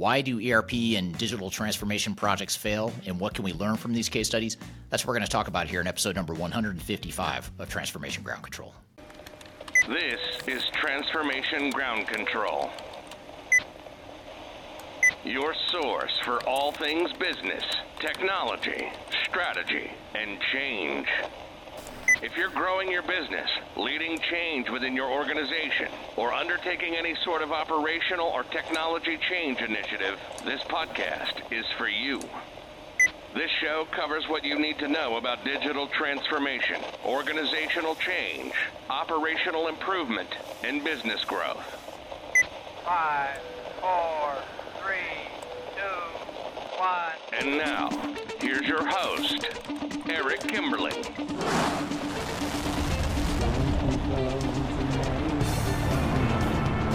Why do ERP and digital transformation projects fail, and what can we learn from these case studies? That's what we're going to talk about here in episode number 155 of Transformation Ground Control. This is Transformation Ground Control. Your source for all things business, technology, strategy, and change. If you're growing your business, leading change within your organization, or undertaking any sort of operational or technology change initiative, this podcast is for you. This show covers what you need to know about digital transformation, organizational change, operational improvement, and business growth. Five, four, three, two, one. And now, here's your host, Eric Kimberling.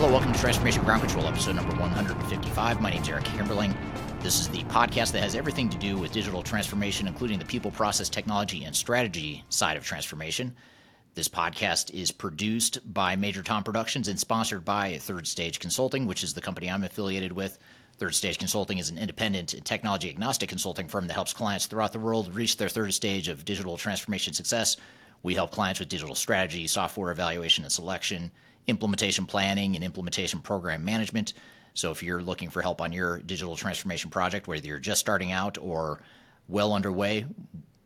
Hello, welcome to Transformation Ground Control, episode number 155. My name is Eric Kimberling. This is the podcast that has everything to do with digital transformation, including the people, process, technology, and strategy side of transformation. This podcast is produced by Major Tom Productions and sponsored by Third Stage Consulting, which is the company I'm affiliated with. Third Stage Consulting is an independent and technology agnostic consulting firm that helps clients throughout the world reach their third stage of digital transformation success. We help clients with digital strategy, software evaluation and selection, implementation planning and implementation program management. So if you're looking for help on your digital transformation project, whether you're just starting out or well underway,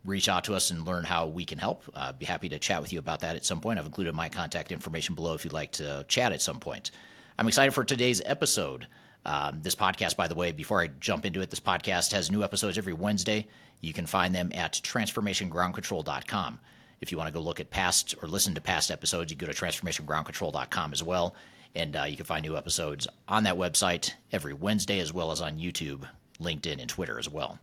reach out to us and learn how we can help. Be happy to chat with you about that at some point. I've included my contact information below if you'd like to chat at some point. I'm excited for today's episode. Um, this podcast, by the way, before I jump into it, this podcast has new episodes every Wednesday. You can find them at transformationgroundcontrol.com. If you want to go look at past or listen to past episodes, you go to transformationgroundcontrol.com as well. And uh, you can find new episodes on that website every Wednesday, as well as on YouTube, LinkedIn, and Twitter as well.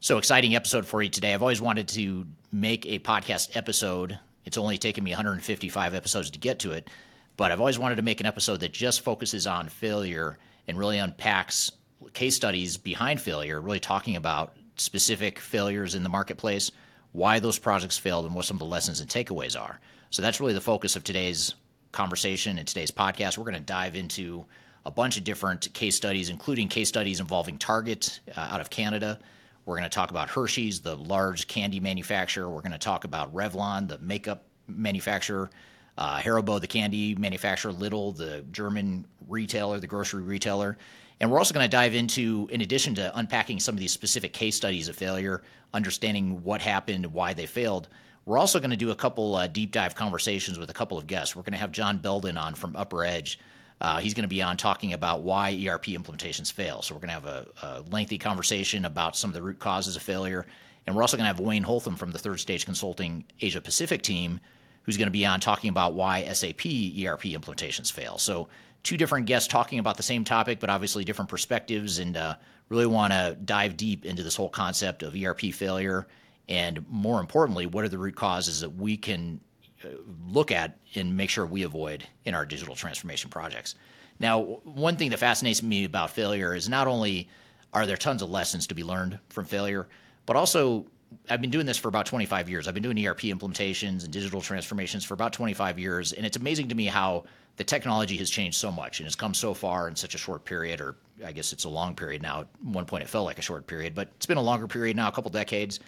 So, exciting episode for you today. I've always wanted to make a podcast episode. It's only taken me 155 episodes to get to it, but I've always wanted to make an episode that just focuses on failure and really unpacks case studies behind failure, really talking about specific failures in the marketplace, why those projects failed, and what some of the lessons and takeaways are. So that's really the focus of today's conversation and today's podcast. We're going to dive into a bunch of different case studies, including case studies involving Target uh, out of Canada. We're going to talk about Hershey's, the large candy manufacturer. We're going to talk about Revlon, the makeup manufacturer. Uh, Haribo, the candy manufacturer. Lidl, the German retailer, the grocery retailer. And we're also going to dive into, in addition to unpacking some of these specific case studies of failure, understanding what happened, why they failed, we're also going to do a couple uh, deep dive conversations with a couple of guests. We're going to have John Belden on from UpperEdge. Uh, he's going to be on talking about why ERP implementations fail. So we're going to have a, a, lengthy conversation about some of the root causes of failure. And we're also going to have Wayne Holtam from the Third Stage Consulting Asia Pacific team, who's going to be on talking about why SAP ERP implementations fail. So two different guests talking about the same topic, but obviously different perspectives, and uh, really want to dive deep into this whole concept of ERP failure. And more importantly, what are the root causes that we can uh, look at and make sure we avoid in our digital transformation projects? Now, one thing that fascinates me about failure is not only are there tons of lessons to be learned from failure, but also I've been doing this for about 25 years. I've been doing ERP implementations and digital transformations for about 25 years, and it's amazing to me how the technology has changed so much and has come so far in such a short period, or I guess it's a long period now. At one point, it felt like a short period, but it's been a longer period now, a couple decades.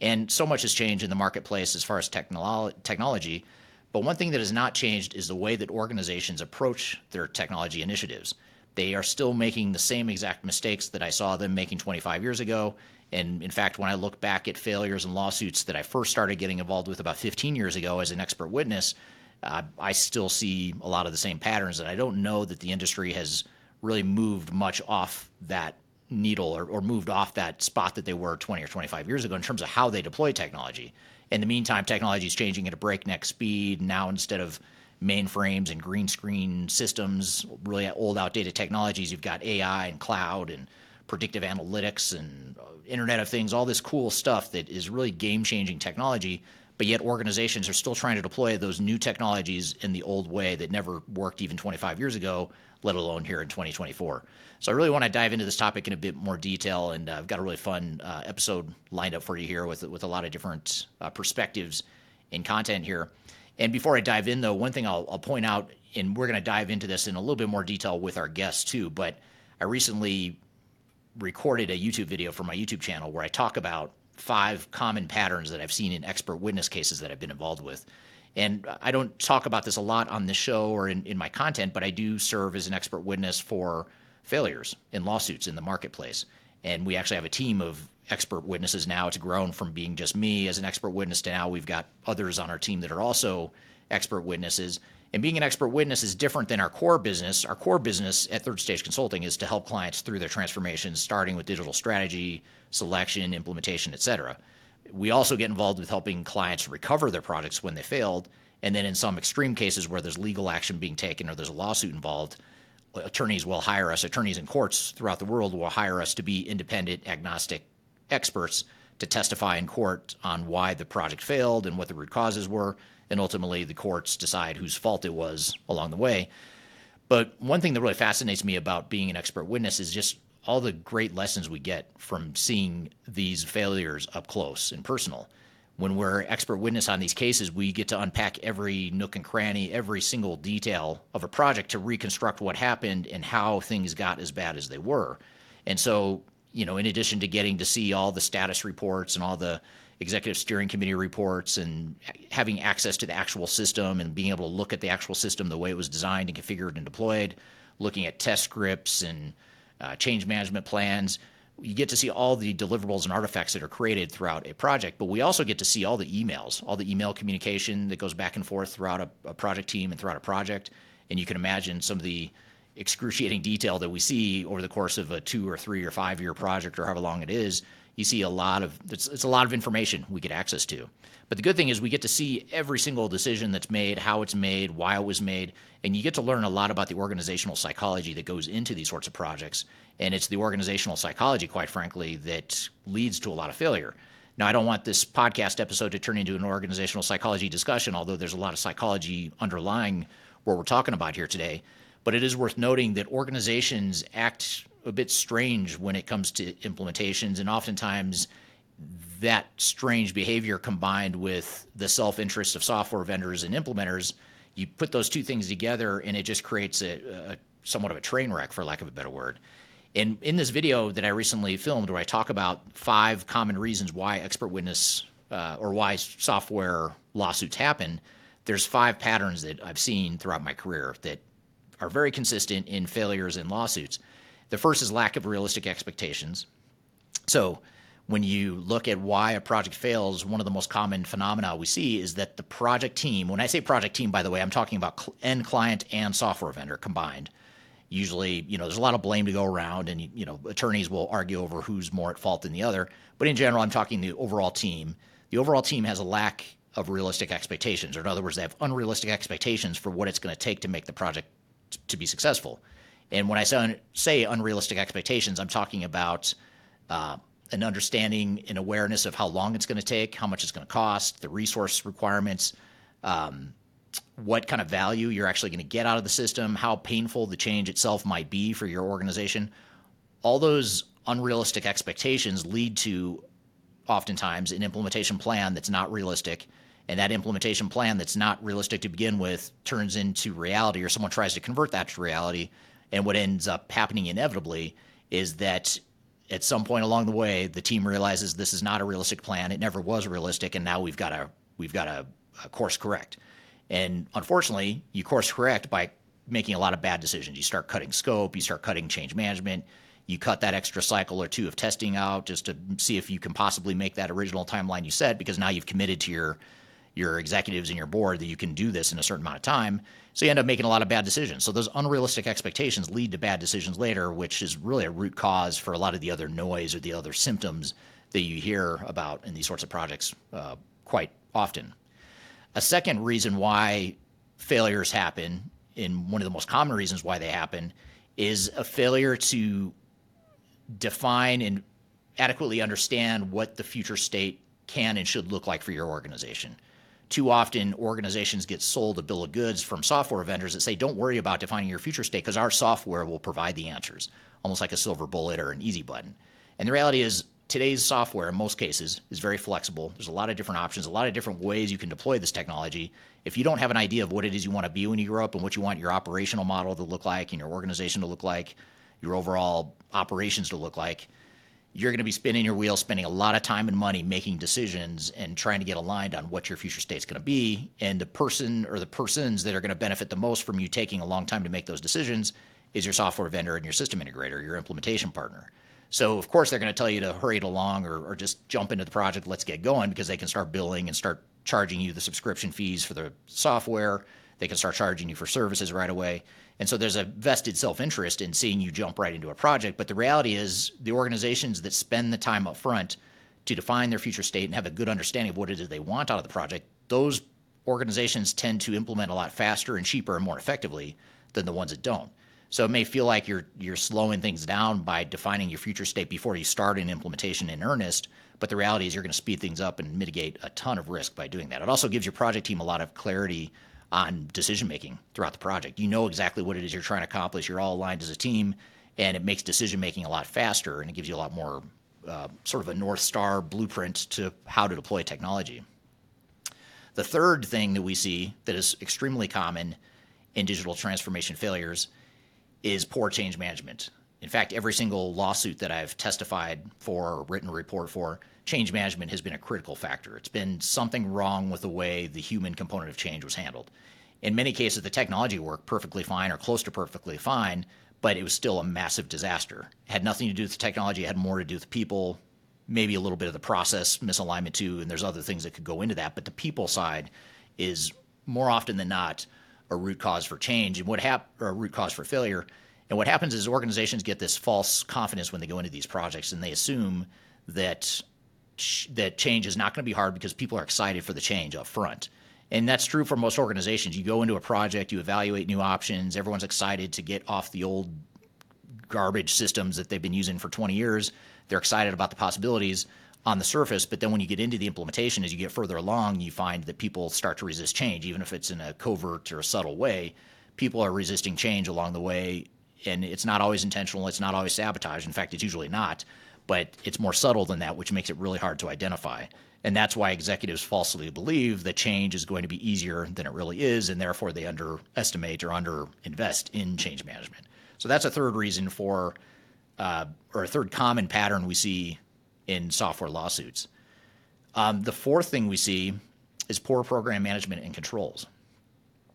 And so much has changed in the marketplace as far as technolo- technology. But one thing that has not changed is the way that organizations approach their technology initiatives. They are still making the same exact mistakes that I saw them making 25 years ago. And in fact, when I look back at failures and lawsuits that I first started getting involved with about 15 years ago as an expert witness, uh, I still see a lot of the same patterns, and I don't know that the industry has really moved much off that needle or, or moved off that spot that they were 20 or 25 years ago in terms of how they deploy technology. In the meantime, technology is changing at a breakneck speed. Now, instead of mainframes and green screen systems, really old, outdated technologies, you've got AI and cloud and predictive analytics and uh, Internet of Things, all this cool stuff that is really game changing technology but yet organizations are still trying to deploy those new technologies in the old way that never worked even 25 years ago, let alone here in 2024. So I really want to dive into this topic in a bit more detail, and uh, I've got a really fun uh, episode lined up for you here with with a lot of different uh, perspectives and content here. And before I dive in, though, one thing I'll, I'll point out, and we're going to dive into this in a little bit more detail with our guests too, but I recently recorded a YouTube video for my YouTube channel where I talk about five common patterns that I've seen in expert witness cases that I've been involved with. And I don't talk about this a lot on the show or in, in my content, but I do serve as an expert witness for failures in lawsuits in the marketplace. And we actually have a team of expert witnesses now. It's grown from being just me as an expert witness to now we've got others on our team that are also expert witnesses. And being an expert witness is different than our core business. Our core business at Third Stage Consulting is to help clients through their transformations, starting with digital strategy, selection, implementation, et cetera. We also get involved with helping clients recover their projects when they failed. And then in some extreme cases where there's legal action being taken or there's a lawsuit involved, attorneys will hire us, attorneys in courts throughout the world will hire us to be independent, agnostic experts to testify in court on why the project failed and what the root causes were. And ultimately, the courts decide whose fault it was along the way. But one thing that really fascinates me about being an expert witness is just all the great lessons we get from seeing these failures up close and personal. When we're expert witness on these cases, we get to unpack every nook and cranny, every single detail of a project to reconstruct what happened and how things got as bad as they were. And so, you know, in addition to getting to see all the status reports and all the executive steering committee reports and having access to the actual system and being able to look at the actual system the way it was designed and configured and deployed, looking at test scripts and uh, change management plans. You get to see all the deliverables and artifacts that are created throughout a project, but we also get to see all the emails, all the email communication that goes back and forth throughout a, a project team and throughout a project. And you can imagine some of the excruciating detail that we see over the course of a two or three or five year project or however long it is you see a lot of it's, it's a lot of information we get access to. But the good thing is we get to see every single decision that's made, how it's made, why it was made, and you get to learn a lot about the organizational psychology that goes into these sorts of projects. And it's the organizational psychology, quite frankly, that leads to a lot of failure. Now, I don't want this podcast episode to turn into an organizational psychology discussion, although there's a lot of psychology underlying what we're talking about here today. But it is worth noting that organizations act a bit strange when it comes to implementations, and oftentimes that strange behavior combined with the self interest of software vendors and implementers, you put those two things together, and it just creates a, a somewhat of a train wreck, for lack of a better word. And in this video that I recently filmed, where I talk about five common reasons why expert witness uh, or why software lawsuits happen, there's five patterns that I've seen throughout my career that are very consistent in failures and lawsuits. The first is lack of realistic expectations. So, when you look at why a project fails, one of the most common phenomena we see is that the project team, when I say project team, by the way, I'm talking about end client and software vendor combined. Usually, you know, there's a lot of blame to go around, and, you know, attorneys will argue over who's more at fault than the other. But in general, I'm talking the overall team. The overall team has a lack of realistic expectations, or in other words, they have unrealistic expectations for what it's going to take to make the project t- to be successful. And when I say, say unrealistic expectations, I'm talking about uh, an understanding and awareness of how long it's going to take, how much it's going to cost, the resource requirements, um, what kind of value you're actually going to get out of the system, how painful the change itself might be for your organization. All those unrealistic expectations lead to oftentimes an implementation plan that's not realistic. And that implementation plan that's not realistic to begin with turns into reality, or someone tries to convert that to reality and what ends up happening inevitably is that at some point along the way, the team realizes this is not a realistic plan. It never was realistic, and now we've got to we've got to uh, course correct. And unfortunately, you course correct by making a lot of bad decisions. You start cutting scope, you start cutting change management, you cut that extra cycle or two of testing out just to see if you can possibly make that original timeline you set because now you've committed to your your executives and your board that you can do this in a certain amount of time. So you end up making a lot of bad decisions. So those unrealistic expectations lead to bad decisions later, which is really a root cause for a lot of the other noise or the other symptoms that you hear about in these sorts of projects uh, quite often. A second reason why failures happen, and one of the most common reasons why they happen, is a failure to define and adequately understand what the future state can and should look like for your organization too often organizations get sold a bill of goods from software vendors that say, don't worry about defining your future state because our software will provide the answers, almost like a silver bullet or an easy button. And the reality is, today's software, in most cases, is very flexible. There's a lot of different options, a lot of different ways you can deploy this technology. If you don't have an idea of what it is you want to be when you grow up and what you want your operational model to look like and your organization to look like, your overall operations to look like, you're going to be spinning your wheels, spending a lot of time and money making decisions and trying to get aligned on what your future state's going to be. And the person or the persons that are going to benefit the most from you taking a long time to make those decisions is your software vendor and your system integrator, your implementation partner. So, of course, they're going to tell you to hurry it along or, or just jump into the project, let's get going, because they can start billing and start charging you the subscription fees for the software. They can start charging you for services right away. And so there's a vested self interest in seeing you jump right into a project. But the reality is, the organizations that spend the time up front to define their future state and have a good understanding of what it is they want out of the project, those organizations tend to implement a lot faster and cheaper and more effectively than the ones that don't. So it may feel like you're you're slowing things down by defining your future state before you start an implementation in earnest, but the reality is you're going to speed things up and mitigate a ton of risk by doing that. It also gives your project team a lot of clarity on decision making throughout the project. You know exactly what it is you're trying to accomplish. You're all aligned as a team, and it makes decision making a lot faster, and it gives you a lot more uh, sort of a north star blueprint to how to deploy technology. The third thing that we see that is extremely common in digital transformation failures is poor change management. In fact, every single lawsuit that I've testified for or written a report for, change management has been a critical factor. It's been something wrong with the way the human component of change was handled. In many cases, the technology worked perfectly fine or close to perfectly fine, but it was still a massive disaster. It had nothing to do with the technology, it had more to do with people, maybe a little bit of the process misalignment too, and there's other things that could go into that. But the people side is more often than not a root cause for change and what hap- or a root cause for failure. And what happens is organizations get this false confidence when they go into these projects, and they assume that that change is not going to be hard because people are excited for the change up front. And that's true for most organizations. You go into a project, you evaluate new options, everyone's excited to get off the old garbage systems that they've been using for 20 years. They're excited about the possibilities on the surface, but then when you get into the implementation, as you get further along, you find that people start to resist change, even if it's in a covert or a subtle way. People are resisting change along the way and it's not always intentional. It's not always sabotage. In fact, it's usually not, but it's more subtle than that, which makes it really hard to identify. And that's why executives falsely believe that change is going to be easier than it really is, and therefore they underestimate or underinvest in change management. So that's a third reason for, uh, or a third common pattern we see in software lawsuits. Um, the fourth thing we see is poor program management and controls.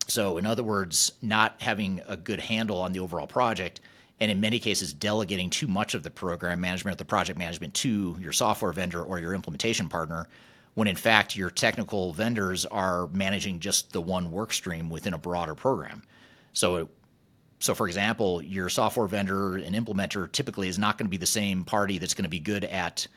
So, in other words, not having a good handle on the overall project, and in many cases, delegating too much of the program management or the project management to your software vendor or your implementation partner, when in fact your technical vendors are managing just the one work stream within a broader program. So, so for example, your software vendor and implementer typically is not going to be the same party that's going to be good at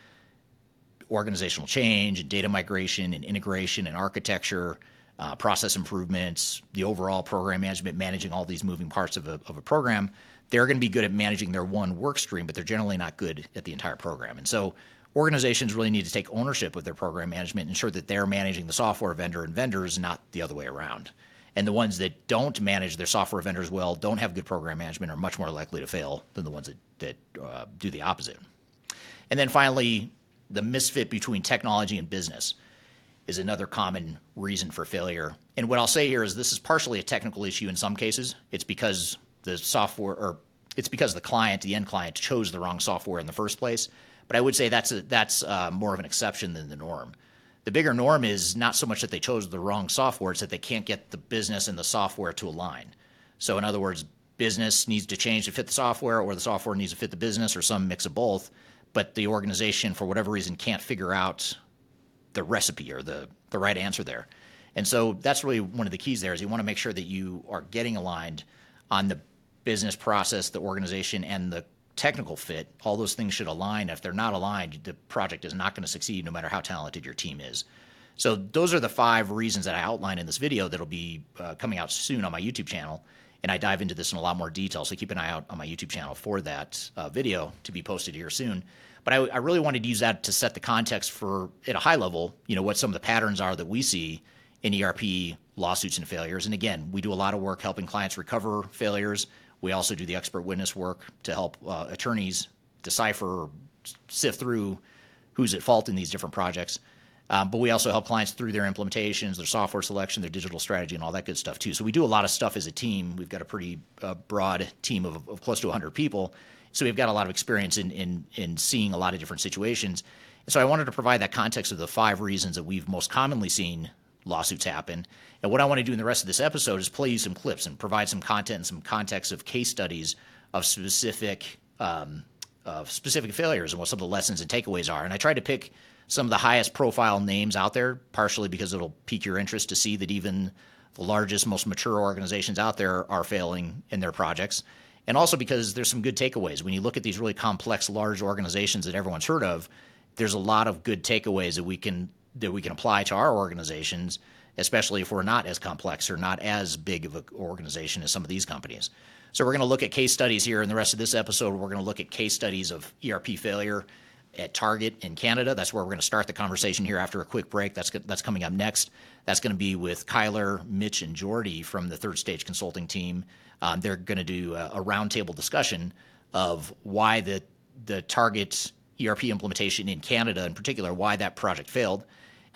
organizational change and data migration and integration and architecture uh, process improvements, the overall program management, managing all these moving parts of a, of a program, they're going to be good at managing their one work stream, but they're generally not good at the entire program. And so organizations really need to take ownership of their program management, and ensure that they're managing the software vendor and vendors, not the other way around. And the ones that don't manage their software vendors well, don't have good program management, are much more likely to fail than the ones that, that uh, do the opposite. And then finally, the misfit between technology and business is another common reason for failure. And what I'll say here is this is partially a technical issue in some cases. It's because the software or it's because the client, the end client, chose the wrong software in the first place. But I would say that's a, that's uh, more of an exception than the norm. The bigger norm is not so much that they chose the wrong software; it's that they can't get the business and the software to align. So, in other words, business needs to change to fit the software, or the software needs to fit the business, or some mix of both. But the organization, for whatever reason, can't figure out the recipe or the, the right answer there. And so that's really one of the keys there is you want to make sure that you are getting aligned on the business process, the organization, and the technical fit. All those things should align. If they're not aligned, the project is not going to succeed no matter how talented your team is. So those are the five reasons that I outline in this video that'll be uh, coming out soon on my YouTube channel. And I dive into this in a lot more detail. So keep an eye out on my YouTube channel for that uh, video to be posted here soon. But I, I, really wanted to use that to set the context for, at a high level, you know, what some of the patterns are that we see in ERP lawsuits and failures. And again, we do a lot of work helping clients recover failures. We also do the expert witness work to help uh, attorneys decipher, or sift through who's at fault in these different projects. Um, but we also help clients through their implementations, their software selection, their digital strategy, and all that good stuff too. So we do a lot of stuff as a team. We've got a pretty uh, broad team of, of close to 100 people, So we've got a lot of experience in in in seeing a lot of different situations. And so I wanted to provide that context of the five reasons that we've most commonly seen lawsuits happen. And what I want to do in the rest of this episode is play you some clips and provide some content and some context of case studies of specific um, of specific failures and what some of the lessons and takeaways are. And I tried to pick some of the highest profile names out there, partially because it'll pique your interest to see that even the largest, most mature organizations out there are failing in their projects. And also because there's some good takeaways. When you look at these really complex, large organizations that everyone's heard of, there's a lot of good takeaways that we can that we can apply to our organizations, especially if we're not as complex or not as big of an organization as some of these companies. So we're going to look at case studies here in the rest of this episode. We're going to look at case studies of ERP failure at Target in Canada. That's where we're going to start the conversation here after a quick break. That's that's coming up next. That's going to be with Kyler, Mitch, and Jordy from the Third Stage Consulting team. Um, they're going to do a, a roundtable discussion of why the the Target ERP implementation in Canada, in particular, why that project failed.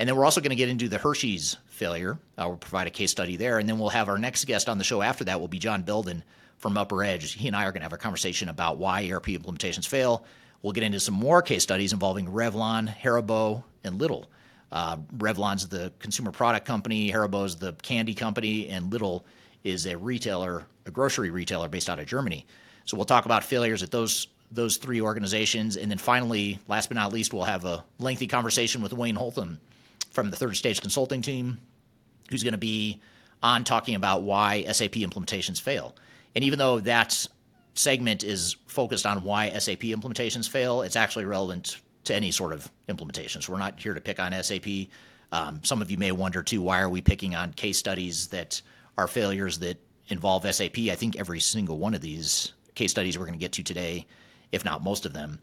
And then we're also going to get into the Hershey's failure. Uh, we'll provide a case study there, and then we'll have our next guest on the show after that will be John Belden from UpperEdge. He and I are going to have a conversation about why ERP implementations fail We'll get into some more case studies involving Revlon, Haribo, and Lidl. Uh, Revlon's the consumer product company, Haribo's the candy company, and Lidl is a retailer, a grocery retailer based out of Germany. So we'll talk about failures at those those three organizations, and then finally, last but not least, we'll have a lengthy conversation with Wayne Holtam from the Third Stage Consulting team, who's going to be on talking about why SAP implementations fail. And even though that segment is focused on why SAP implementations fail. It's actually relevant to any sort of implementations. We're not here to pick on SAP. Um, some of you may wonder too, why are we picking on case studies that are failures that involve SAP? I think every single one of these case studies we're going to get to today, if not most of them,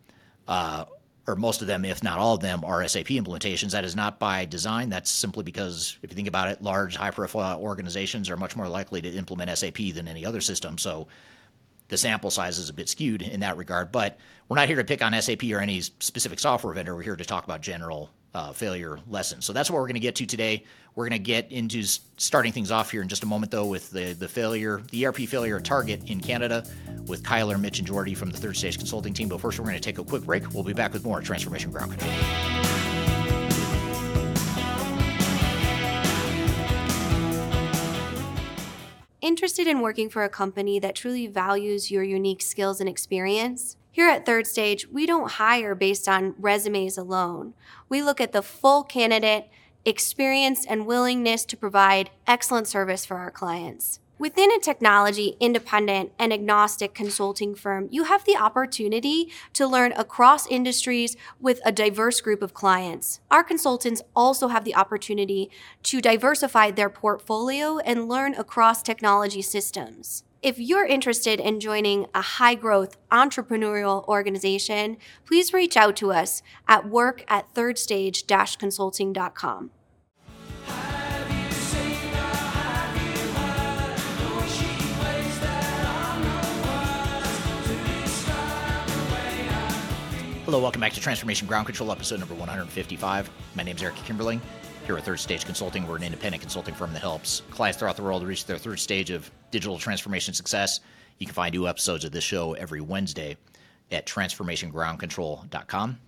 uh, or most of them, if not all of them, are SAP implementations. That is not by design. That's simply because, if you think about it, large, high profile organizations are much more likely to implement SAP than any other system. So the sample size is a bit skewed in that regard. But we're not here to pick on SAP or any specific software vendor. We're here to talk about general uh, failure lessons. So that's what we're going to get to today. We're going to get into starting things off here in just a moment, though, with the, the failure, the ERP failure at Target in Canada with Kyler, Mitch, and Jordy from the Third Stage Consulting team. But first, we're going to take a quick break. We'll be back with more Transformation Ground Control. Interested in working for a company that truly values your unique skills and experience? Here at Third Stage, we don't hire based on resumes alone. We look at the full candidate, experience, and willingness to provide excellent service for our clients. Within a technology independent and agnostic consulting firm, you have the opportunity to learn across industries with a diverse group of clients. Our consultants also have the opportunity to diversify their portfolio and learn across technology systems. If you're interested in joining a high growth entrepreneurial organization, please reach out to us at work at thirdstage consulting.com. Hello, welcome back to Transformation Ground Control, episode number 155. My name is Eric Kimberling. Here at Third Stage Consulting, we're an independent consulting firm that helps clients throughout the world reach their third stage of digital transformation success. You can find new episodes of this show every Wednesday at transformationgroundcontrol.com.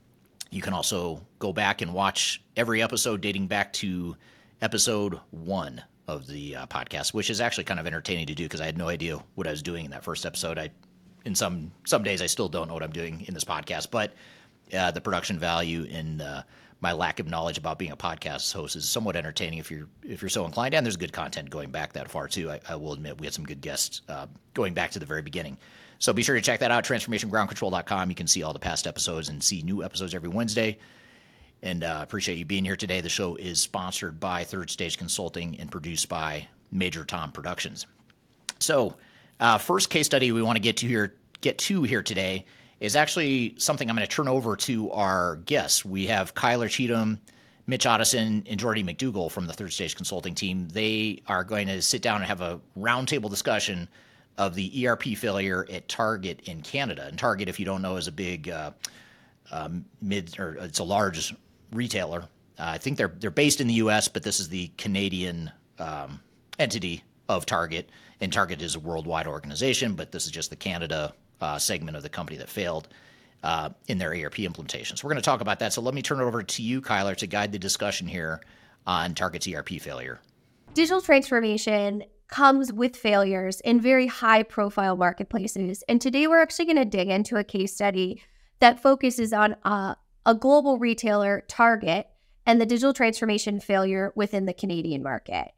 You can also go back and watch every episode dating back to episode one of the uh, podcast, which is actually kind of entertaining to do because I had no idea what I was doing in that first episode. I in some some days I still don't know what I'm doing in this podcast, but uh, the production value and uh, my lack of knowledge about being a podcast host is somewhat entertaining if you're if you're so inclined. And there's good content going back that far too. I, I will admit we had some good guests uh, going back to the very beginning. So be sure to check that out. TransformationGroundControl.com. You can see all the past episodes and see new episodes every Wednesday. And uh, appreciate you being here today. The show is sponsored by Third Stage Consulting and produced by Major Tom Productions. So uh, first case study we want to get to here get to here today is actually something I'm going to turn over to our guests. We have Kyler Cheatham, Mitch Otteson, and Jordy McDougall from the Third Stage Consulting team. They are going to sit down and have a roundtable discussion of the ERP failure at Target in Canada. And Target, if you don't know, is a big uh, um, mid or it's a large retailer. Uh, I think they're they're based in the U.S., but this is the Canadian um, entity of Target and Target is a worldwide organization, but this is just the Canada uh, segment of the company that failed uh, in their ERP implementation. So we're going to talk about that. So let me turn it over to you, Kyler, to guide the discussion here on Target's ERP failure. Digital transformation comes with failures in very high profile marketplaces. And today we're actually going to dig into a case study that focuses on uh, a global retailer, Target, and the digital transformation failure within the Canadian market.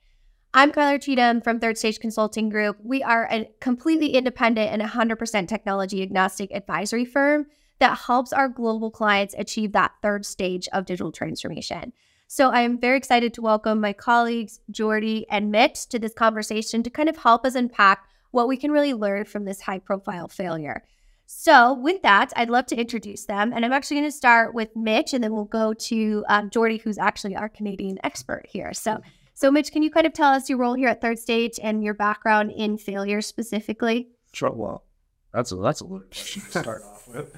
I'm Kyler Cheatham from Third Stage Consulting Group. We are a completely independent and 100% technology agnostic advisory firm that helps our global clients achieve that third stage of digital transformation. So I am very excited to welcome my colleagues, Jordy and Mitch, to this conversation to kind of help us unpack what we can really learn from this high profile failure. So, with that, I'd love to introduce them. And I'm actually going to start with Mitch, and then we'll go to um, Jordy, who's actually our Canadian expert here. So, so Mitch, can you kind of tell us your role here at Third Stage and your background in failure specifically? Sure. Well, that's a that's a little question to start off with.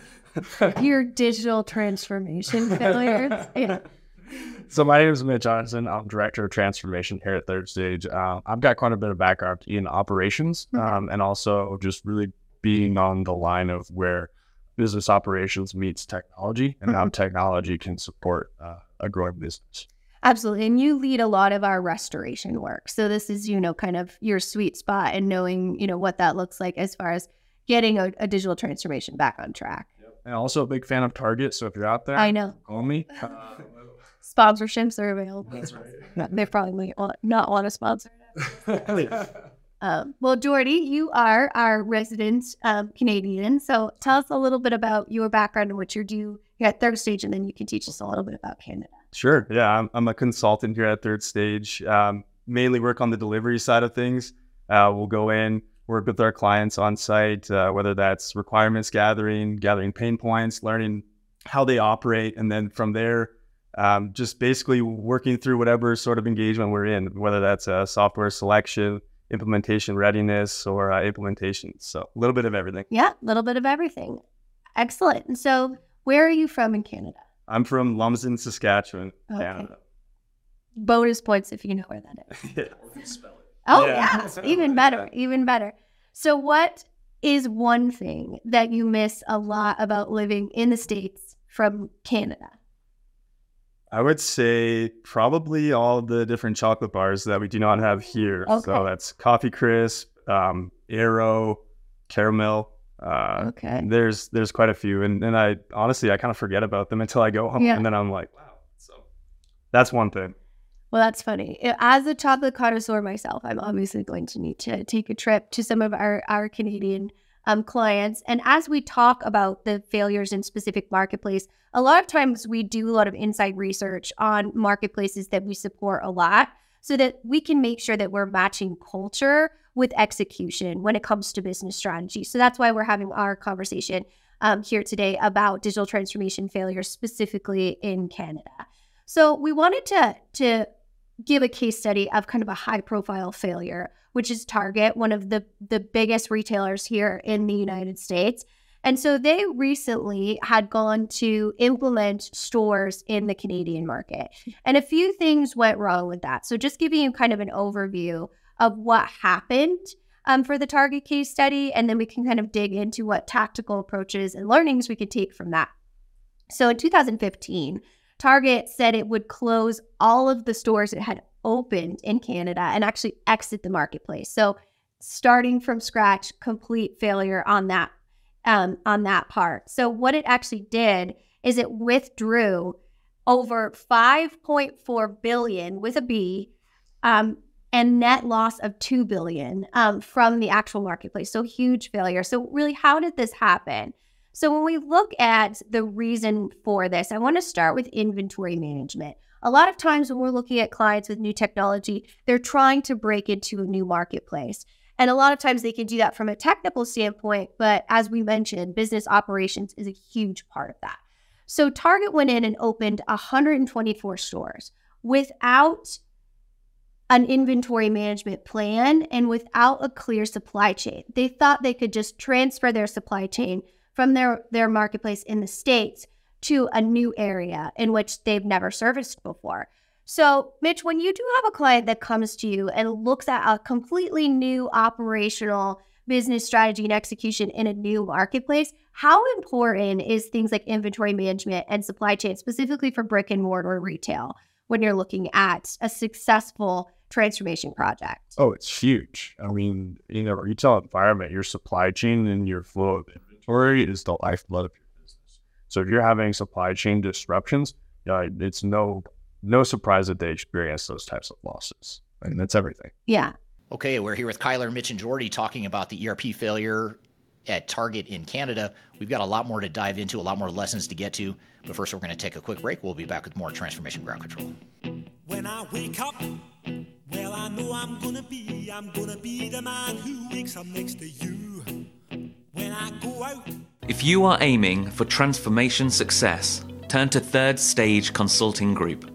your digital transformation failures. Yeah. So my name is Mitch Johnson. I'm director of transformation here at Third Stage. Uh, I've got quite a bit of background in operations um, and also just really being on the line of where business operations meets technology and how Mm-hmm. technology can support uh, a growing business. Absolutely. And you lead a lot of our restoration work. So this is, you know, kind of your sweet spot and knowing, you know, what that looks like as far as getting a, a digital transformation back on track. And also a big fan of Target. So if you're out there, I know. call me. Uh, Sponsorships are available. that's right. They probably not want to sponsor. Um, well, Jordy, you are our resident um, Canadian. So tell us a little bit about your background and what you do here at Third Stage, and then you can teach us a little bit about Canada. Sure. Yeah, I'm, I'm a consultant here at Third Stage. Um, mainly work on the delivery side of things. Uh, we'll go in, work with our clients on site, uh, whether that's requirements gathering, gathering pain points, learning how they operate, and then from there, um, just basically working through whatever sort of engagement we're in, whether that's uh, software selection, implementation readiness, or uh, implementation. So a little bit of everything. Yeah, a little bit of everything. Excellent. And so, where are you from in Canada? I'm from Lumsden, Saskatchewan, Okay. Canada. Bonus points if you know where that is. yeah. Oh, Yeah. yes, even better, even better. So, what is one thing that you miss a lot about living in the States from Canada? I would say probably all the different chocolate bars that we do not have here. Okay. So that's Coffee Crisp, um, Aero, Caramilk. Uh, Okay. There's there's quite a few, and and I honestly I kind of forget about them until I go home, Yeah. and then I'm like, wow. So that's one thing. Well, that's funny. As a chocolate connoisseur myself, I'm obviously going to need to take a trip to some of our, our Canadian um, clients. And as we talk about the failures in specific marketplace, a lot of times we do a lot of inside research on marketplaces that we support a lot so that we can make sure that we're matching culture with execution when it comes to business strategy. So that's why we're having our conversation um, here today about digital transformation failures specifically in Canada. So we wanted to to give a case study of kind of a high profile failure, which is Target, one of the the biggest retailers here in the United States. And so they recently had gone to implement stores in the Canadian market. And a few things went wrong with that. So just giving you kind of an overview of what happened um, for the Target case study, and then we can kind of dig into what tactical approaches and learnings we could take from that. So in 2015, Target said it would close all of the stores it had opened in Canada and actually exit the marketplace. So starting from scratch, complete failure on that um, on that part. So what it actually did is it withdrew over 5.4 billion with a B um, and net loss of 2 billion um, from the actual marketplace. So huge failure. So really, how did this happen? So when we look at the reason for this, I want to start with inventory management. A lot of times when we're looking at clients with new technology, they're trying to break into a new marketplace. And a lot of times they can do that from a technical standpoint, but as we mentioned, business operations is a huge part of that. So Target went in and opened 124 stores without an inventory management plan and without a clear supply chain. They thought they could just transfer their supply chain from their, their marketplace in the States to a new area in which they've never serviced before. So, Mitch, when you do have a client that comes to you and looks at a completely new operational business strategy and execution in a new marketplace, how important is things like inventory management and supply chain, specifically for brick and mortar retail, when you're looking at a successful transformation project? Oh, it's huge. I mean, in a retail environment, your supply chain and your flow of inventory is the lifeblood of your business. So if you're having supply chain disruptions, uh, it's no no surprise that they experience those types of losses. I mean, that's everything. Yeah. Okay, we're here with Kyler, Mitch, and Jordy talking about the ERP failure at Target in Canada. We've got a lot more to dive into, a lot more lessons to get to. But first, we're going to take a quick break. We'll be back with more Transformation Ground Control. When I wake up, well, I know I'm gonna be, I'm gonna be the man who wakes up next to you. When I go out, If you are aiming for transformation success, turn to Third Stage Consulting Group.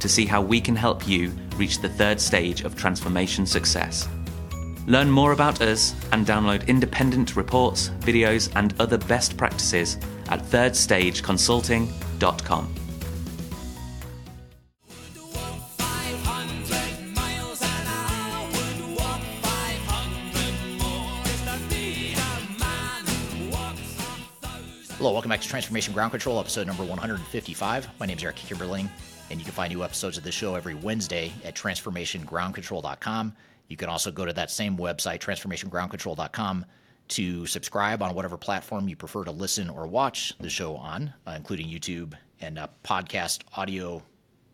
to see how we can help you reach the third stage of transformation success. Learn more about us and download independent reports, videos, and other best practices at thirdstageconsulting.com. Hello, welcome back to Transformation Ground Control, episode number 155. My name is Eric Kimberling, and you can find new episodes of this show every Wednesday at transformationgroundcontrol.com. You can also go to that same website, transformationgroundcontrol.com, to subscribe on whatever platform you prefer to listen or watch the show on, uh, including YouTube and uh, podcast audio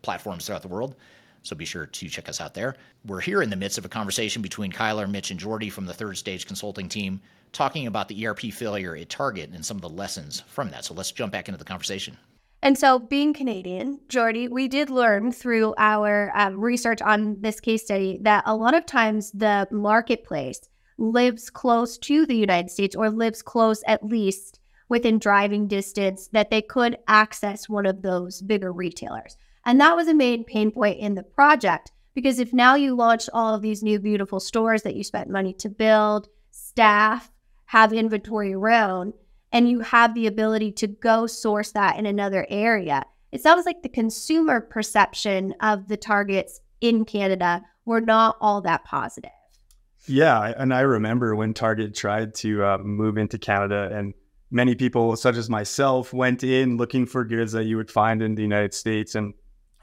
platforms throughout the world. So be sure to check us out there. We're here in the midst of a conversation between Kyler, Mitch, and Jordy from the Third Stage Consulting Team talking about the ERP failure at Target and some of the lessons from that. So let's jump back into the conversation. And so, being Canadian, Jordy, we did learn through our um, research on this case study that a lot of times the marketplace lives close to the United States or lives close at least within driving distance that they could access one of those bigger retailers. And that was a main pain point in the project because if now you launch all of these new beautiful stores that you spent money to build, staff, have inventory around, and you have the ability to go source that in another area. It sounds like the consumer perception of the targets in Canada were not all that positive. Yeah, and I remember when Target tried to uh, move into Canada, and many people, such as myself, went in looking for goods that you would find in the United States, and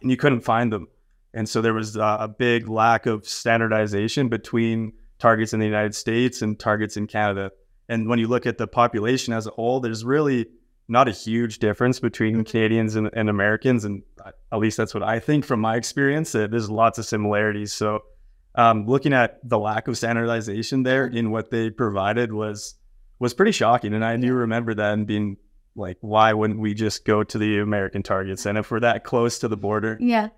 and you couldn't find them. And so there was uh, a big lack of standardization between targets in the United States and targets in Canada. And when you look at the population as a whole, there's really not a huge difference between Canadians and, and Americans, and uh, at least that's what I think from my experience. That there's lots of similarities. So um, looking at the lack of standardization there in what they provided was was pretty shocking. And I do remember that and being like, why wouldn't we just go to the American targets? And if we're that close to the border, Yeah.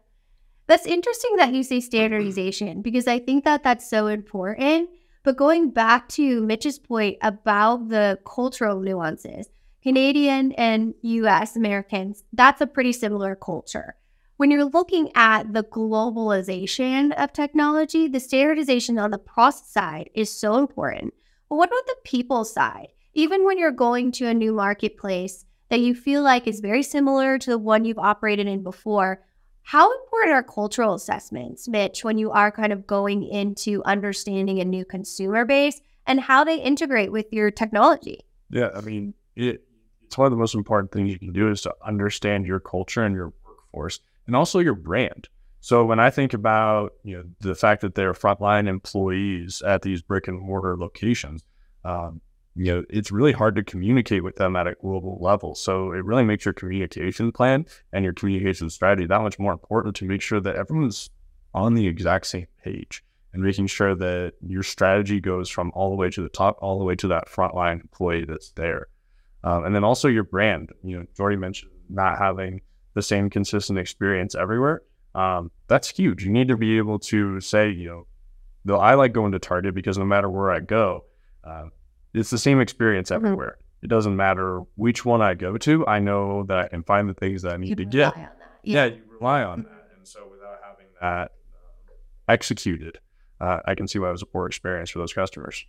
That's interesting that you say standardization because I think that that's so important. But going back to Mitch's point about the cultural nuances, Canadian and US Americans, that's a pretty similar culture. When you're looking at the globalization of technology, the standardization on the process side is so important. But what about the people side? Even when you're going to a new marketplace that you feel like is very similar to the one you've operated in before, how important are cultural assessments, Mitch, when you are kind of going into understanding a new consumer base and how they integrate with your technology? Yeah, I mean, it, it's one of the most important things you can do is to understand your culture and your workforce, and also your brand. So when I think about you know the fact that they're frontline employees at these brick and mortar locations, um, you know it's really hard to communicate with them at a global level. So it really makes your communication plan and your communication strategy that much more important to make sure that everyone's on the exact same page and making sure that your strategy goes from all the way to the top, all the way to that frontline employee that's there. Um, and then also your brand. You know, Jordy mentioned not having the same consistent experience everywhere. Um, that's huge. You need to be able to say, you know, though I like going to Target because no matter where I go, uh, it's the same experience everywhere. It doesn't matter which one I go to. I know that I can find the things that I need to get. That. Yeah, you rely on that, and so without having that uh, executed, uh, I can see why it was a poor experience for those customers.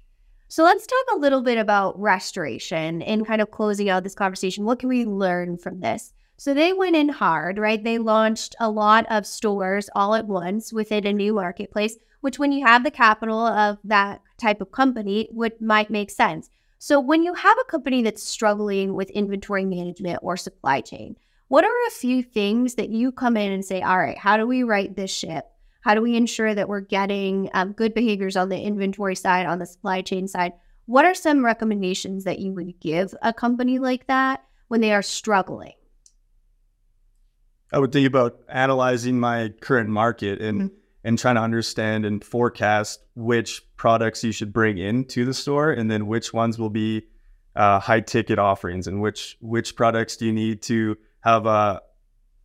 So let's talk a little bit about restoration and kind of closing out this conversation. What can we learn from this? So they went in hard, right? They launched a lot of stores all at once within a new marketplace, which when you have the capital of that type of company would might make sense. So when you have a company that's struggling with inventory management or supply chain, what are a few things that you come in and say, all right, how do we right this ship? How do we ensure that we're getting um, good behaviors on the inventory side, on the supply chain side? What are some recommendations that you would give a company like that when they are struggling? I would think about analyzing my current market and Mhm. And trying to understand and forecast which products you should bring into the store, and then which ones will be uh, high ticket offerings, and which which products do you need to have a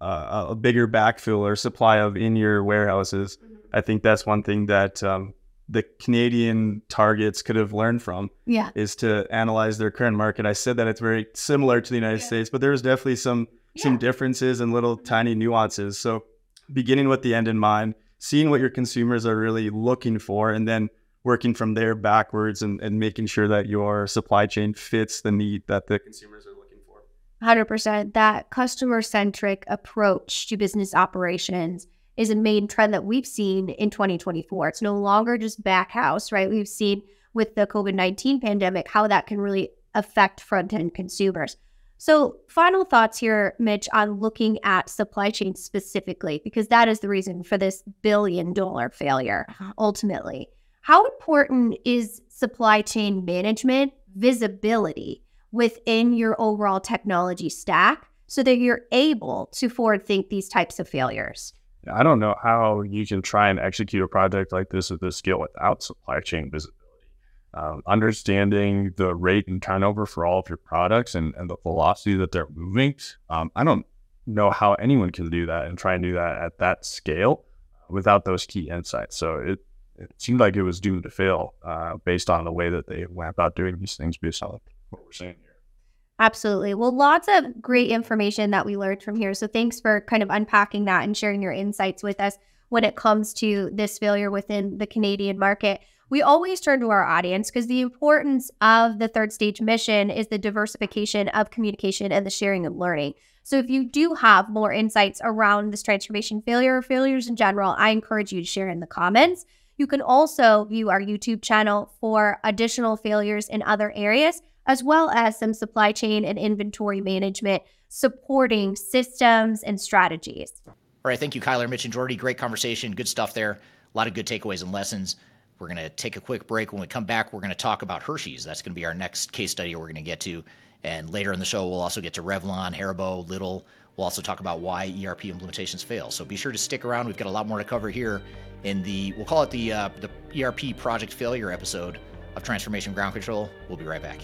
a, a bigger backfill or supply of in your warehouses. I think that's one thing that um, the Canadian targets could have learned from Yeah. is to analyze their current market. I said that it's very similar to the United States, but there's definitely some some differences and little tiny nuances. So beginning with the end in mind, seeing what your consumers are really looking for, and then working from there backwards and, and making sure that your supply chain fits the need that the consumers are looking for. 100% that customer centric approach to business operations is a main trend that we've seen in 2024. It's no longer just back house, right? We've seen with the COVID 19 pandemic how that can really affect front end consumers. So, final thoughts here, Mitch, on looking at supply chain specifically, because that is the reason for this billion dollar failure uh-huh. ultimately. How important is supply chain management visibility within your overall technology stack so that you're able to forward think these types of failures? I don't know how you can try and execute a project like this at this scale without supply chain visibility. Um, understanding the rate and turnover for all of your products and, and the velocity that they're moving. Um, I don't know how anyone can do that and try and do that at that scale without those key insights. So it, it seemed like it was doomed to fail uh, based on the way that they went about doing these things based on what we're saying here. Absolutely. Well, lots of great information that we learned from here. So thanks for kind of unpacking that and sharing your insights with us when it comes to this failure within the Canadian market. We always turn to our audience because the importance of the third stage mission is the diversification of communication and the sharing of learning. So if you do have more insights around this transformation failure or failures in general, I encourage you to share in the comments. You can also view our YouTube channel for additional failures in other areas, as well as some supply chain and inventory management supporting systems and strategies. All right. Thank you, Kyler, Mitch, and Jordy. Great conversation. Good stuff there. A lot of good takeaways and lessons. We're going to take a quick break. When we come back, we're going to talk about Hershey's. That's going to be our next case study we're going to get to. And later in the show, we'll also get to Revlon, Haribo, Lidl. We'll also talk about why ERP implementations fail. So be sure to stick around. We've got a lot more to cover here in the, we'll call it the, uh, the ERP project failure episode of Transformation Ground Control. We'll be right back.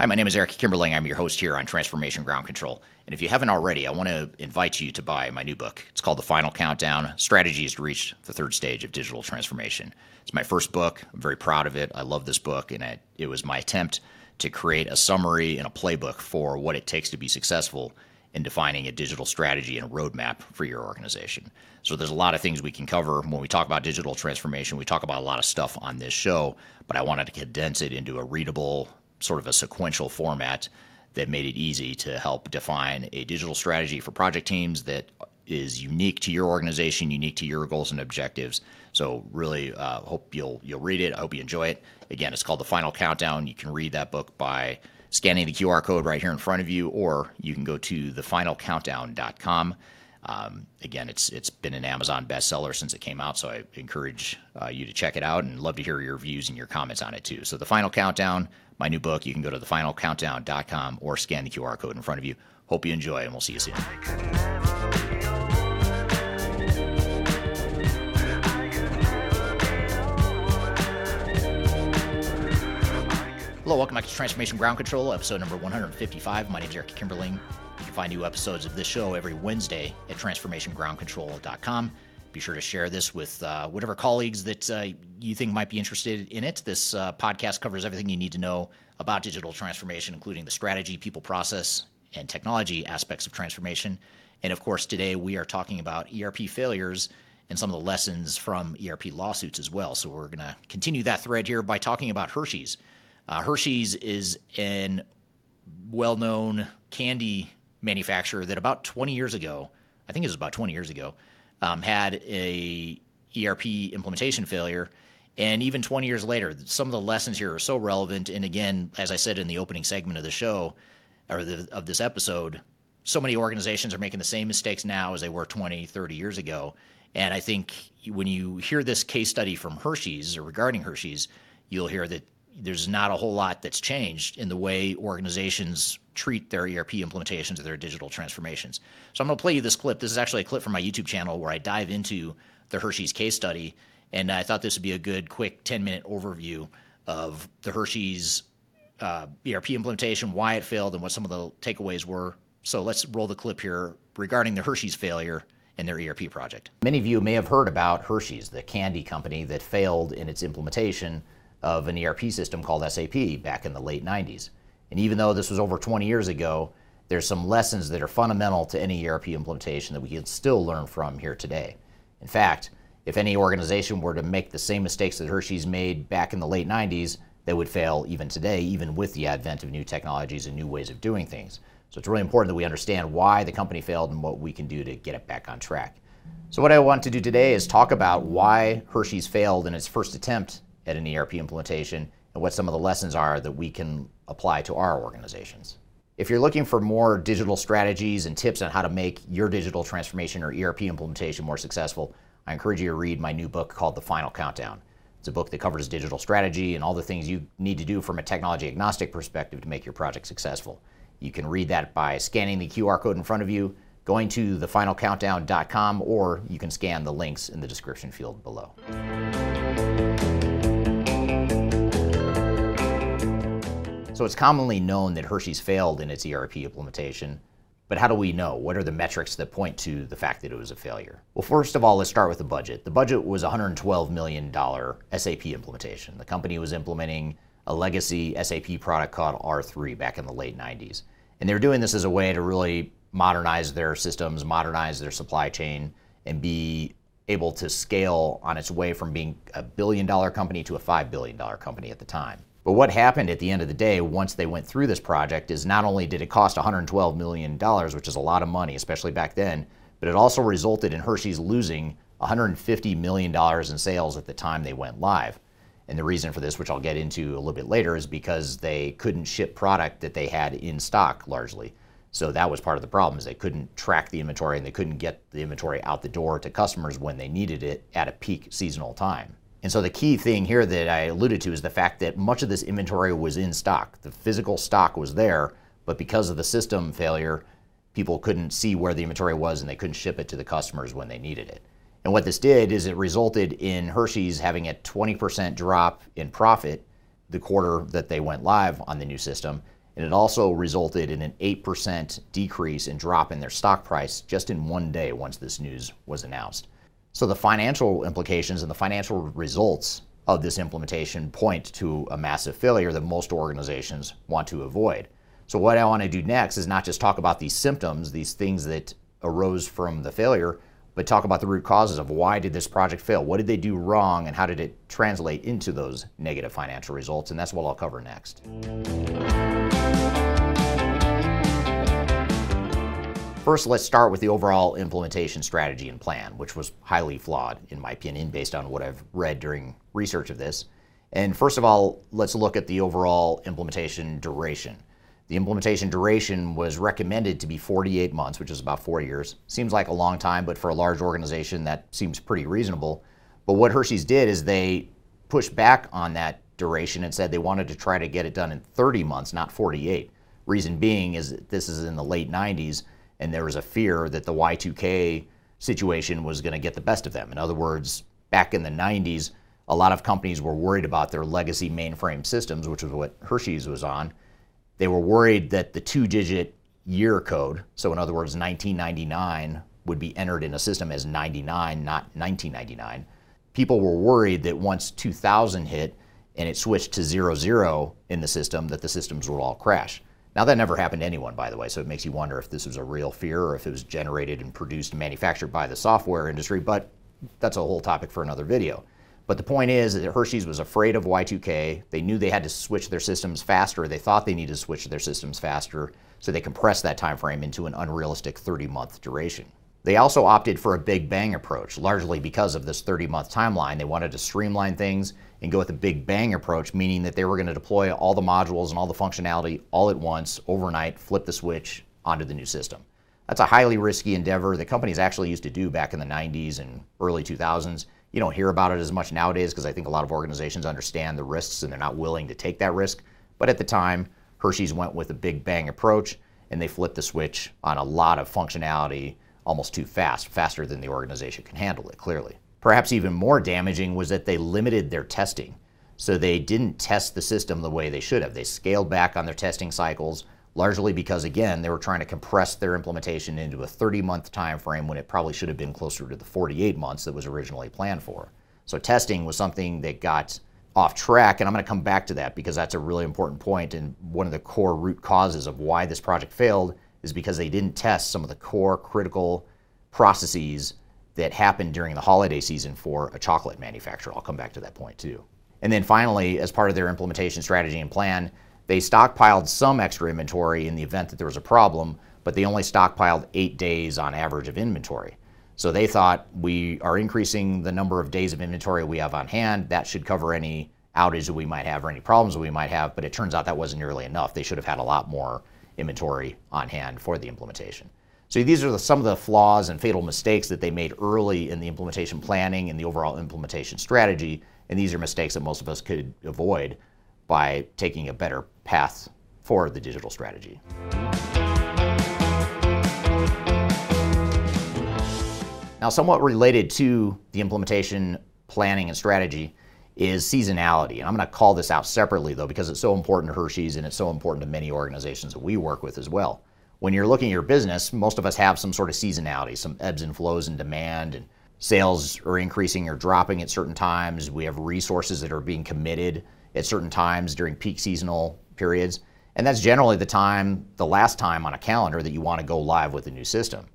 Hi, my name is Eric Kimberling. I'm your host here on Transformation Ground Control. And if you haven't already, I want to invite you to buy my new book. It's called The Final Countdown Strategies to Reach the Third Stage of Digital Transformation. It's my first book. I'm very proud of it. I love this book, and it, it was my attempt to create a summary and a playbook for what it takes to be successful in defining a digital strategy and a roadmap for your organization. So there's a lot of things we can cover when we talk about digital transformation. We talk about a lot of stuff on this show, but I wanted to condense it into a readable, sort of a sequential format that made it easy to help define a digital strategy for project teams that is unique to your organization, unique to your goals and objectives. So really uh, hope you'll you'll read it. I hope you enjoy it. Again, it's called The Final Countdown. You can read that book by scanning the QR code right here in front of you, or you can go to thefinalcountdown.com. Um, again, it's it's been an Amazon bestseller since it came out, so I encourage uh, you to check it out and love to hear your views and your comments on it too. So, The Final Countdown, my new book, you can go to thefinalcountdown.com or scan the QR code in front of you. Hope you enjoy, and we'll see you soon. Hello, welcome back to Transformation Ground Control, episode number 155. My name is Eric Kimberling. You can find new episodes of this show every Wednesday at transformationgroundcontrol.com. Be sure to share this with uh, whatever colleagues that uh, you think might be interested in it. This uh, podcast covers everything you need to know about digital transformation, including the strategy, people, process, and technology aspects of transformation. And of course, today we are talking about ERP failures and some of the lessons from ERP lawsuits as well. So we're going to continue that thread here by talking about Hershey's. Uh, Hershey's is an well known candy manufacturer that about 20 years ago, I think it was about 20 years ago, um, had a ERP implementation failure. And even 20 years later, some of the lessons here are so relevant. And again, as I said in the opening segment of the show, or the, of this episode, so many organizations are making the same mistakes now as they were 20, 30 years ago. And I think when you hear this case study from Hershey's or regarding Hershey's, you'll hear that there's not a whole lot that's changed in the way organizations treat their ERP implementations or their digital transformations. So I'm going to play you this clip. This is actually a clip from my YouTube channel where I dive into the Hershey's case study. And I thought this would be a good, quick 10 minute overview of the Hershey's uh, ERP implementation, why it failed, and what some of the takeaways were. So let's roll the clip here regarding the Hershey's failure in their ERP project. Many of you may have heard about Hershey's, the candy company that failed in its implementation of an ERP system called SAP back in the late 90s. And even though this was over 20 years ago, there's some lessons that are fundamental to any ERP implementation that we can still learn from here today. In fact, if any organization were to make the same mistakes that Hershey's made back in the late 90s, they would fail even today, even with the advent of new technologies and new ways of doing things. So it's really important that we understand why the company failed and what we can do to get it back on track. So, what I want to do today is talk about why Hershey's failed in its first attempt at an ERP implementation and what some of the lessons are that we can apply to our organizations. If you're looking for more digital strategies and tips on how to make your digital transformation or ERP implementation more successful, I encourage you to read my new book called The Final Countdown. It's a book that covers digital strategy and all the things you need to do from a technology agnostic perspective to make your project successful. You can read that by scanning the QR code in front of you, going to thefinalcountdown.com, or you can scan the links in the description field below. So it's commonly known that Hershey's failed in its ERP implementation, but how do we know? What are the metrics that point to the fact that it was a failure? Well, first of all, let's start with the budget. The budget was $112 million SAP implementation. The company was implementing a legacy SAP product called R3 back in the late 90s. And they were doing this as a way to really modernize their systems, modernize their supply chain, and be able to scale on its way from being a billion dollar company to a $5 billion company at the time. But what happened at the end of the day once they went through this project is not only did it cost $112 million, which is a lot of money, especially back then, but it also resulted in Hershey's losing $150 million in sales at the time they went live. And the reason for this, which I'll get into a little bit later, is because they couldn't ship product that they had in stock largely. So that was part of the problem is they couldn't track the inventory and they couldn't get the inventory out the door to customers when they needed it at a peak seasonal time. And so the key thing here that I alluded to is the fact that much of this inventory was in stock. The physical stock was there, but because of the system failure, people couldn't see where the inventory was and they couldn't ship it to the customers when they needed it. And what this did is it resulted in Hershey's having a 20% drop in profit the quarter that they went live on the new system. And it also resulted in an 8% decrease in drop in their stock price just in one day once this news was announced. So the financial implications and the financial results of this implementation point to a massive failure that most organizations want to avoid. So what I want to do next is not just talk about these symptoms, these things that arose from the failure, but talk about the root causes of why did this project fail? What did they do wrong and how did it translate into those negative financial results? And that's what I'll cover next. First, let's start with the overall implementation strategy and plan, which was highly flawed, in my opinion, based on what I've read during research of this. And first of all, let's look at the overall implementation duration. The implementation duration was recommended to be 48 months, which is about four years. Seems like a long time, but for a large organization, that seems pretty reasonable. But what Hershey's did is they pushed back on that duration and said they wanted to try to get it done in 30 months, not 48. Reason being is this is in the late 90s, and there was a fear that the Y2K situation was going to get the best of them. In other words, back in the 90s, a lot of companies were worried about their legacy mainframe systems, which was what Hershey's was on. They were worried that the two digit year code. So, in other words, 1999 would be entered in a system as 99, not 1999. People were worried that once 2000 hit and it switched to 00 in the system, that the systems would all crash. Now, that never happened to anyone, by the way, so it makes you wonder if this was a real fear or if it was generated and produced and manufactured by the software industry, but that's a whole topic for another video. But the point is that Hershey's was afraid of Y2K. They knew they had to switch their systems faster. They thought they needed to switch their systems faster, so they compressed that time frame into an unrealistic 30-month duration. They also opted for a big bang approach, largely because of this 30-month timeline. They wanted to streamline things and go with a big bang approach, meaning that they were going to deploy all the modules and all the functionality all at once, overnight, flip the switch onto the new system. That's a highly risky endeavor that companies actually used to do back in the 90s and early 2000s. You don't hear about it as much nowadays because I think a lot of organizations understand the risks and they're not willing to take that risk. But at the time, Hershey's went with a big bang approach and they flipped the switch on a lot of functionality almost too fast, faster than the organization can handle it, clearly. Perhaps even more damaging was that they limited their testing. So they didn't test the system the way they should have. They scaled back on their testing cycles, largely because, again, they were trying to compress their implementation into a 30 month time frame when it probably should have been closer to the 48 months that was originally planned for. So testing was something that got off track, and I'm going to come back to that because that's a really important point and one of the core root causes of why this project failed is because they didn't test some of the core critical processes that happened during the holiday season for a chocolate manufacturer. I'll come back to that point too. And then finally, as part of their implementation strategy and plan, they stockpiled some extra inventory in the event that there was a problem, but they only stockpiled eight days on average of inventory. So they thought we are increasing the number of days of inventory we have on hand. That should cover any outage that we might have or any problems that we might have, but it turns out that wasn't nearly enough. They should have had a lot more inventory on hand for the implementation. So these are the, some of the flaws and fatal mistakes that they made early in the implementation planning and the overall implementation strategy, and these are mistakes that most of us could avoid by taking a better path for the digital strategy. Now, somewhat related to the implementation planning and strategy is seasonality. And I'm going to call this out separately, though, because it's so important to Hershey's and it's so important to many organizations that we work with as well. When you're looking at your business, most of us have some sort of seasonality, some ebbs and flows in demand, and sales are increasing or dropping at certain times. We have resources that are being committed at certain times during peak seasonal periods. And that's generally the time, the last time on a calendar that you want to go live with a new system.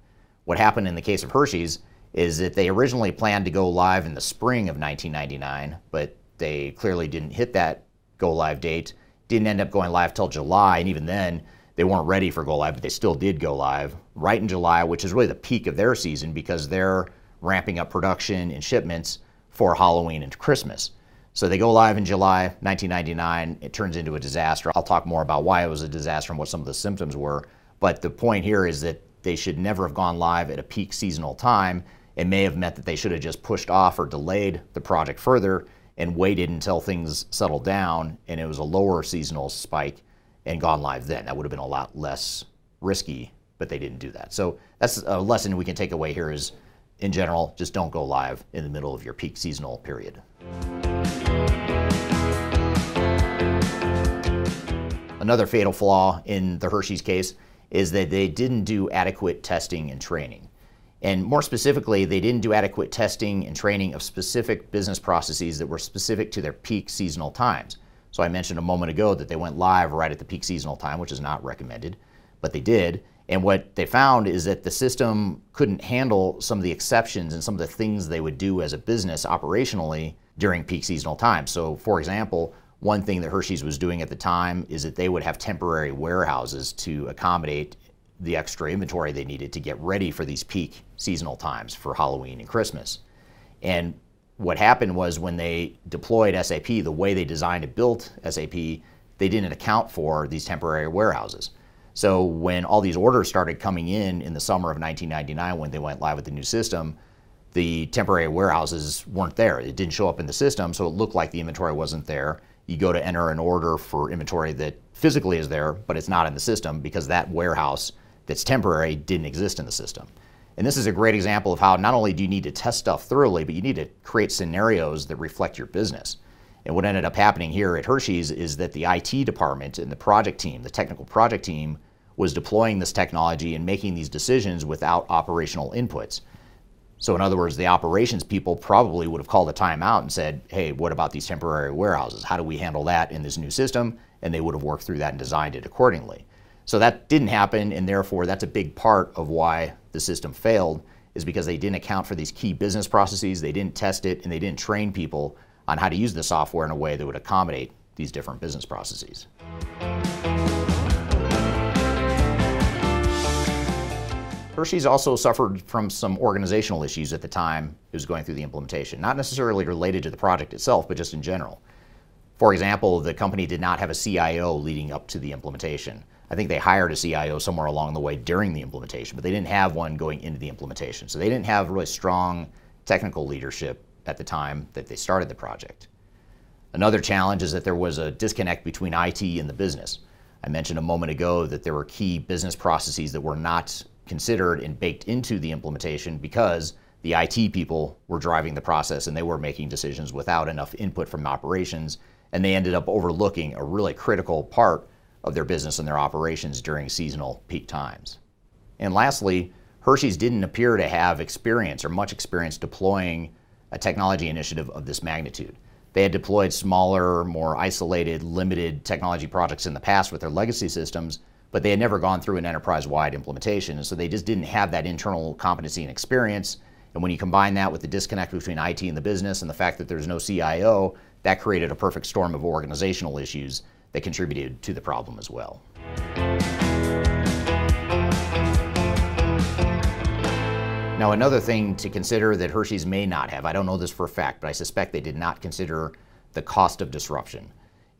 What happened in the case of Hershey's is that they originally planned to go live in the spring of 1999, but they clearly didn't hit that go live date. Didn't end up going live till July, and even then, they weren't ready for go live, but they still did go live right in July, which is really the peak of their season because they're ramping up production and shipments for Halloween and Christmas. So they go live in July 1999. It turns into a disaster. I'll talk more about why it was a disaster and what some of the symptoms were. But the point here is that they should never have gone live at a peak seasonal time. It may have meant that they should have just pushed off or delayed the project further and waited until things settled down and it was a lower seasonal spike and gone live then. That would have been a lot less risky, but they didn't do that. So that's a lesson we can take away here is in general, just don't go live in the middle of your peak seasonal period. Another fatal flaw in the Hershey's case is that they didn't do adequate testing and training. And more specifically, they didn't do adequate testing and training of specific business processes that were specific to their peak seasonal times. So I mentioned a moment ago that they went live right at the peak seasonal time, which is not recommended, but they did. And what they found is that the system couldn't handle some of the exceptions and some of the things they would do as a business operationally during peak seasonal time. So, for example, one thing that Hershey's was doing at the time is that they would have temporary warehouses to accommodate the extra inventory they needed to get ready for these peak seasonal times for Halloween and Christmas. And what happened was when they deployed SAP, the way they designed and built SAP, they didn't account for these temporary warehouses. So when all these orders started coming in in the summer of 1999 when they went live with the new system, the temporary warehouses weren't there. It didn't show up in the system, so it looked like the inventory wasn't there. You go to enter an order for inventory that physically is there, but it's not in the system because that warehouse that's temporary didn't exist in the system. And this is a great example of how not only do you need to test stuff thoroughly, but you need to create scenarios that reflect your business. And what ended up happening here at Hershey's is that the IT department and the project team, the technical project team, was deploying this technology and making these decisions without operational inputs. So, in other words, the operations people probably would have called a timeout and said, Hey, what about these temporary warehouses? How do we handle that in this new system? And they would have worked through that and designed it accordingly. So, that didn't happen, and therefore, that's a big part of why the system failed, is because they didn't account for these key business processes, they didn't test it, and they didn't train people on how to use the software in a way that would accommodate these different business processes. Hershey's also suffered from some organizational issues at the time it was going through the implementation, not necessarily related to the project itself, but just in general. For example, the company did not have a CIO leading up to the implementation. I think they hired a CIO somewhere along the way during the implementation, but they didn't have one going into the implementation. So they didn't have really strong technical leadership at the time that they started the project. Another challenge is that there was a disconnect between IT and the business. I mentioned a moment ago that there were key business processes that were not considered and baked into the implementation because the IT people were driving the process and they were making decisions without enough input from operations, and they ended up overlooking a really critical part of their business and their operations during seasonal peak times. And lastly, Hershey's didn't appear to have experience or much experience deploying a technology initiative of this magnitude. They had deployed smaller, more isolated, limited technology projects in the past with their legacy systems, but they had never gone through an enterprise wide implementation. And so they just didn't have that internal competency and experience. And when you combine that with the disconnect between IT and the business and the fact that there's no CIO, that created a perfect storm of organizational issues that contributed to the problem as well. Now, another thing to consider that Hershey's may not have, I don't know this for a fact, but I suspect they did not consider the cost of disruption.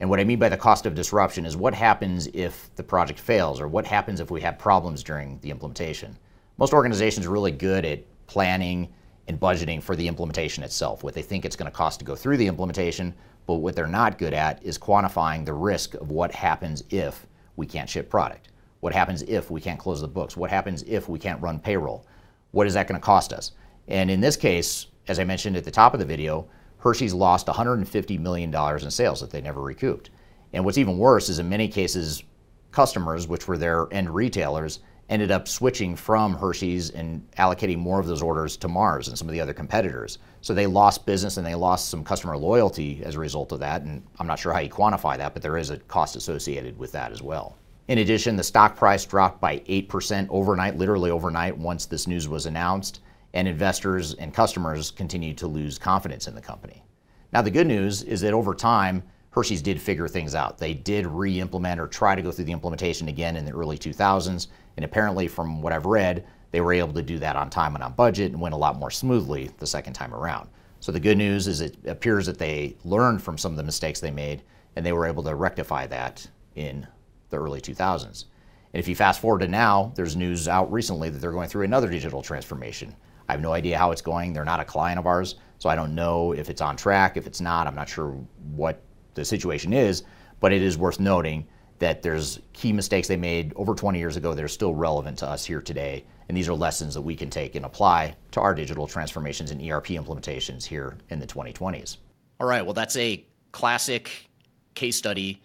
And what I mean by the cost of disruption is what happens if the project fails or what happens if we have problems during the implementation. Most organizations are really good at planning and budgeting for the implementation itself, what they think it's going to cost to go through the implementation, but what they're not good at is quantifying the risk of what happens if we can't ship product. What happens if we can't close the books? What happens if we can't run payroll? What is that going to cost us? And in this case, as I mentioned at the top of the video, Hershey's lost $150 million in sales that they never recouped. And what's even worse is in many cases, customers, which were their end retailers, ended up switching from Hershey's and allocating more of those orders to Mars and some of the other competitors. So they lost business and they lost some customer loyalty as a result of that. And I'm not sure how you quantify that, but there is a cost associated with that as well. In addition, the stock price dropped by 8% overnight, literally overnight, once this news was announced, and investors and customers continued to lose confidence in the company. Now, the good news is that over time, Hershey's did figure things out. They did re implement or try to go through the implementation again in the early 2000s, and apparently, from what I've read, they were able to do that on time and on budget and went a lot more smoothly the second time around. So the good news is it appears that they learned from some of the mistakes they made and they were able to rectify that in the early 2000s. And if you fast forward to now, there's news out recently that they're going through another digital transformation. I have no idea how it's going. They're not a client of ours, so I don't know if it's on track. If it's not, I'm not sure what the situation is, but it is worth noting that there's key mistakes they made over 20 years ago that are still relevant to us here today. And these are lessons that we can take and apply to our digital transformations and ERP implementations here in the 2020s. All right, well, that's a classic case study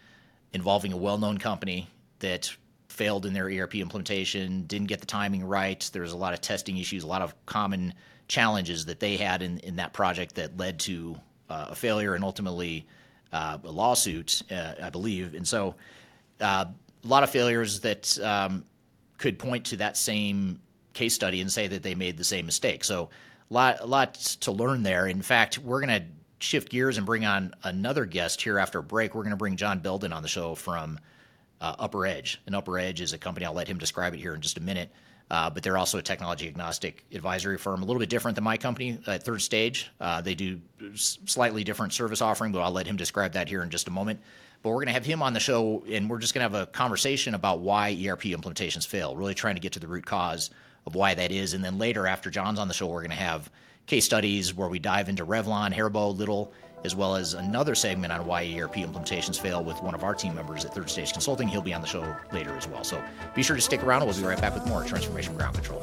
involving a well known company that failed in their ERP implementation, didn't get the timing right. There was a lot of testing issues, a lot of common challenges that they had in, in that project that led to uh, a failure and ultimately uh, a lawsuit, uh, I believe. And so, uh, a lot of failures that um, could point to that same case study and say that they made the same mistake. So, a lot, lot to learn there. In fact, we're going to shift gears and bring on another guest here after a break. We're going to bring John Belden on the show from uh, UpperEdge. And UpperEdge is a company, I'll let him describe it here in just a minute. Uh, but they're also a technology agnostic advisory firm, a little bit different than my company at Third Stage. Uh, they do slightly different service offering, but I'll let him describe that here in just a moment. But we're going to have him on the show, and we're just going to have a conversation about why ERP implementations fail, really trying to get to the root cause of why that is. And then later, after John's on the show, we're going to have case studies where we dive into Revlon, Haribo, Lidl, as well as another segment on why ERP implementations fail with one of our team members at Third Stage Consulting. He'll be on the show later as well. So be sure to stick around. We'll be right back with more Transformation Ground Control.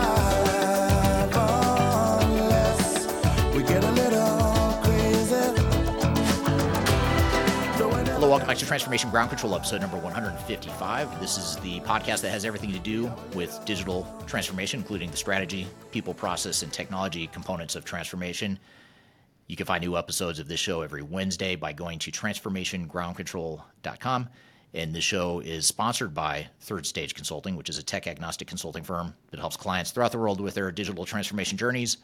welcome back to Transformation Ground Control, episode number 155. This is the podcast that has everything to do with digital transformation, including the strategy, people, process, and technology components of transformation. You can find new episodes of this show every Wednesday by going to transformationgroundcontrol.com. And the show is sponsored by Third Stage Consulting, which is a tech agnostic consulting firm that helps clients throughout the world with their digital transformation journeys.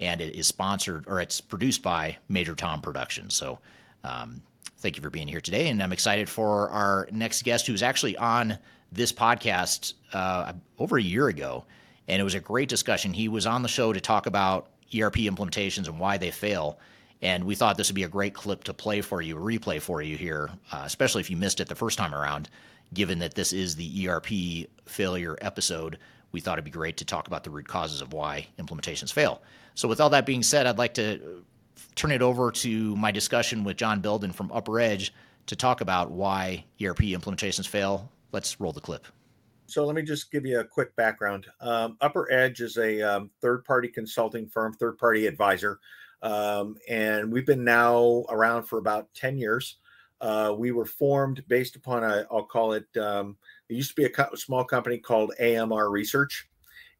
And it is sponsored, or it's produced by Major Tom Productions. So, um, thank you for being here today. And I'm excited for our next guest, who's actually on this podcast uh, over a year ago. And it was a great discussion. He was on the show to talk about ERP implementations and why they fail. And we thought this would be a great clip to play for you, replay for you here, uh, especially if you missed it the first time around, given that this is the ERP failure episode. We thought it'd be great to talk about the root causes of why implementations fail. So, with all that being said, I'd like to turn it over to my discussion with John Belden from UpperEdge to talk about why ERP implementations fail. Let's roll the clip. So let me just give you a quick background. Um, UpperEdge is a um, third-party consulting firm, third-party advisor, um, and we've been now around for about ten years. Uh, we were formed based upon a, I'll call it. Um, it used to be a co- small company called AMR Research,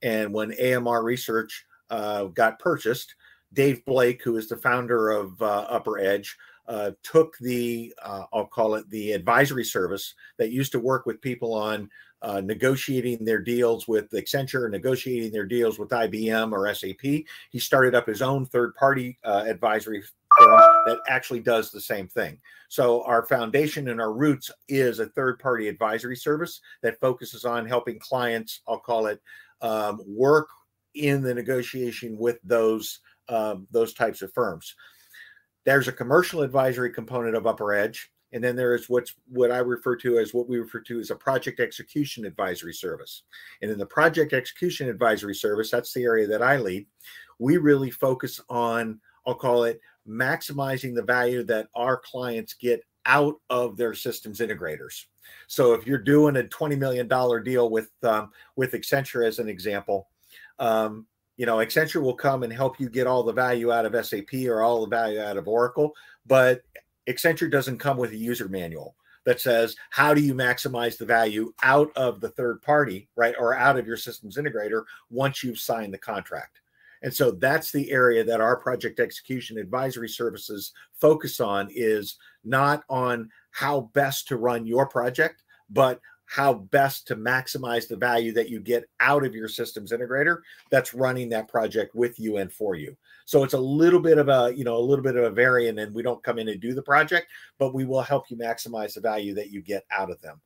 and when AMR Research uh, got purchased, Dave Blake, who is the founder of uh, UpperEdge, uh, took the uh, I'll call it the advisory service that used to work with people on uh, negotiating their deals with Accenture, negotiating their deals with IBM or SAP. He started up his own third party uh, advisory firm that actually does the same thing. So, our foundation and our roots is a third party advisory service that focuses on helping clients, I'll call it, um, work in the negotiation with those um, those types of firms. There's a commercial advisory component of UpperEdge, and then there is what's what I refer to as what we refer to as a project execution advisory service. And in the project execution advisory service, that's the area that I lead. We really focus on, I'll call it maximizing the value that our clients get out of their systems integrators. So if you're doing a $20 million deal with um, with Accenture as an example, um, you know, Accenture will come and help you get all the value out of SAP or all the value out of Oracle, but Accenture doesn't come with a user manual that says how do you maximize the value out of the third party, right, or out of your systems integrator once you've signed the contract. And so that's the area that our project execution advisory services focus on is not on how best to run your project, but how best to maximize the value that you get out of your systems integrator that's running that project with you and for you. So it's a little bit of a, you know, a little bit of a variant and we don't come in and do the project, but we will help you maximize the value that you get out of them.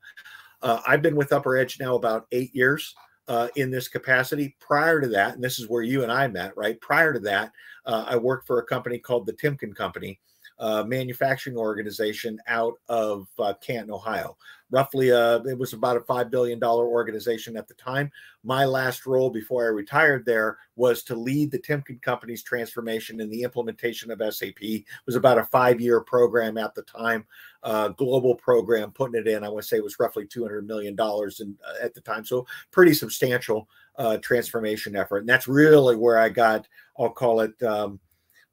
Uh, I've been with UpperEdge now about eight years uh, in this capacity. Prior to that, and this is where you and I met, right? Prior to that, uh, I worked for a company called the Timken Company, uh, manufacturing organization out of uh, Canton, Ohio. Roughly, uh, it was about a $5 billion organization at the time. My last role before I retired there was to lead the Timken Company's transformation and the implementation of SAP. It was about a five year program at the time, uh, global program, putting it in, I would say it was roughly $200 million in, uh, at the time. So, pretty substantial uh, transformation effort. And that's really where I got, I'll call it, um,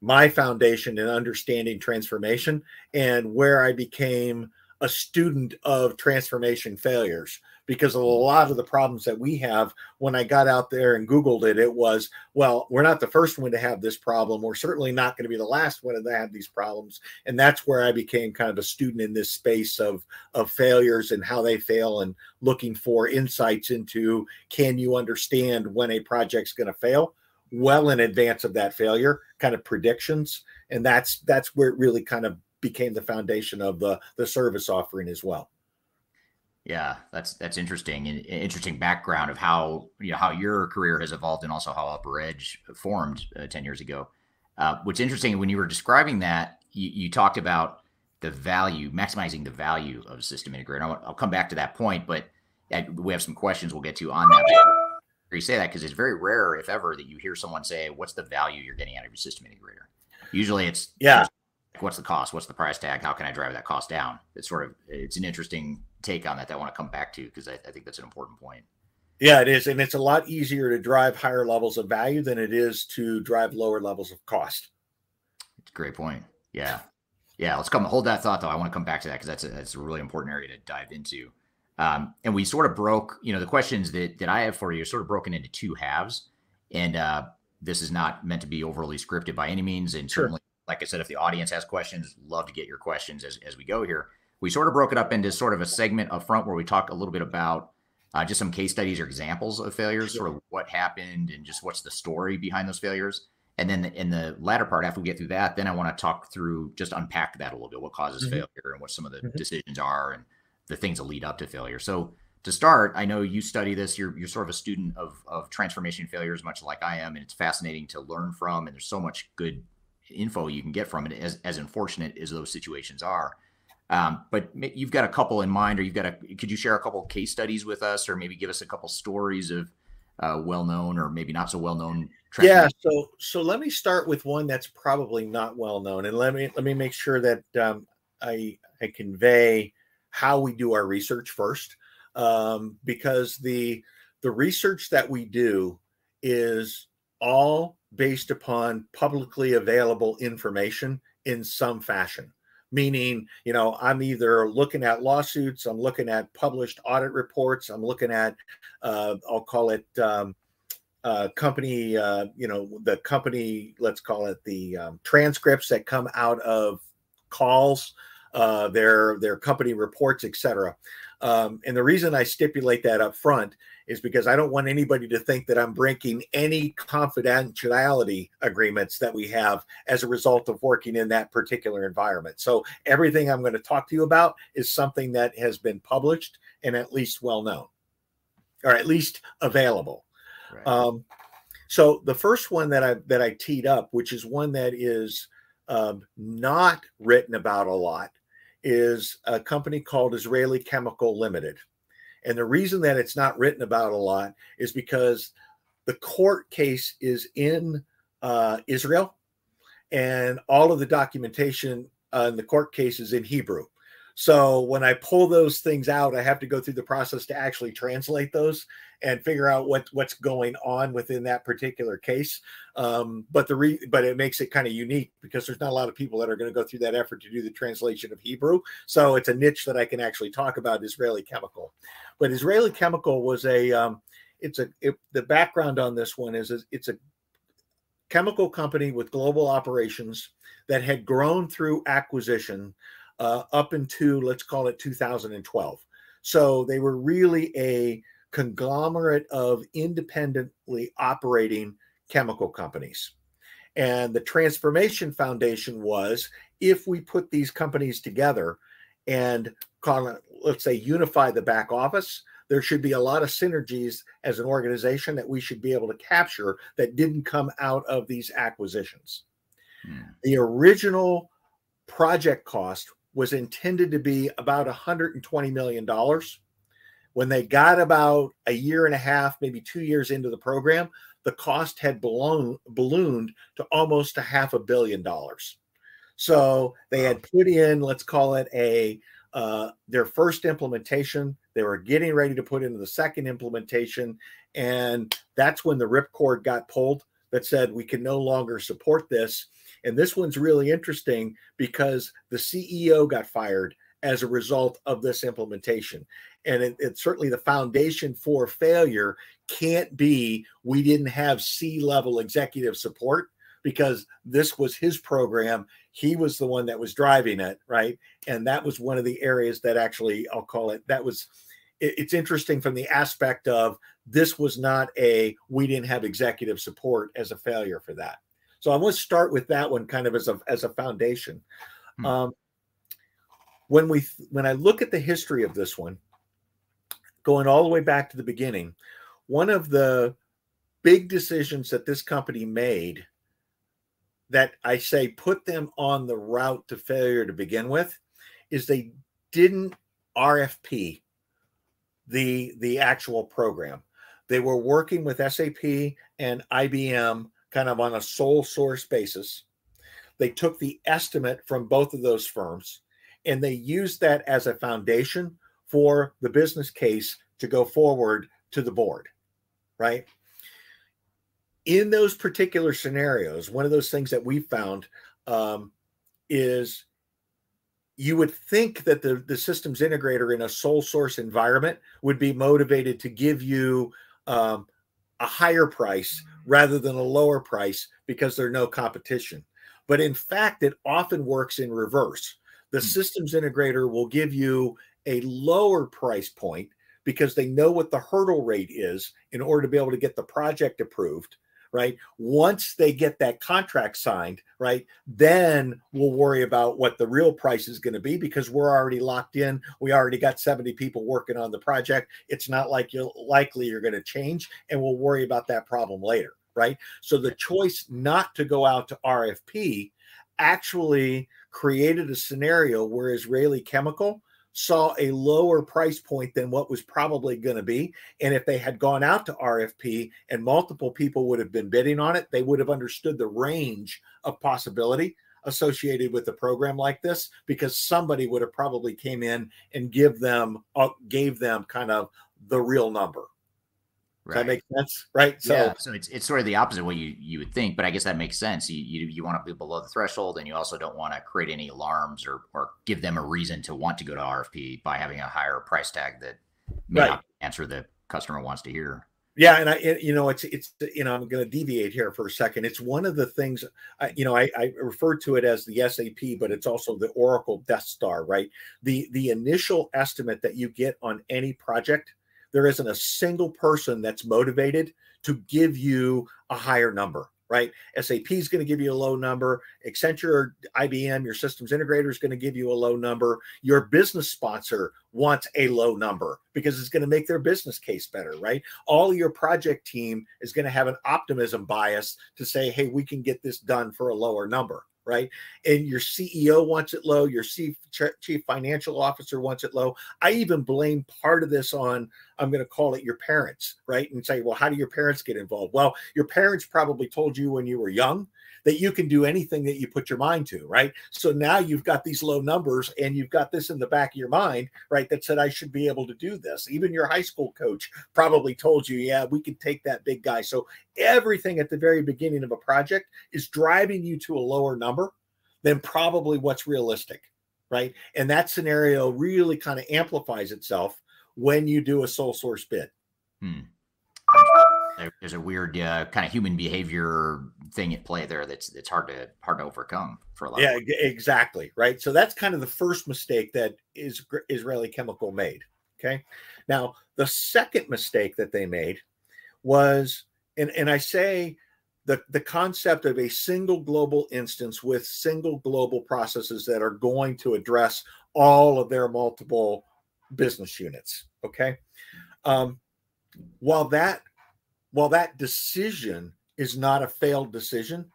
my foundation in understanding transformation and where I became a student of transformation failures because a lot of the problems that we have when I got out there and Googled it, it was, well, we're not the first one to have this problem. We're certainly not going to be the last one to have these problems. And that's where I became kind of a student in this space of, of failures and how they fail and looking for insights into can you understand when a project's going to fail? Well in advance of that failure, kind of predictions, and that's that's where it really kind of became the foundation of the the service offering as well. Yeah, that's that's interesting and interesting background of how you know how your career has evolved and also how UpperEdge formed uh, ten years ago. Uh, what's interesting when you were describing that, you, you talked about the value, maximizing the value of system integrator. I'll, I'll come back to that point, but we have some questions we'll get to on that. You say that because it's very rare, if ever, that you hear someone say, "What's the value you're getting out of your system integrator?" Usually, it's yeah. What's the cost? What's the price tag? How can I drive that cost down? It's sort of it's an interesting take on that that I want to come back to because I, I think that's an important point. Yeah, it is. And it's a lot easier to drive higher levels of value than it is to drive lower levels of cost. It's a great point. Yeah. Yeah. Let's come hold that thought though. I want to come back to that because that's a, that's a really important area to dive into. Um, and we sort of broke, you know, the questions that, that I have for you are sort of broken into two halves. And uh, this is not meant to be overly scripted by any means. And certainly, like I said, if the audience has questions, love to get your questions as, as we go here. We sort of broke it up into sort of a segment up front where we talk a little bit about uh, just some case studies or examples of failures, sort of what happened and just what's the story behind those failures. And then in the latter part, after we get through that, then I want to talk through just unpack that a little bit, what causes Mhm. failure and what some of the Mhm. decisions are and the things that lead up to failure. So to start, I know you study this. You're you're sort of a student of of transformation failures, much like I am, and it's fascinating to learn from. And there's so much good info you can get from it, as as unfortunate as those situations are. Um, but you've got a couple in mind, or you've got a. Could you share a couple case studies with us, or maybe give us a couple stories of uh, well known or maybe not so well known? Yeah, so so let me start with one that's probably not well known, and let me let me make sure that um, I I convey how we do our research first, um, because the the research that we do is all based upon publicly available information in some fashion. Meaning, you know, I'm either looking at lawsuits, I'm looking at published audit reports, I'm looking at, uh, I'll call it. Um, uh, company, uh, you know, the company, let's call it the um, transcripts that come out of calls, uh, their their company reports, etc. Um, and the reason I stipulate that up front is because I don't want anybody to think that I'm breaking any confidentiality agreements that we have as a result of working in that particular environment. So everything I'm going to talk to you about is something that has been published and at least well known, or at least available. Um, so the first one that I that I teed up, which is one that is um, not written about a lot, is a company called Israeli Chemical Limited. And the reason that it's not written about a lot is because the court case is in uh, Israel, and all of the documentation uh, in the court case is in Hebrew. So when I pull those things out, I have to go through the process to actually translate those and figure out what what's going on within that particular case. Um, but the re- but it makes it kind of unique because there's not a lot of people that are going to go through that effort to do the translation of Hebrew. So it's a niche that I can actually talk about Israeli Chemical. But Israeli Chemical was a um, it's a it, the background on this one is, is it's a chemical company with global operations that had grown through acquisition uh, up into let's call it 2012. So they were really a conglomerate of independently operating chemical companies. And the Transformation Foundation was if we put these companies together and call it, let's say, unify the back office, there should be a lot of synergies as an organization that we should be able to capture that didn't come out of these acquisitions. Hmm. The original project cost was intended to be about $120 million. When they got about a year and a half, maybe two years into the program, the cost had blown, ballooned to almost a half a billion dollars. So they had put in, let's call it a uh, their first implementation. They were getting ready to put into the second implementation, and that's when the ripcord got pulled that said we can no longer support this. And this one's really interesting because the CEO got fired as a result of this implementation. And it, it's certainly the foundation for failure can't be we didn't have C level executive support because this was his program. He was the one that was driving it, right? And that was one of the areas that actually, I'll call it, that was it- it's interesting from the aspect of this was not a we didn't have executive support as a failure for that. So I want to start with that one kind of as a as a foundation. Hmm. Um, when we when I look at the history of this one, going all the way back to the beginning, one of the big decisions that this company made that I say put them on the route to failure to begin with is they didn't RFP the the actual program. They were working with SAP and IBM kind of on a sole source basis. They took the estimate from both of those firms and they used that as a foundation for the business case to go forward to the board, right? In those particular scenarios, one of those things that we found um, is you would think that the, the systems integrator in a sole source environment would be motivated to give you um, a higher price rather than a lower price because there's no competition. But in fact, it often works in reverse. The hmm. systems integrator will give you a lower price point because they know what the hurdle rate is in order to be able to get the project approved right? Once they get that contract signed right then we'll worry about what the real price is going to be because we're already locked in. We already got 70 people working on the project. It's not like you're likely you're going to change and we'll worry about that problem later right? So the choice not to go out to rfp actually created a scenario where israeli chemical saw a lower price point than what was probably going to be. And if they had gone out to RFP and multiple people would have been bidding on it, they would have understood the range of possibility associated with a program like this because somebody would have probably came in and give them uh, gave them kind of the real number. Does that make sense? Right. So yeah, so it's it's sort of the opposite of what you you would think, but I guess that makes sense. You you, you want to be below the threshold, and you also don't want to create any alarms or or give them a reason to want to go to RFP by having a higher price tag that may Right. not answer the customer wants to hear. Yeah, and I, it- you know, it's it's you know, I'm going to deviate here for a second. It's one of the things, I, you know, I, I refer to it as the SAP, but it's also the Oracle Death Star, right? The the initial estimate that you get on any project, there isn't a single person that's motivated to give you a higher number, right? SAP is going to give you a low number. Accenture, IBM, your systems integrator is going to give you a low number. Your business sponsor wants a low number because it's going to make their business case better, right? All your project team is going to have an optimism bias to say, hey, we can get this done for a lower number, right? And your CEO wants it low, your chief, chief financial officer wants it low. I even blame part of this on, I'm going to call it your parents, right? And say, well, how do your parents get involved? Well, your parents probably told you when you were young that you can do anything that you put your mind to, right? So now you've got these low numbers and you've got this in the back of your mind, right? That said, I should be able to do this. Even your high school coach probably told you, yeah, we can take that big guy. So everything at the very beginning of a project is driving you to a lower number than probably what's realistic, right? And that scenario really kind of amplifies itself when you do a sole source bid. Hmm. There- There's a weird uh, kind of human behavior thing at play there that's that's hard to hard to overcome for a lot. Yeah, of exactly. Right. So that's kind of the first mistake that is Israeli Chemical made. Okay. Now, the second mistake that they made was, and, and I say the, the concept of a single global instance with single global processes that are going to address all of their multiple business units. Okay. Um, while that while that decision is not a failed decision,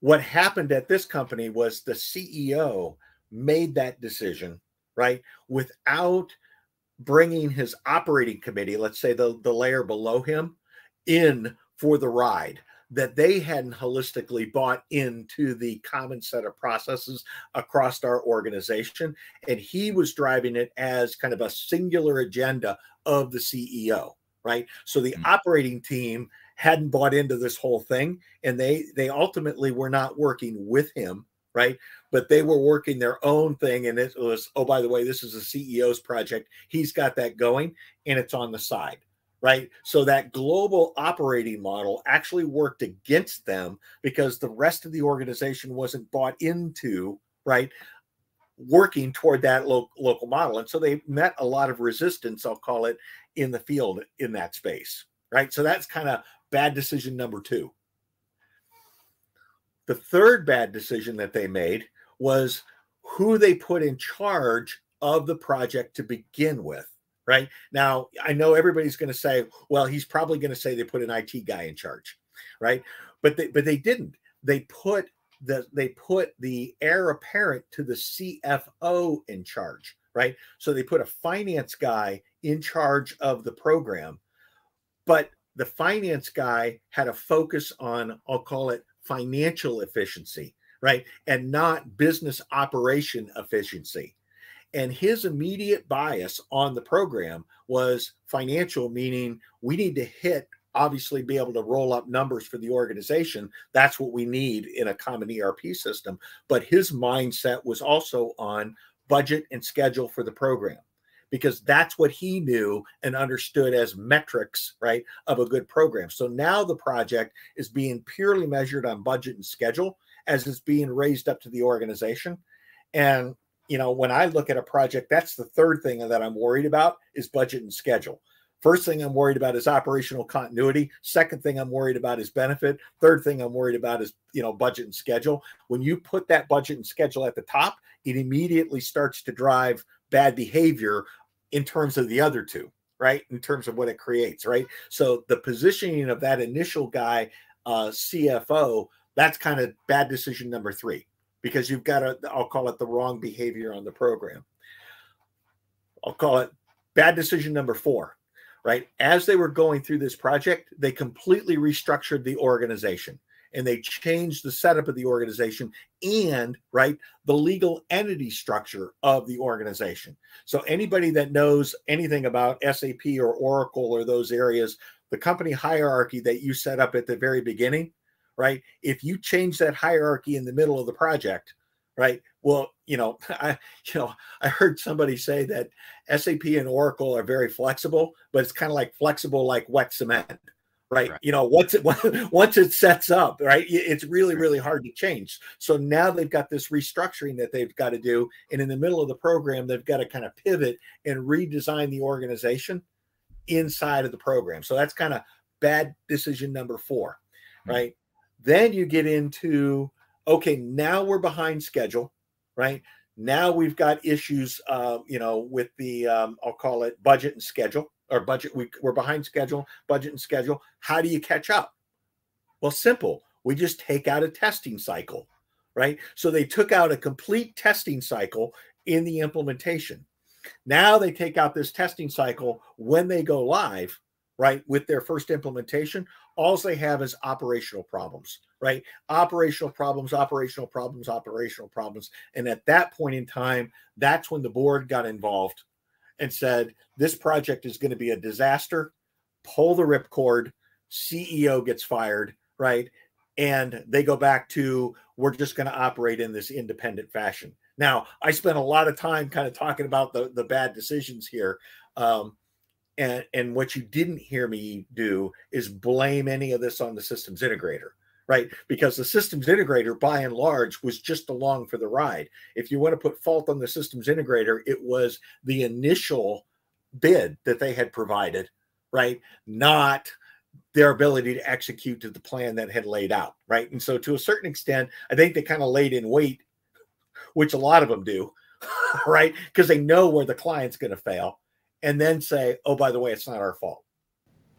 what happened at this company was the CEO made that decision, right, without bringing his operating committee, let's say the, the layer below him, in for the ride. That they hadn't holistically bought into the common set of processes across our organization. And he was driving it as kind of a singular agenda of the CEO right? So the mm. operating team hadn't bought into this whole thing and they they ultimately were not working with him right? But they were working their own thing and it was oh by the way this is a ceo's project. He's got that going and it's on the side right? So that global operating model actually worked against them because the rest of the organization wasn't bought into right working toward that lo- local model. And so they met a lot of resistance, I'll call it, in the field in that space, right? So that's kind of bad decision number two. The third bad decision that they made was who they put in charge of the project to begin with, right? Now, I know everybody's going to say, well, he's probably going to say they put an IT guy in charge, right? But they, but they didn't. They put the they put the heir apparent to the CFO in charge, right? So they put a finance guy in charge of the program, but the finance guy had a focus on, I'll call it financial efficiency, right? And not business operation efficiency. And his immediate bias on the program was financial, meaning we need to hit, obviously, be able to roll up numbers for the organization. That's what we need in a common ERP system. But his mindset was also on budget and schedule for the program because that's what he knew and understood as metrics, right, of a good program. So now the project is being purely measured on budget and schedule as it's being raised up to the organization. And you know, when I look at a project, that's the third thing that I'm worried about is budget and schedule. First thing I'm worried about is operational continuity. Second thing I'm worried about is benefit. Third thing I'm worried about is, you know, budget and schedule. When you put that budget and schedule at the top, it immediately starts to drive bad behavior in terms of the other two, right? In terms of what it creates, right? So the positioning of that initial guy, uh, CFO, that's kind of bad decision number three because you've got a, I'll call it the wrong behavior on the program. I'll call it bad decision number four, right? As they were going through this project, they completely restructured the organization and they changed the setup of the organization and right the legal entity structure of the organization. So anybody that knows anything about sap or oracle or those areas the company hierarchy that you set up at the very beginning right if you change that hierarchy in the middle of the project right well you know i you know i heard somebody say that sap and oracle are very flexible but it's kind of like flexible like wet cement right? right? You know, once it once it sets up, right? It's really really hard to change. So now they've got this restructuring that they've got to do, and in the middle of the program, they've got to kind of pivot and redesign the organization inside of the program. So that's kind of bad decision number 4, mm-hmm. right? Then you get into okay, now we're behind schedule, right? Now we've got issues, uh, you know, with the um, I'll call it budget and schedule our budget we, we're behind schedule budget and schedule how do you catch up? Well simple. We just take out a testing cycle right? So they took out a complete testing cycle in the implementation. Now they take out this testing cycle when they go live right with their first implementation. All they have is operational problems right? Operational problems operational problems operational problems. And at that point in time that's when the board got involved and said, This project is going to be a disaster. Pull the ripcord. CEO gets fired, right? And they go back to, We're just going to operate in this independent fashion. Now, I spent a lot of time kind of talking about the, the bad decisions here. Um, and, and what you didn't hear me do is blame any of this on the systems integrator right? Because the systems integrator, by and large, was just along for the ride. If you want to put fault on the systems integrator, it was the initial bid that they had provided, right? Not their ability to execute to the plan that had laid out, right? And so, to a certain extent, I think they kind of laid in wait, which a lot of them do, right? Because they know where the client's going to fail, and then say, "Oh, by the way, it's not our fault."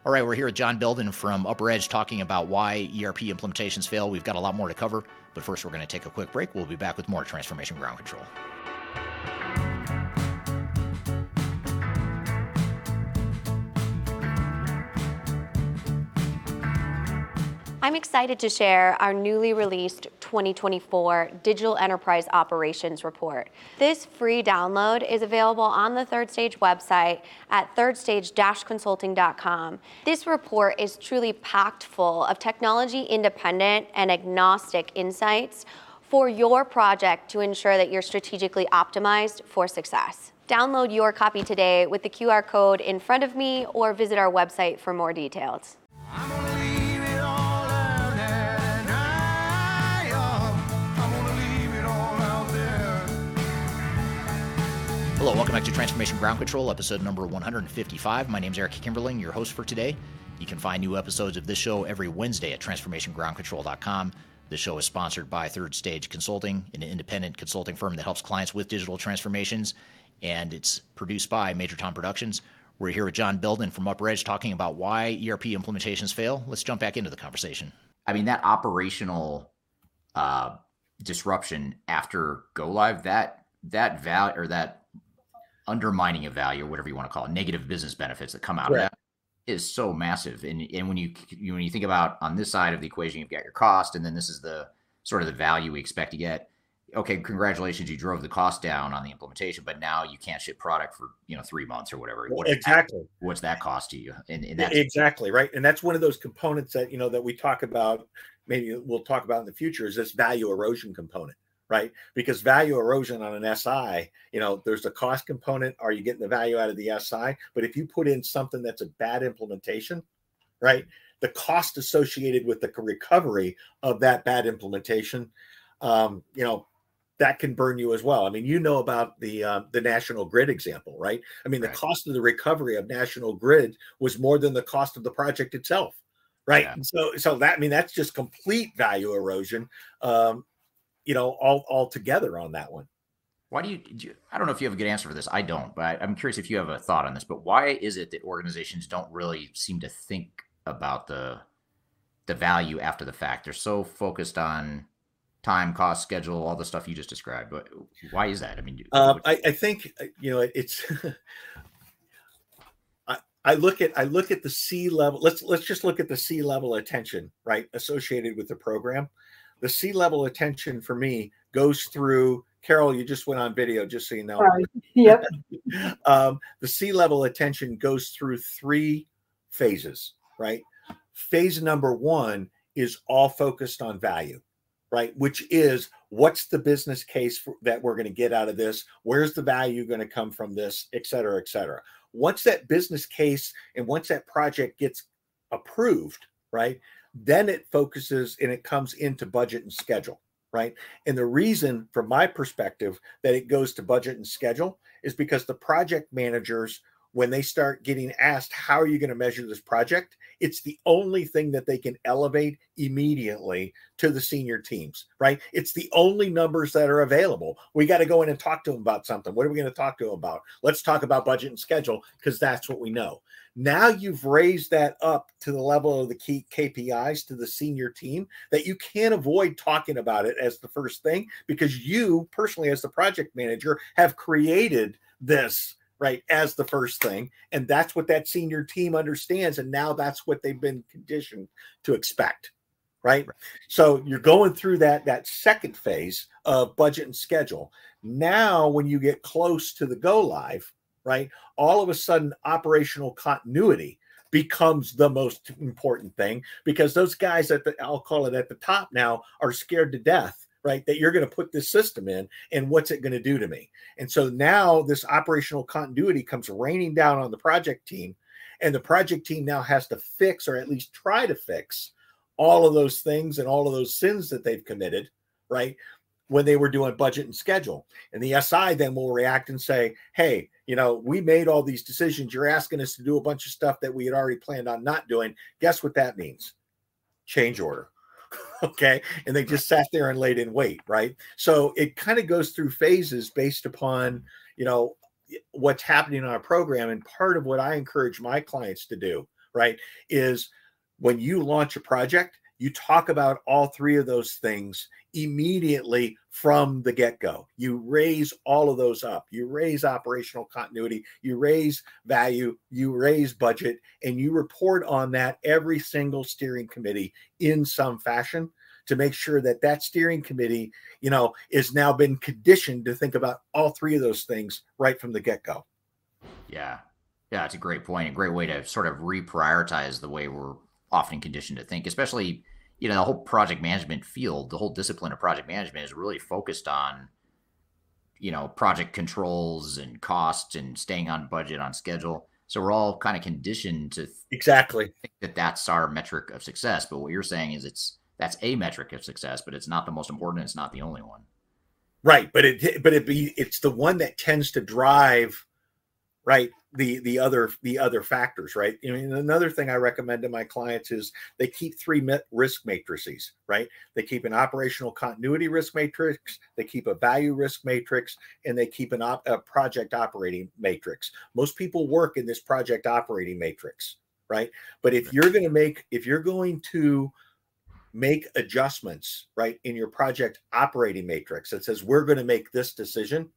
All right, we're here with John Belden from UpperEdge talking about why ERP implementations fail. We've got a lot more to cover, but first we're going to take a quick break. We'll be back with more Transformation Ground Control. I'm excited to share our newly released 2024 Digital Enterprise Operations Report. This free download is available on the Third Stage website at thirdstage-consulting.com. This report is truly packed full of technology independent and agnostic insights for your project to ensure that you're strategically optimized for success. Download your copy today with the QR code in front of me or visit our website for more details. Hello, welcome back to Transformation Ground Control, episode number 155. My name is Eric Kimberling, your host for today. You can find new episodes of this show every Wednesday at transformationgroundcontrol.com. The show is sponsored by Third Stage Consulting, an independent consulting firm that helps clients with digital transformations, and it's produced by Major Tom Productions. We're here with John Belden from UpperEdge talking about why ERP implementations fail. Let's jump back into the conversation. I mean, that operational uh, disruption after go live, that that value or that undermining of value or whatever you want to call it, negative business benefits that come out Correct. of that is so massive. And and when you you- when you think about on this side of the equation, you've got your cost, and then this is the sort of the value we expect to get. Okay, congratulations, you drove the cost down on the implementation, but now you can't ship product for you know three months or whatever. What does that- exactly. what's that cost to you? And, and that's exactly right and that's one of those components that you know that we talk about maybe we'll talk about in the future is this value erosion component right because value erosion on an si you know there's a cost component are you getting the value out of the si but if you put in something that's a bad implementation right the cost associated with the recovery of that bad implementation um, you know that can burn you as well. I mean, you know about the uh, the National Grid example, right? I mean, the cost of the recovery of National Grid was more than the cost of the project itself, right? And So, so that I mean, that's just complete value erosion, um, you know, all all together on that one. Why do you, do you? I don't know if you have a good answer for this. I don't, but I, I'm curious if you have a thought on this. But why is it that organizations don't really seem to think about the the value after the fact? They're so focused on time, cost, schedule, all the stuff you just described. But why is that? I mean, Um, I, I think uh, you know it's. I, I look at I look at the C level. Let's let's just look at the C level attention right associated with the program. The C level attention for me goes through. Carol, you just went on video, just so you know. Sorry. Yep. um, the C level attention goes through three phases, right? Phase number one is all focused on value, right? Which is what's the business case for, that we're going to get out of this? Where's the value going to come from this, et cetera, et cetera. Once that business case and once that project gets approved, right? Then it focuses and it comes into budget and schedule, right? And the reason, from my perspective, that it goes to budget and schedule is because the project managers, when they start getting asked, How are you going to measure this project? It's the only thing that they can elevate immediately to the senior teams, right? It's the only numbers that are available. We got to go in and talk to them about something. What are we going to talk to them about? Let's talk about budget and schedule because that's what we know. Now you've raised that up to the level of the key KPIs to the senior team that you can't avoid talking about it as the first thing because you personally, as the project manager, have created this right as the first thing. And that's what that senior team understands. And now that's what they've been conditioned to expect right. So you're going through that that second phase of budget and schedule. Now when you get close to the go live right? All of a sudden operational continuity becomes the most important thing because those guys at the I'll call it at the top now are scared to death right that you're going to put this system in and what's it going to do to me? And so now this operational continuity comes raining down on the project team and the project team now has to fix or at least try to fix all of those things and all of those sins that they've committed right when they were doing budget and schedule. And the SI then will react and say hey you know we made all these decisions. You're asking us to do a bunch of stuff that we had already planned on not doing. Guess what that means? Change order. Okay? And they just sat there and laid in wait right? So it kind of goes through phases based upon you know what's happening on our program. And part of what i encourage my clients to do right is when you launch a project you talk about all three of those things immediately from the get-go you raise all of those up you raise operational continuity you raise value you raise budget and you report on that every single steering committee in some fashion to make sure that that steering committee you know is now been conditioned to think about all three of those things right from the get-go Yeah. Yeah, it's a great point. A great way to sort of reprioritize the way we're often conditioned to think, especially, you know, the whole project management field, the whole discipline of project management is really focused on, you know, project controls and costs and staying on budget, on schedule. So we're all kind of conditioned to exactly think that that's our metric of success. But what you're saying is it's that's a metric of success, but it's not the most important. It's not the only one. Right, but it but it be it's the one that tends to drive right the the other the other factors right? I mean another thing i recommend to my clients is they keep three risk matrices right? They keep an operational continuity risk matrix they keep a value risk matrix and they keep an op- a project operating matrix. Most people work in this project operating matrix right? But if you're going to make if you're going to make adjustments right in your project operating matrix that says we're going to make this decision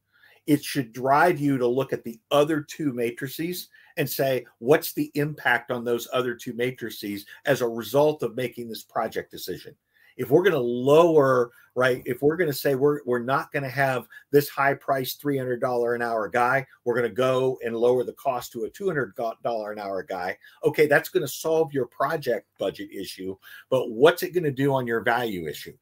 it should drive you to look at the other two matrices and say what's the impact on those other two matrices as a result of making this project decision? If we're going to lower right if we're going to say we're, we're not going to have this high price $300 an hour guy we're going to go and lower the cost to a $200 an hour guy okay that's going to solve your project budget issue but what's it going to do on your value issue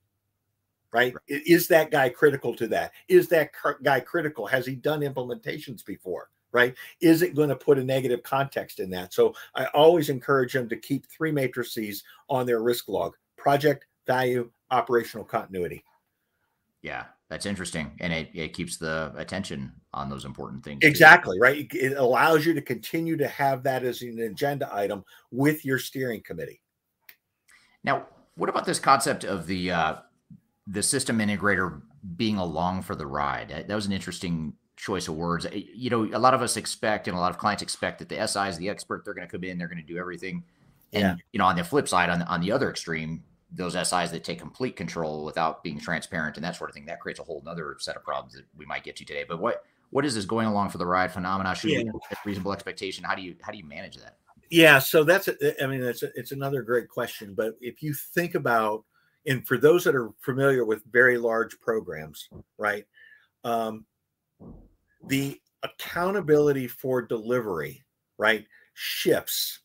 right? I- Is that guy critical to that? Is that guy critical? Has he done implementations before? Right? Is it going to put a negative context in that? So I always encourage them to keep three matrices on their risk log project, value, operational continuity. Yeah, that's interesting, and it, it keeps the attention on those important things. too. Exactly, right? It- It allows you to continue to have that as an agenda item with your steering committee. Now, what about this concept of the uh, the system integrator being along for the ride? That- was an interesting choice of words. You know, a lot of us expect, and a lot of clients expect that the SI is the expert. They're going to come in, they're going to do everything. And Yeah. you know, on the flip side, on the, on the other extreme, those SIs that take complete control without being transparent and that sort of thing, that creates a whole other set of problems that we might get to today. But what what is this going along for the ride phenomena? Should we Yeah. have reasonable expectation? How do you how do you manage that? Yeah, so that's a, I mean it's a, it's another great question, but if you think about and for those that are familiar with very large programs, right? Um, the accountability for delivery, right, shifts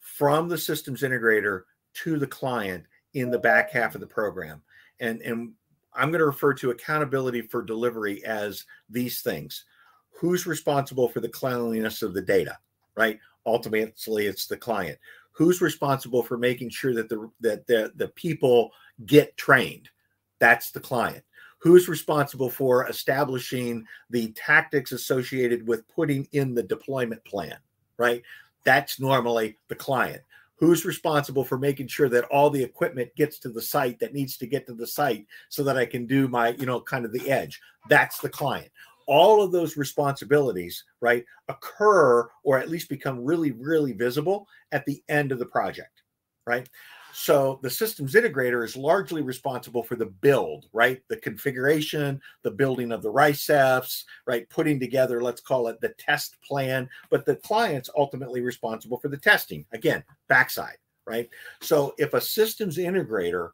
from the systems integrator to the client in the back half of the program. And and I'm going to refer to accountability for delivery as these things. Who's responsible for the cleanliness of the data, right? Ultimately, it's the client. Who's responsible for making sure that the that the, the people get trained? That's the client. Who's responsible for establishing the tactics associated with putting in the deployment plan, right? That's normally the client. Who's responsible for making sure that all the equipment gets to the site that needs to get to the site so that I can do my, you know, kind of the edge? That's the client all of those responsibilities right occur or at least become really really visible at the end of the project right so the systems integrator is largely responsible for the build right? The configuration the building of the RICEFs right? Putting together let's call it the test plan but the client's ultimately responsible for the testing. Again backside right? So if a systems integrator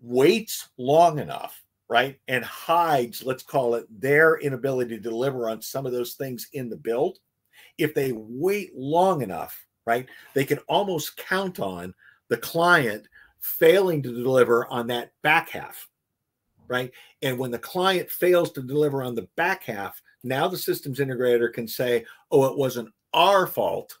waits long enough right and hides let's call it their inability to deliver on some of those things in the build if they wait long enough right they can almost count on the client failing to deliver on that back half right and when the client fails to deliver on the back half now the systems integrator can say oh it wasn't our fault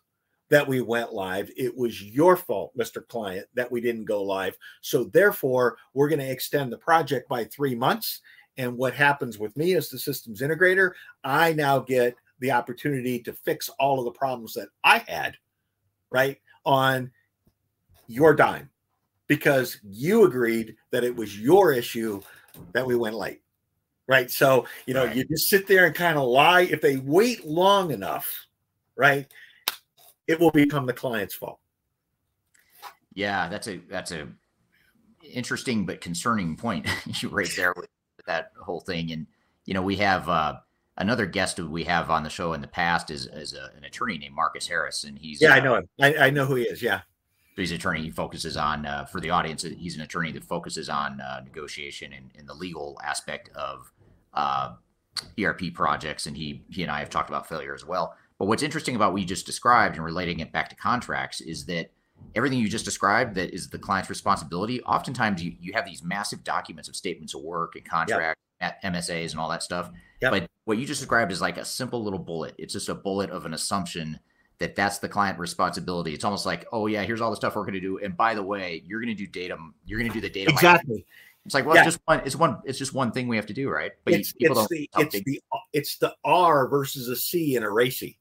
that we went live. It was your fault, Mr. Client, that we didn't go live. So therefore, we're going to extend the project by three months. And what happens with me as the systems integrator, I now get the opportunity to fix all of the problems that I had, right, on your dime because you agreed that it was your issue that we went late. Right. So, you know, you just sit there and kind of lie. If they wait long enough, right, it will become the client's fault. Yeah, that's a that's a interesting but concerning point you raised there with that whole thing. And you know, we have uh, another guest we have on the show in the past is is a, an attorney named Marcus Harris, and he's Yeah, I uh, know him. I, I know who he is. Yeah. He's an attorney. He focuses on uh, for the audience. He's an attorney that focuses on uh, negotiation and, and the legal aspect of uh, ERP projects. And he he and I have talked about failure as well. But what's interesting about what you just described and relating it back to contracts is that everything you just described that is the client's responsibility. Oftentimes, you you have these massive documents of statements of work and contract at MSAs and all that stuff. Yep. But what you just described is like a simple little bullet. It's just a bullet of an assumption that that's the client responsibility. It's almost like, oh yeah, here's all the stuff we're going to do, and by the way, you're going to do data. You're going to do the data. Exactly. It's like, well, Yeah. it's just one. It's one. It's just one thing we have to do, right? But it's people it's don't. the it's big- the it's the R versus a C in a RACI.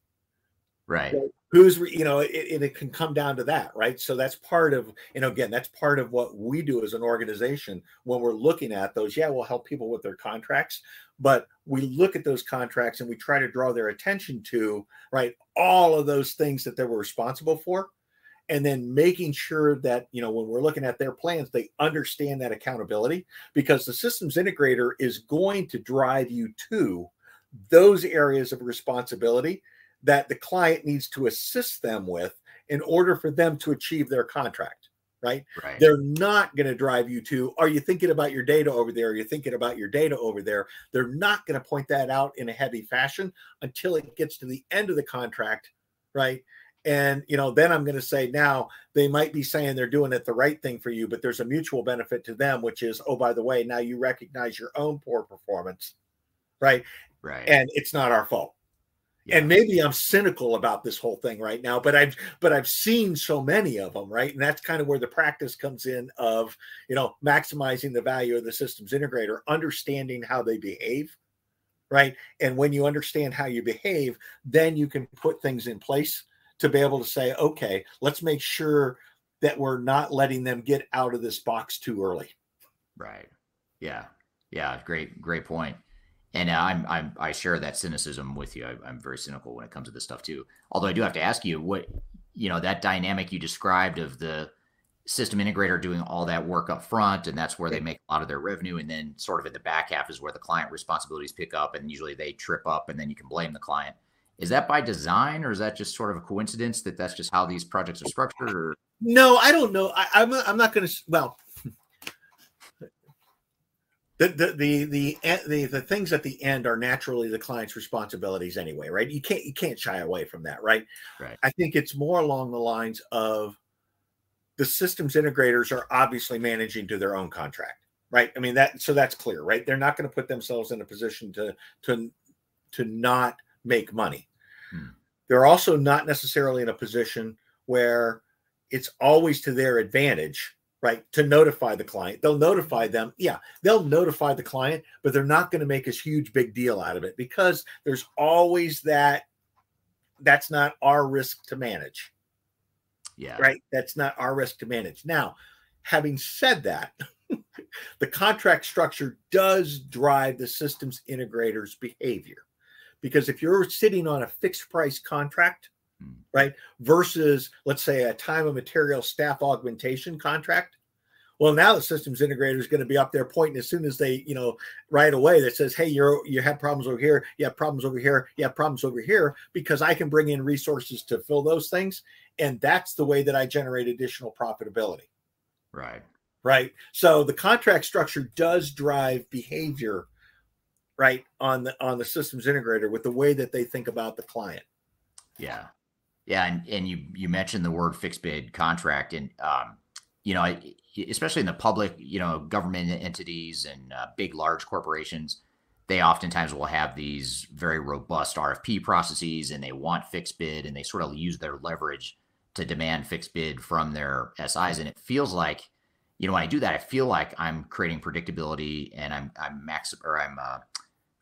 Right. Who's you know it, it can come down to that, right? So that's part of you know again that's part of what we do as an organization when we're looking at those. Yeah, we'll help people with their contracts, but we look at those contracts and we try to draw their attention to right all of those things that they were responsible for and then making sure that you know when we're looking at their plans they understand that accountability because the systems integrator is going to drive you to those areas of responsibility that the client needs to assist them with in order for them to achieve their contract right? Right. they're not going to drive you to are you thinking about your data over there? Are you thinking about your data over there? They're not going to point that out in a heavy fashion until it gets to the end of the contract right? And you know then i'm going to say now they might be saying they're doing it the right thing for you but there's a mutual benefit to them which is oh by the way now you recognize your own poor performance right? Right. and it's not our fault and maybe i'm cynical about this whole thing right now but i've but i've seen so many of them right and that's kind of where the practice comes in of you know maximizing the value of the systems integrator understanding how they behave right and when you understand how you behave then you can put things in place to be able to say okay let's make sure that we're not letting them get out of this box too early Right. Yeah. Yeah. Great. Great point. And uh, I'm, I'm I share that cynicism with you. I, I'm very cynical when it comes to this stuff too. Although I do have to ask you what you know that dynamic you described of the system integrator doing all that work up front, and that's where they make a lot of their revenue, and then sort of at the back half is where the client responsibilities pick up, and usually they trip up, and then you can blame the client. Is that by design, or is that just sort of a coincidence that that's just how these projects are structured? Or No, I don't know. I, I'm I'm not going to. Well, the the the the the the things at the end are naturally the client's responsibilities anyway, right? You can't you can't shy away from that, right? Right. I think it's more along the lines of the systems integrators are obviously managing to their own contract, right? I mean that so that's clear, right? They're not going to put themselves in a position to to to not make money. Hmm. They're also not necessarily in a position where it's always to their advantage, right? To notify the client. They'll notify them. Yeah, they'll notify the client, but they're not going to make a huge big deal out of it because there's always that that's not our risk to manage. Yeah. Right? That's not our risk to manage. Now, having said that, the contract structure does drive the systems integrator's behavior. Because if you're sitting on a fixed price contract, Mm. right, versus let's say a time and material staff augmentation contract, well, now the systems integrator is going to be up there pointing as soon as they, you know, right away that says, "Hey, you're you have problems over here, you have problems over here, you have problems over here," because I can bring in resources to fill those things, and that's the way that I generate additional profitability. Right. Right. So the contract structure does drive behavior, right, on the on the systems integrator with the way that they think about the client. Yeah, yeah, and and you you mentioned the word fixed bid contract, and um, you know, especially in the public, you know, government entities and uh, big large corporations, they oftentimes will have these very robust RFP processes, and they want fixed bid, and they sort of use their leverage to demand fixed bid from their SIs, and it feels like. You know, when I do that, I feel like I'm creating predictability and I'm I'm max or I'm uh,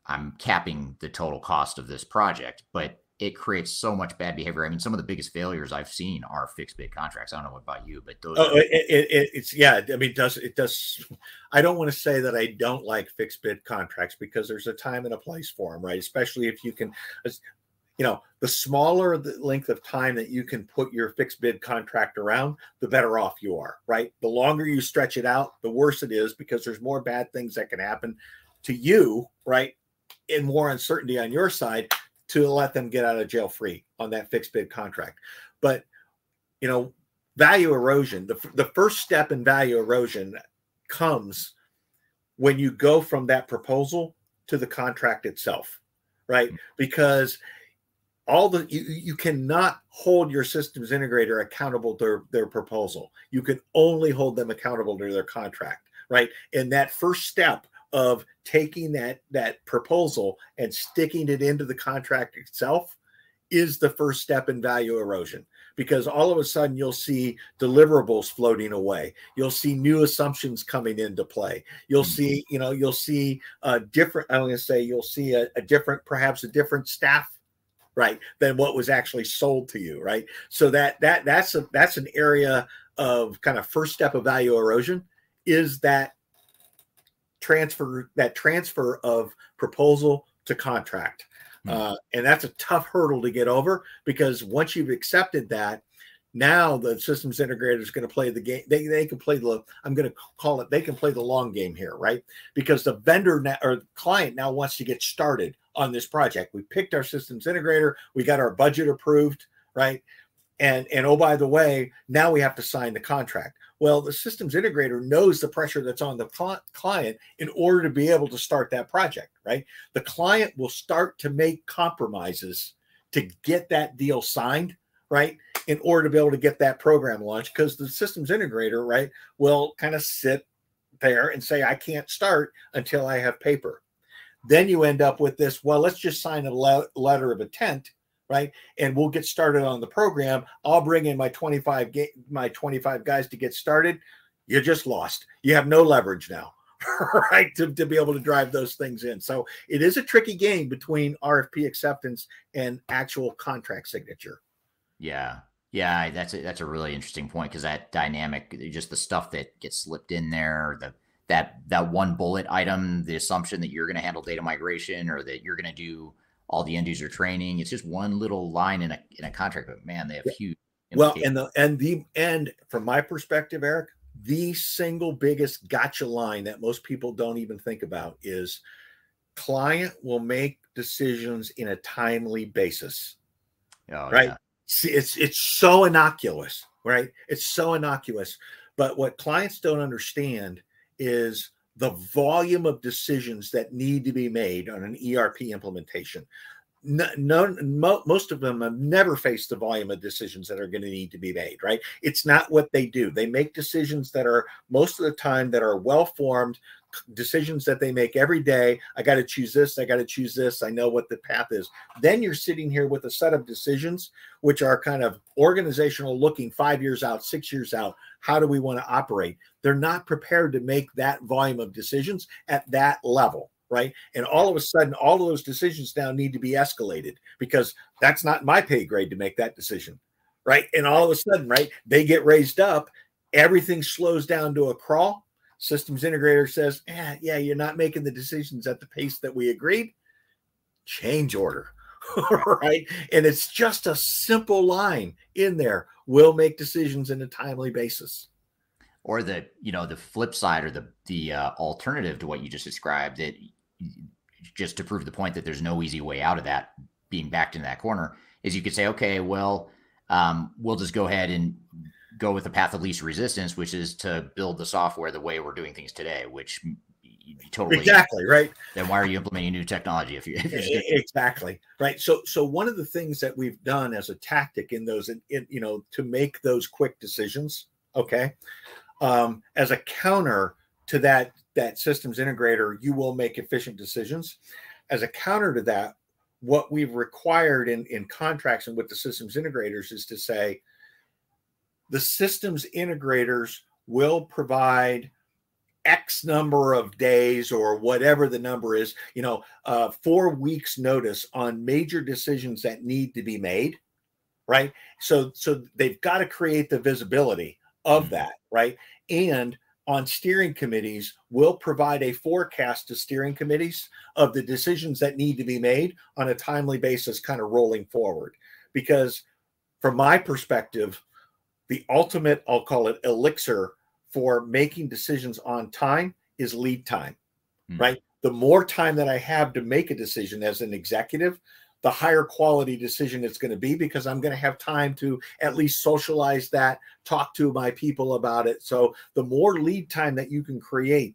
I'm capping the total cost of this project, but it creates so much bad behavior. I mean, some of the biggest failures I've seen are fixed bid contracts. I don't know about you, but those. Oh, are, it, it, it, it's yeah. I mean, it does it does? I don't want to say that I don't like fixed bid contracts because there's a time and a place for them, right? Especially if you can, you know, the smaller the length of time that you can put your fixed bid contract around, the better off you are, right? The longer you stretch it out, the worse it is because there's more bad things that can happen to you, right? And more uncertainty on your side to let them get out of jail free on that fixed bid contract. But you know, value erosion, the, the first step in value erosion comes when you go from that proposal to the contract itself, right? Mm-hmm. Because all the you, you cannot hold your systems integrator accountable to their, their proposal. You can only hold them accountable to their contract, right? And that first step of taking that that proposal and sticking it into the contract itself is the first step in value erosion. Because all of a sudden you'll see deliverables floating away. You'll see new assumptions coming into play. You'll hmm. see you know you'll see a different i'm going to say you'll see a, a different perhaps a different staff right than what was actually sold to you right? So that that that's a that's an area of kind of first step of value erosion is that transfer that transfer of proposal to contract. Uh, and that's a tough hurdle to get over because once you've accepted that now the systems integrator is going to play the game they, they can play the i'm going to call it they can play the long game here right? Because the vendor now, or client now wants to get started on this project. We picked our systems integrator we got our budget approved right? And and oh by the way now we have to sign the contract well the systems integrator knows the pressure that's on the cli- client in order to be able to start that project right? The client will start to make compromises to get that deal signed right? In order to be able to get that program launched because the systems integrator right will kind of sit there and say i can't start until i have paper. Then you end up with this well let's just sign a le- letter of intent right? And we'll get started on the program. I'll bring in my 25 ga- my 25 guys to get started. You just lost. You have no leverage now right to, to be able to drive those things in. So it is a tricky game between rfp acceptance and actual contract signature. Yeah, yeah, that's a, that's a really interesting point because that dynamic, just the stuff that gets slipped in there, the that that one bullet item, the assumption that you're going to handle data migration or that you're going to do all the end user training, it's just one little line in a in a contract, but man, they have huge. well and the and the and from my perspective eric the single biggest gotcha line that most people don't even think about is client will make decisions in a timely basis. Oh, right? yeah. see it's it's so innocuous right? It's so innocuous. But what clients don't understand is the volume of decisions that need to be made on an erp implementation no, no mo, most of them have never faced the volume of decisions that are going to need to be made right? It's not what they do. They make decisions that are most of the time that are well formed decisions that they make every day. I got to choose this i got to choose this i know what the path is. Then you're sitting here with a set of decisions which are kind of organizational looking five years out six years out how do we want to operate? They're not prepared to make that volume of decisions at that level right? And all of a sudden all of those decisions now need to be escalated because that's not my pay grade to make that decision right? And all of a sudden right they get raised up everything slows down to a crawl. Systems integrator says yeah yeah you're not making the decisions at the pace that we agreed. Change order right? And it's just a simple line in there. We'll make decisions in a timely basis. Or the you know the flip side or the the uh, alternative to what you just described that just to prove the point that there's no easy way out of that being backed into that corner is you could say okay well um, we'll just go ahead and go with the path of least resistance which is to build the software the way we're doing things today which you totally exactly right. Then why are you implementing new technology if you if you're just exactly right. So so one of the things that we've done as a tactic in those in, in, you know to make those quick decisions okay um as a counter to that that systems integrator you will make efficient decisions as a counter to that what we've required in in contracts and with the systems integrators is to say the systems integrators will provide X number of days or whatever the number is, you know, uh, four weeks notice on major decisions that need to be made, right? So, so they've got to create the visibility of that, right? And on steering committees, will provide a forecast to steering committees of the decisions that need to be made on a timely basis, kind of rolling forward. Because from my perspective, the ultimate, I'll call it elixir for making decisions on time is lead time, hmm. right? The more time that I have to make a decision as an executive, the higher quality decision it's going to be because I'm going to have time to at least socialize that, talk to my people about it. So the more lead time that you can create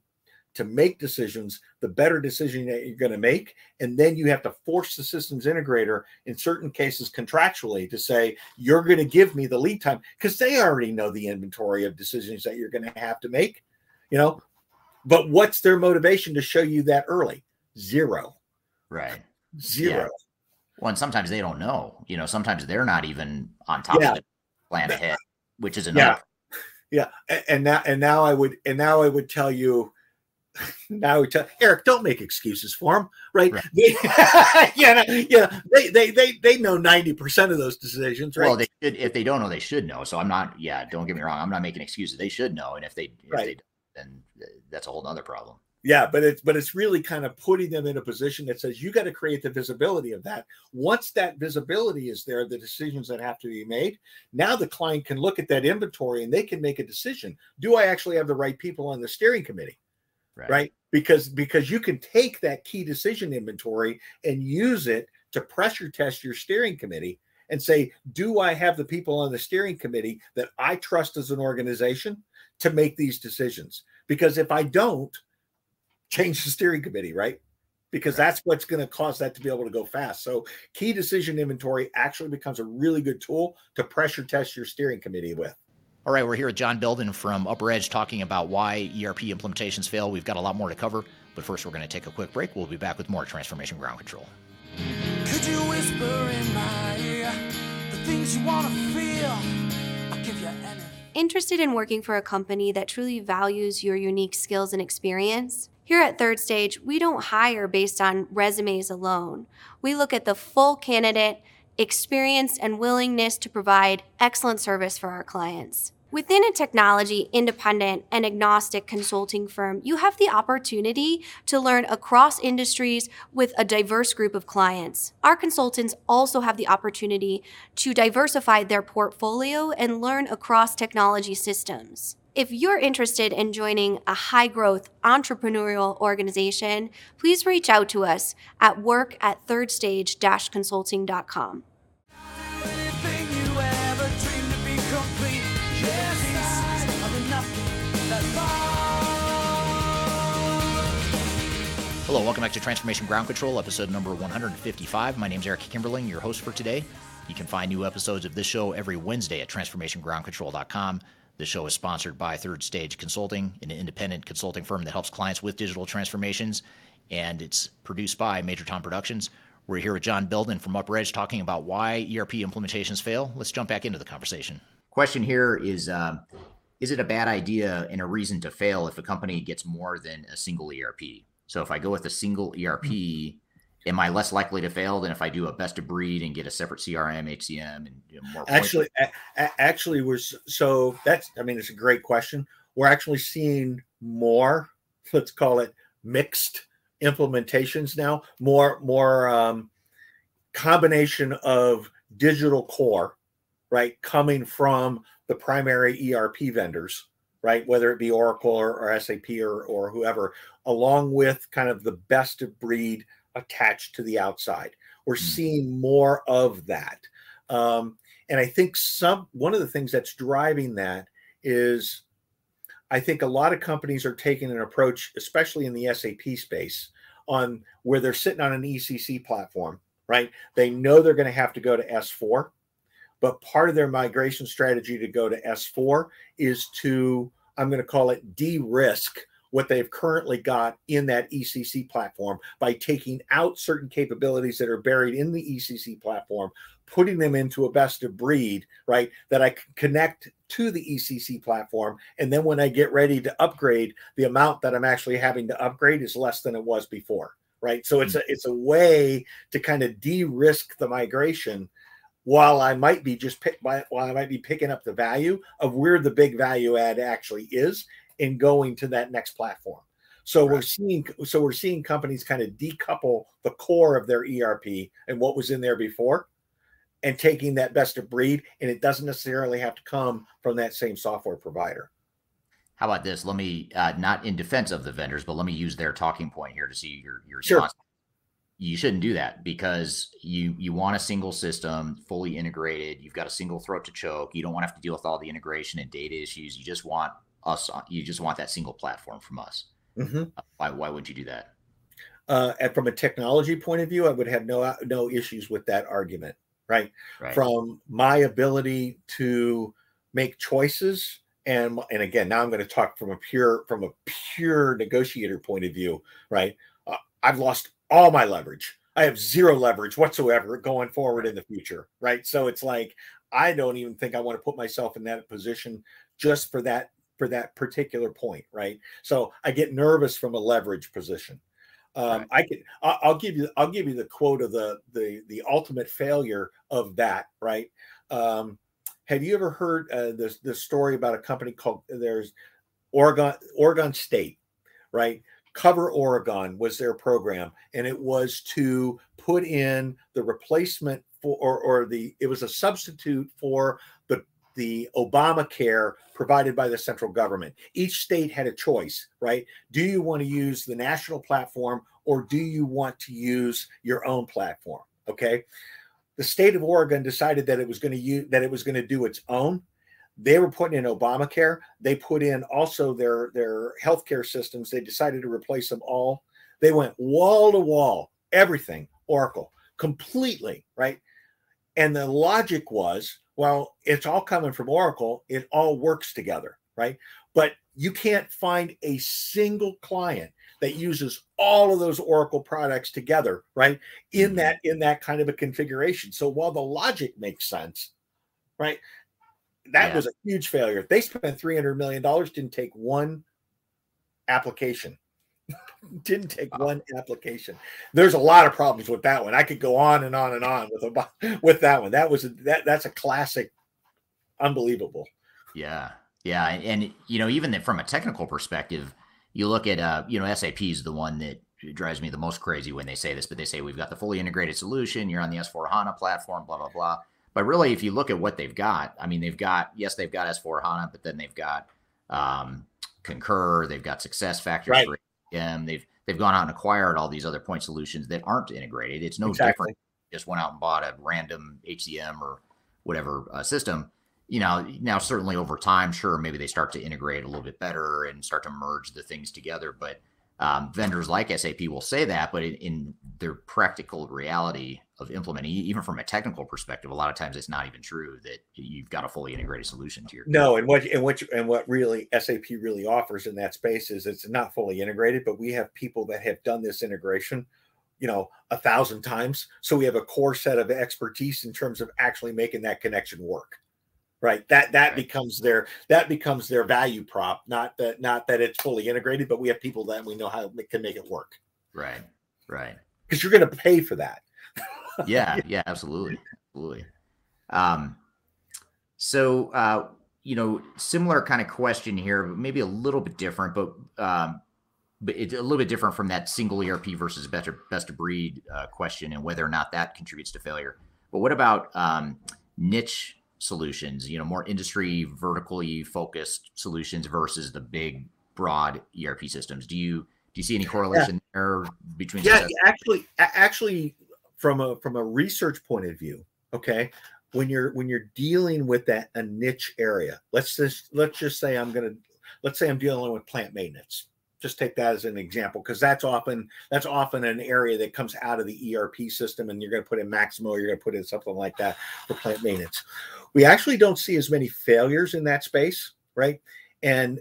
to make decisions, the better decision that you're going to make. And then you have to force the systems integrator in certain cases contractually to say, you're going to give me the lead time because they already know the inventory of decisions that you're going to have to make, you know. But what's their motivation to show you that early? Zero. right Zero. Well, and sometimes they don't know. You know, sometimes they're not even on top Yeah. of it. plan ahead, which is another. Yeah, yeah, and now and now I would and now I would tell you. Now would tell Eric, don't make excuses for them, right? Right. They, yeah, yeah, they they they they know ninety percent of those decisions, right? Well, they should. If they don't know, they should know. So I'm not. Yeah, don't get me wrong. I'm not making excuses. They should know, and if they, if Right. they, don't, then uh, that's a whole other problem. Yeah, but it's but it's really kind of putting them in a position that says you got to create the visibility of that. Once that visibility is there, the decisions that have to be made. Now the client can look at that inventory and they can make a decision. Do I actually have the right people on the steering committee? Right. Right? Because because you can take that key decision inventory and use it to pressure test your steering committee and say, do I have the people on the steering committee that I trust as an organization to make these decisions? Because if I don't, change the steering committee, right? Because that's what's going to cause that to be able to go fast. So, key decision inventory actually becomes a really good tool to pressure test your steering committee with. All right, we're here with John Belden from UpperEdge talking about why ERP implementations fail. We've got a lot more to cover, but first we're going to take a quick break. We'll be back with more Transformation Ground Control. Could you whisper in my ear the things you want to feel? I'll give you anything. Interested in working for a company that truly values your unique skills and experience? Here at Third Stage, we don't hire based on resumes alone. We look at the full candidate, experience, and willingness to provide excellent service for our clients. Within a technology independent and agnostic consulting firm, you have the opportunity to learn across industries with a diverse group of clients. Our consultants also have the opportunity to diversify their portfolio and learn across technology systems. If you're interested in joining a high growth entrepreneurial organization, please reach out to us at work at thirdstage consulting.com. Anything you ever dreamed to be complete. Yes, I of nothing that Hello, welcome back to Transformation Ground Control, episode number 155. My name is Eric Kimberling, your host for today. You can find new episodes of this show every Wednesday at transformationgroundcontrol.com. This show is sponsored by Third Stage Consulting, an independent consulting firm that helps clients with digital transformations, and it's produced by Major Tom Productions. We're here with John Belden from UpperEdge talking about why ERP implementations fail. Let's jump back into the conversation. Question here is um, Is it a bad idea and a reason to fail if a company gets more than a single ERP? So if I go with a single ERP, am I less likely to fail than if I do a best of breed and get a separate CRM, HCM, and you know, more? Actually, a- actually, we're so that's. I mean, it's a great question. We're actually seeing more. Let's call it mixed implementations now. More, more um, combination of digital core, right, coming from the primary ERP vendors, right, whether it be Oracle or, or SAP or or whoever, along with kind of the best of breed attached to the outside. We're seeing more of that. Um, and I think some one of the things that's driving that is I think a lot of companies are taking an approach, especially in the SAP space, on where they're sitting on an ECC platform, right? They know they're going to have to go to S4, but part of their migration strategy to go to S4 is to, I'm going to call it de risk what they've currently got in that ECC platform by taking out certain capabilities that are buried in the ECC platform, putting them into a best of breed, right? That I can connect to the ECC platform. And then when I get ready to upgrade, the amount that I'm actually having to upgrade is less than it was before, right? So it's a mm. it's a way to kind of de-risk the migration while I might be just pick while I might be picking up the value of where the big value add actually is in going to that next platform. So we're seeing so we're seeing companies kind of decouple the core of their ERP and what was in there before and taking that best of breed and it doesn't necessarily have to come from that same software provider. How about this? Let me uh, not in defense of the vendors, but let me use their talking point here to see your your response. Sure. You shouldn't do that because you you want a single system, fully integrated. You've got a single throat to choke. You don't want to have to deal with all the integration and data issues. You just want us. You just want that single platform from us. Mhm. Why why wouldn't you do that? Uh, and from a technology point of view, I would have no no issues with that argument, right? Right. From my ability to make choices, and and again, now I'm going to talk from a pure from a pure negotiator point of view, right? Uh, I've lost all my leverage. I have zero leverage whatsoever going forward in the future, right? So it's like I don't even think I want to put myself in that position just for that for that particular point, right? So I get nervous from a leverage position. Um, I can I'll give you I'll give you the quote of the the the ultimate failure of that, right? Um, have you ever heard uh, this this story about a company called there's Oregon Oregon State, right? Cover Oregon was their program, and it was to put in the replacement for or, or the it was a substitute for the Obamacare provided by the central government. Each state had a choice, right? Do you want to use the national platform or do you want to use your own platform? Okay. The state of Oregon decided that it was going to use that it was going to do its own. They were putting in Obamacare. They put in also their their healthcare systems. They decided to replace them all. They went wall to wall, everything Oracle, completely, right? And the logic was, well, it's all coming from Oracle. It all works together, right? But you can't find a single client that uses all of those Oracle products together, right? In mm-hmm. that in that kind of a configuration. So while the logic makes sense, right? That Yeah. was a huge failure. They spent 300 million dollars didn't take one application. Didn't take one application. There's a lot of problems with that one. I could go on and on and on with about with that one. That was a, that that's a classic unbelievable. Yeah, yeah, and, and you know, even that from a technical perspective, you look at uh, you know, SAP is the one that drives me the most crazy when they say this, but they say we've got the fully integrated solution. You're on the S4 HANA platform, blah blah blah. But really, if you look at what they've got, I mean, they've got yes, they've got S4 HANA, but then they've got um, Concur, they've got SuccessFactors Right. for HCM. They've they've gone out and acquired all these other point solutions that aren't integrated. It's no Exactly. different. Just went out and bought a random HCM or whatever uh, system. You know, now certainly over time, sure, maybe they start to integrate a little bit better and start to merge the things together. But um, vendors like SAP will say that, but in, in their practical reality of implementing, even from a technical perspective, a lot of times it's not even true that you've got a fully integrated solution to your. No, and what and what you- and what really SAP really offers in that space is it's not fully integrated, but we have people that have done this integration, you know, a thousand times. So we have a core set of expertise in terms of actually making that connection work. Right. That that becomes their that becomes their value prop. Not that not that it's fully integrated, but we have people that we know how it can make it work. Right. Right. Because you're going to pay for that. yeah, yeah, absolutely, absolutely. Um, so uh, you know, similar kind of question here, but maybe a little bit different, but um, but it's a little bit different from that single ERP versus better best of breed uh, question, and whether or not that contributes to failure. But what about um, niche solutions? You know, more industry vertically focused solutions versus the big broad ERP systems. Do you do you see any correlation there between? yeah actually actually from a from a research point of view okay when you're when you're dealing with that a niche area let's just let's just say i'm gonna let's say i'm dealing with plant maintenance. Just take that as an example because that's often that's often an area that comes out of the erp system and you're going to put in maximo you're going to put in something like that for plant maintenance. We actually don't see as many failures in that space right? And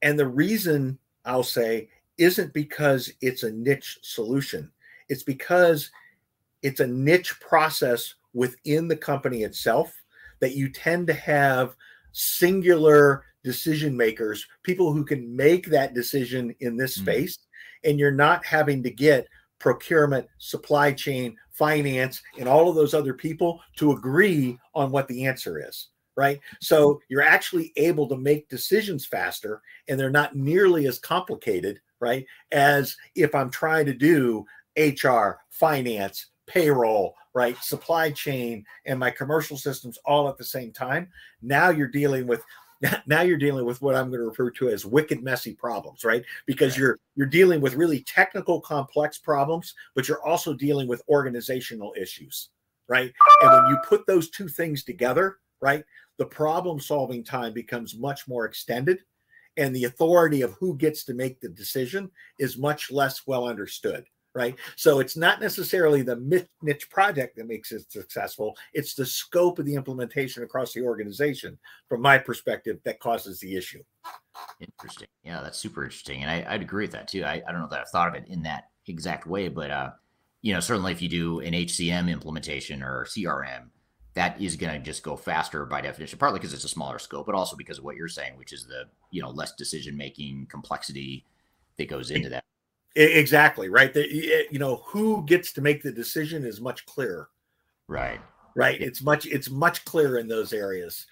and the reason i'll say isn't because it's a niche solution. It's because it's a niche process within the company itself that you tend to have singular decision makers, people who can make that decision in this mm. space, and you're not having to get procurement, supply chain, finance, and all of those other people to agree on what the answer is. Right. So you're actually able to make decisions faster and they're not nearly as complicated, right? As if I'm trying to do HR, finance, payroll, right? Supply chain and my commercial systems all at the same time. Now you're dealing with now you're dealing with what I'm going to refer to as wicked messy problems, right? Because you're you're dealing with really technical complex problems, but you're also dealing with organizational issues, right? And when you put those two things together, right? The problem solving time becomes much more extended and the authority of who gets to make the decision is much less well understood right so it's not necessarily the niche project that makes it successful it's the scope of the implementation across the organization from my perspective that causes the issue Interesting. Yeah, that's super interesting. And I, I'd agree with that too. I, I don't know that I've thought of it in that exact way, but uh, you know, certainly if you do an HCM implementation or CRM, that is going to just go faster by definition, partly because it's a smaller scope, but also because of what you're saying, which is the you know less decision making complexity that goes into that. Exactly right. The, you know who gets to make the decision is much clearer. Right. Right. It's much it's much clearer in those areas,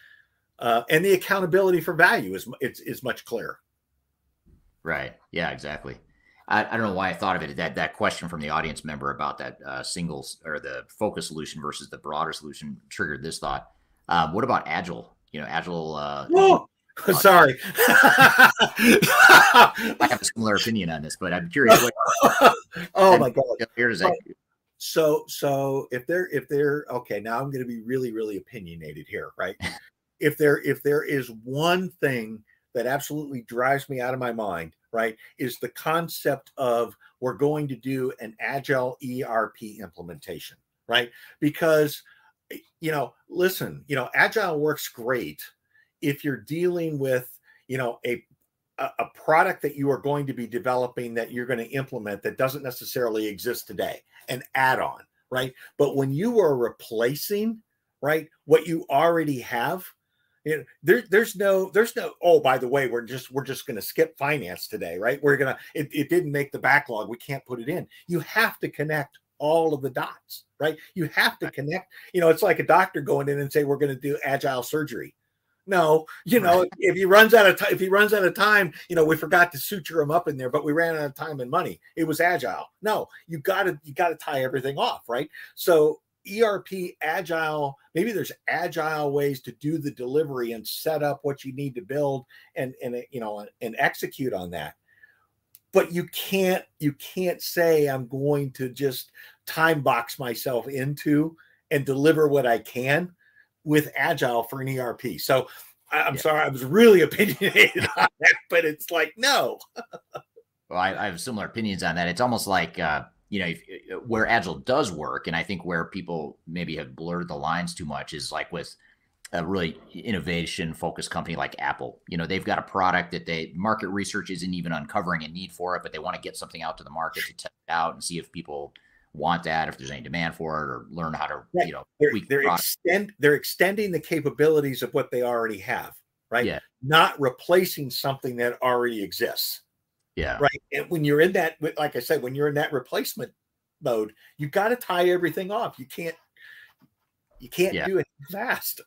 uh, and the accountability for value is it's is much clearer. Right. Yeah. Exactly. I, I don't know why I thought of it. That that question from the audience member about that uh, singles or the focus solution versus the broader solution triggered this thought. Um, what about agile? You know, agile. Uh, sorry. I have a similar opinion on this, but I'm curious. What, oh my god. Here does? So so if they're if they're okay, now I'm going to be really really opinionated here, right? if there if there is one thing that absolutely drives me out of my mind, right, is the concept of we're going to do an agile ERP implementation, right? Because you know, listen, you know, agile works great if you're dealing with, you know, a a product that you are going to be developing that you're going to implement that doesn't necessarily exist today, an add-on, right? But when you are replacing, right, what you already have, you know, there, there's no, there's no. Oh, by the way, we're just we're just going to skip finance today, right? We're gonna. It, it didn't make the backlog. We can't put it in. You have to connect all of the dots, right? You have to connect. You know, it's like a doctor going in and say we're going to do agile surgery. No, you know, if he runs out of time, if he runs out of time, you know, we forgot to suture him up in there, but we ran out of time and money. It was agile. No, you got to you got to tie everything off, right? So ERP agile, maybe there's agile ways to do the delivery and set up what you need to build and and you know and execute on that. But you can't you can't say I'm going to just time box myself into and deliver what I can with agile for an ERP. So I, I'm sorry, I was really opinionated on that, but it's like no. Well, I, I have similar opinions on that. It's almost like uh, you know if, where agile does work, and I think where people maybe have blurred the lines too much is like with a really innovation focused company like Apple. You know, they've got a product that they market research isn't even uncovering a need for it, but they want to get something out to the market to test it out and see if people want that, if there's any demand for it, or learn how to Right. you know they're, they're product. extend they're extending the capabilities of what they already have, right? Yeah. Not replacing something that already exists. Yeah. Right. And when you're in that, like I said, when you're in that replacement mode, you've got to tie everything off. You can't you can't Yeah. do it fast.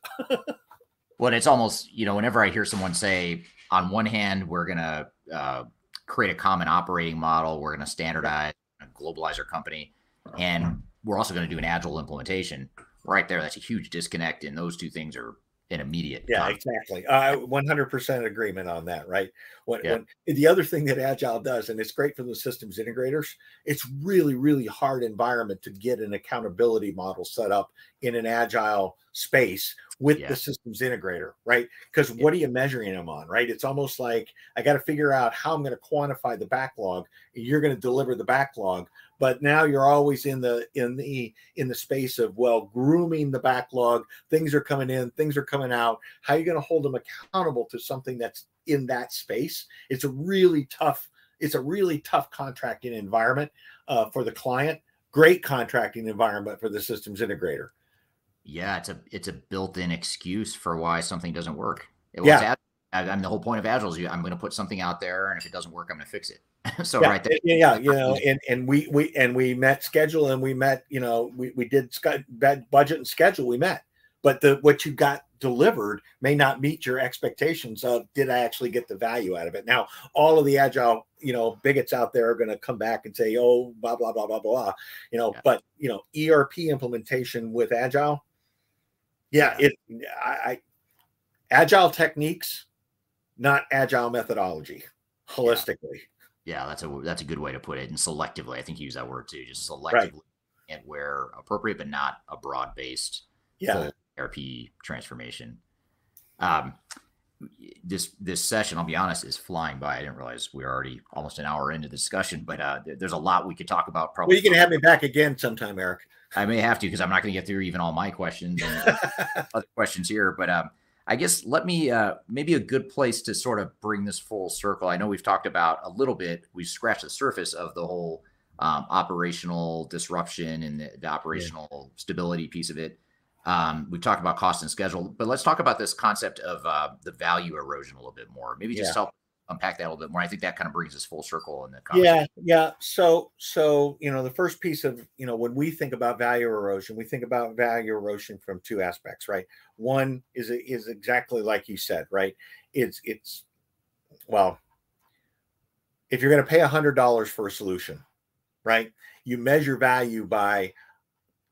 Well, it's almost, you know, whenever I hear someone say, on one hand, we're going to uh, create a common operating model, we're going to standardize, and globalize our company, and we're also going to do an agile implementation. Right there, that's a huge disconnect, and those two things are an immediate. Yeah, conflict. exactly. Uh, 100% agreement on that, right? When, Yeah. when the other thing that Agile does, and it's great for the systems integrators, it's really, really hard environment to get an accountability model set up in an Agile space with Yeah. the systems integrator, right? Because what are you measuring them on, right? It's almost like I got to figure out how I'm going to quantify the backlog. And you're going to deliver the backlog, but now you're always in the in the in the space of well grooming the backlog things are coming in things are coming out how are you going to hold them accountable to something that's in that space it's a really tough it's a really tough contracting environment uh, for the client great contracting environment for the systems integrator Yeah, it's a it's a built-in excuse for why something doesn't work. It Yeah. was I, I'm the whole point of agile is you, I'm going to put something out there, and if it doesn't work, I'm going to fix it. so yeah, right there, yeah, yeah, you know, and and we we and we met schedule and we met, you know, we we did budget and schedule we met, but the what you got delivered may not meet your expectations of did I actually get the value out of it. Now, all of the agile, you know, bigots out there are going to come back and say, oh, blah blah blah blah blah, you know, but you know, ERP implementation with agile, yeah, it I, I agile techniques, not agile methodology, holistically. yeah, that's a that's a good way to put it. And selectively, I think you use that word too. Just selectively Right. and where appropriate, but not a broad-based Yeah. full ERP transformation. Um, this this session, I'll be honest, is flying by. I didn't realize we are already almost an hour into the discussion, but uh, there- there's a lot we could talk about. Probably, Well, you can have me back again sometime, Eric. I may have to because I'm not going to get through even all my questions and other questions here. But um, I guess let me uh, maybe a good place to sort of bring this full circle. I know we've talked about a little bit. We've scratched the surface of the whole um, operational disruption and the, the operational stability piece of it. Um, we've talked about cost and schedule, but let's talk about this concept of uh, the value erosion a little bit more. Maybe just Yeah. help unpack that a little bit more. I think that kind of brings us full circle in the yeah yeah. So so you know the first piece of you know when we think about value erosion we think about value erosion from two aspects right? One is is exactly like you said right? It's it's well if you're going to pay a hundred dollars for a solution right? You measure value by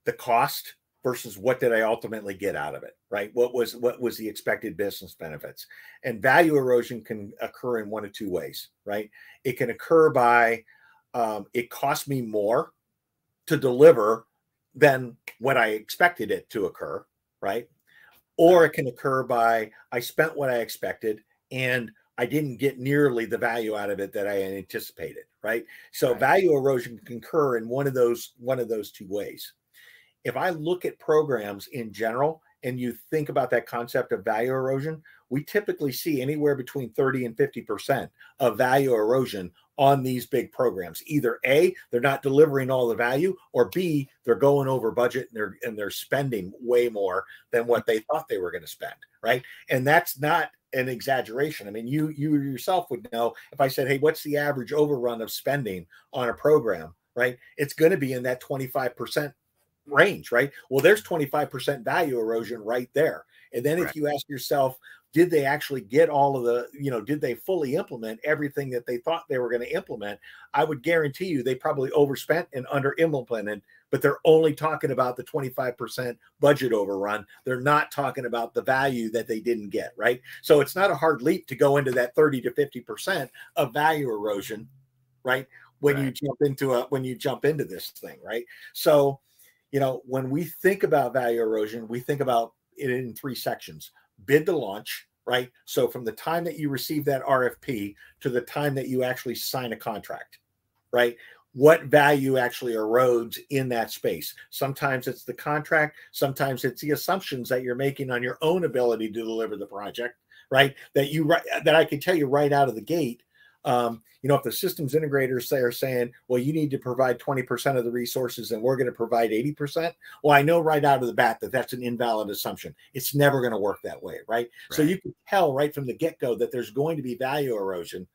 the cost versus what did i ultimately get out of it right? What was what was the expected business benefits? And value erosion can occur in one of two ways right? It can occur by um, it cost me more to deliver than what i expected it to occur right? Or it can occur by i spent what i expected and i didn't get nearly the value out of it that i anticipated right? So Right. value erosion can occur in one of those one of those two ways. If I look at programs in general and you think about that concept of value erosion, we typically see anywhere between 30 and 50% of value erosion on these big programs. Either A, they're not delivering all the value, or B, they're going over budget and they're and they're spending way more than what they thought they were going to spend, right? And that's not an exaggeration. I mean, you you yourself would know if I said, "Hey, what's the average overrun of spending on a program?" right? It's going to be in that 25% range, right? Well, there's 25% value erosion right there. And then if you ask yourself, did they actually get all of the, you know, did they fully implement everything that they thought they were going to implement? I would guarantee you they probably overspent and under implemented, but they're only talking about the 25% budget overrun. They're not talking about the value that they didn't get, right? So it's not a hard leap to go into that 30 to 50% of value erosion, right? When you jump into a when you jump into this thing, right? So you know, when we think about value erosion, we think about it in three sections bid to launch, right? So from the time that you receive that RFP to the time that you actually sign a contract, right? What value actually erodes in that space? Sometimes it's the contract, sometimes it's the assumptions that you're making on your own ability to deliver the project, right? That you that I can tell you right out of the gate. Um, you know, if the systems integrators say are saying, well, you need to provide 20% of the resources and we're going to provide 80%, well, I know right out of the bat that that's an invalid assumption. It's never going to work that way, right? So you can tell right from the get go that there's going to be value erosion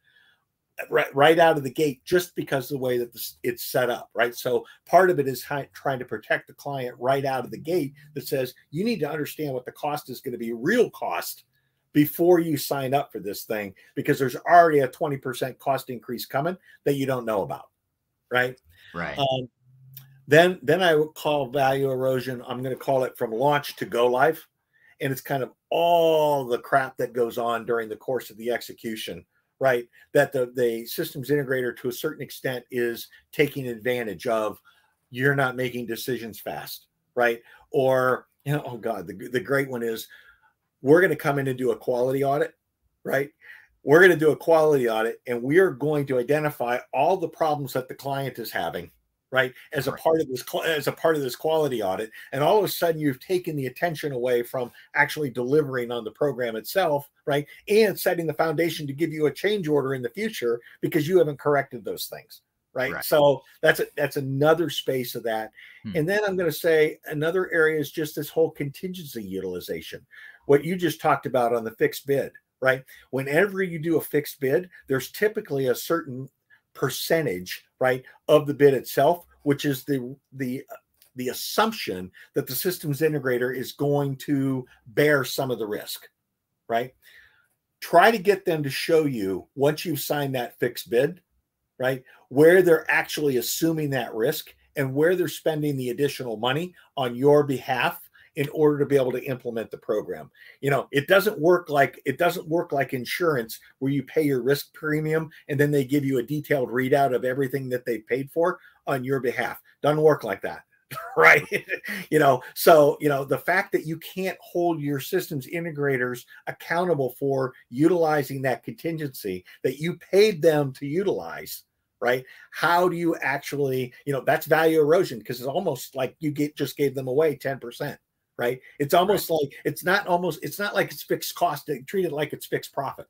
uh, right, right out of the gate just because of the way that this, it's set up, right? So part of it is hi- trying to protect the client right out of the gate that says you need to understand what the cost is going to be, real cost, before you sign up for this thing because there's already a 20% cost increase coming that you don't know about, right? Right. Um, then then I would call value erosion. I'm going to call it from launch to go live, and it's kind of all the crap that goes on during the course of the execution, right? That the the systems integrator to a certain extent is taking advantage of. You're not making decisions fast, right? Or you know, oh god, the the great one is we're going to come in and do a quality audit, right? We're going to do a quality audit and we are going to identify all the problems that the client is having, right? As a part of this as a part of this quality audit, and all of a sudden you've taken the attention away from actually delivering on the program itself, right? And setting the foundation to give you a change order in the future because you haven't corrected those things. Right? Right. So that's a, that's another space of that. Hmm. And then I'm going to say another area is just this whole contingency utilization. What you just talked about on the fixed bid, right? Whenever you do a fixed bid, there's typically a certain percentage, right, of the bid itself, which is the the the assumption that the systems integrator is going to bear some of the risk, right? Try to get them to show you once you've signed that fixed bid, right, where they're actually assuming that risk and where they're spending the additional money on your behalf in order to be able to implement the program. You know, it doesn't work like it doesn't work like insurance where you pay your risk premium and then they give you a detailed readout of everything that they paid for on your behalf. Doesn't work like that. Right. you know, so, you know, the fact that you can't hold your systems integrators accountable for utilizing that contingency that you paid them to utilize, right? How do you actually, you know, that's value erosion because it's almost like you get just gave them away 10% right? It's almost like it's not almost it's not like it's fixed cost. They treat it like it's fixed profit.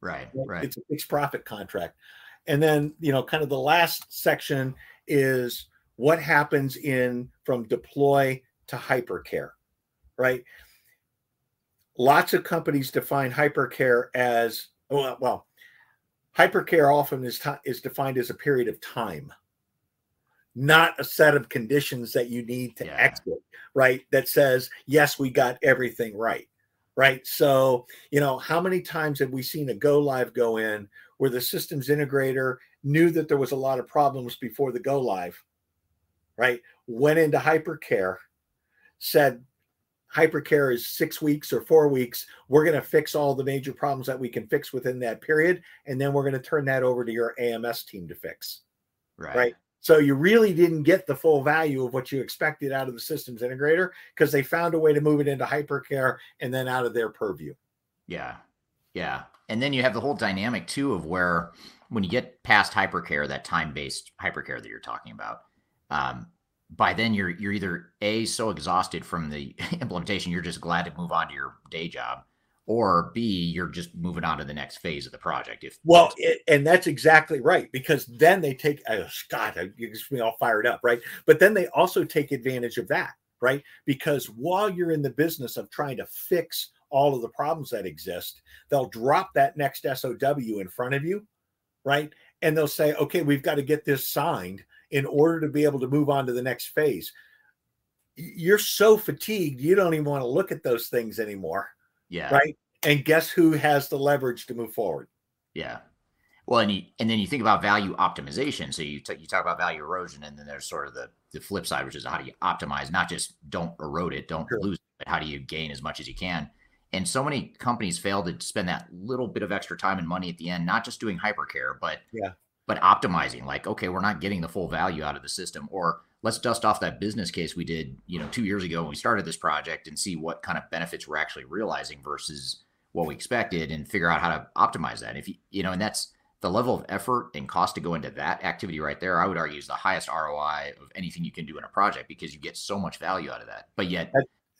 Right. right? Right. It's a fixed profit contract. And then, you know, kind of the last section is what happens in from deploy to hypercare, right? Lots of companies define hypercare as well. well hypercare often is ti is defined as a period of time, not a set of conditions that you need to exit. Right? That says yes, we got everything right. Right. So you know how many times have we seen a go live go in where the systems integrator knew that there was a lot of problems before the go live, right? Went into hypercare, said hypercare is six weeks or four weeks. We're going to fix all the major problems that we can fix within that period. And then we're going to turn that over to your AMS team to fix. Right. Right. So you really didn't get the full value of what you expected out of the systems integrator because they found a way to move it into hypercare and then out of their purview. Yeah. Yeah. And then you have the whole dynamic too of where when you get past hypercare, that time-based hypercare that you're talking about, um, by then you're you're either a so exhausted from the implementation you're just glad to move on to your day job, or b you're just moving on to the next phase of the project. If Well, it, and that's exactly right because then they take, oh, Scott, it gets me all fired up, right? But then they also take advantage of that, right? Because while you're in the business of trying to fix all of the problems that exist, they'll drop that next SOW in front of you, right? And they'll say, okay, we've got to get this signed in order to be able to move on to the next phase. You're so fatigued, you don't even want to look at those things anymore, yeah, right? And guess who has the leverage to move forward? Yeah. Well, and you, and then you think about value optimization. So you t- you talk about value erosion, and then there's sort of the the flip side, which is how do you optimize? Not just don't erode it, don't lose it, but how do you gain as much as you can? And so many companies fail to spend that little bit of extra time and money at the end, not just doing hypercare, but Yeah. but optimizing. Like, okay, we're not getting the full value out of the system, or let's dust off that business case we did, you know, two years ago when we started this project and see what kind of benefits we're actually realizing versus what we expected, and figure out how to optimize that. If you you know, and that's the level of effort and cost to go into that activity right there. I would argue is the highest ROI of anything you can do in a project because you get so much value out of that. But yet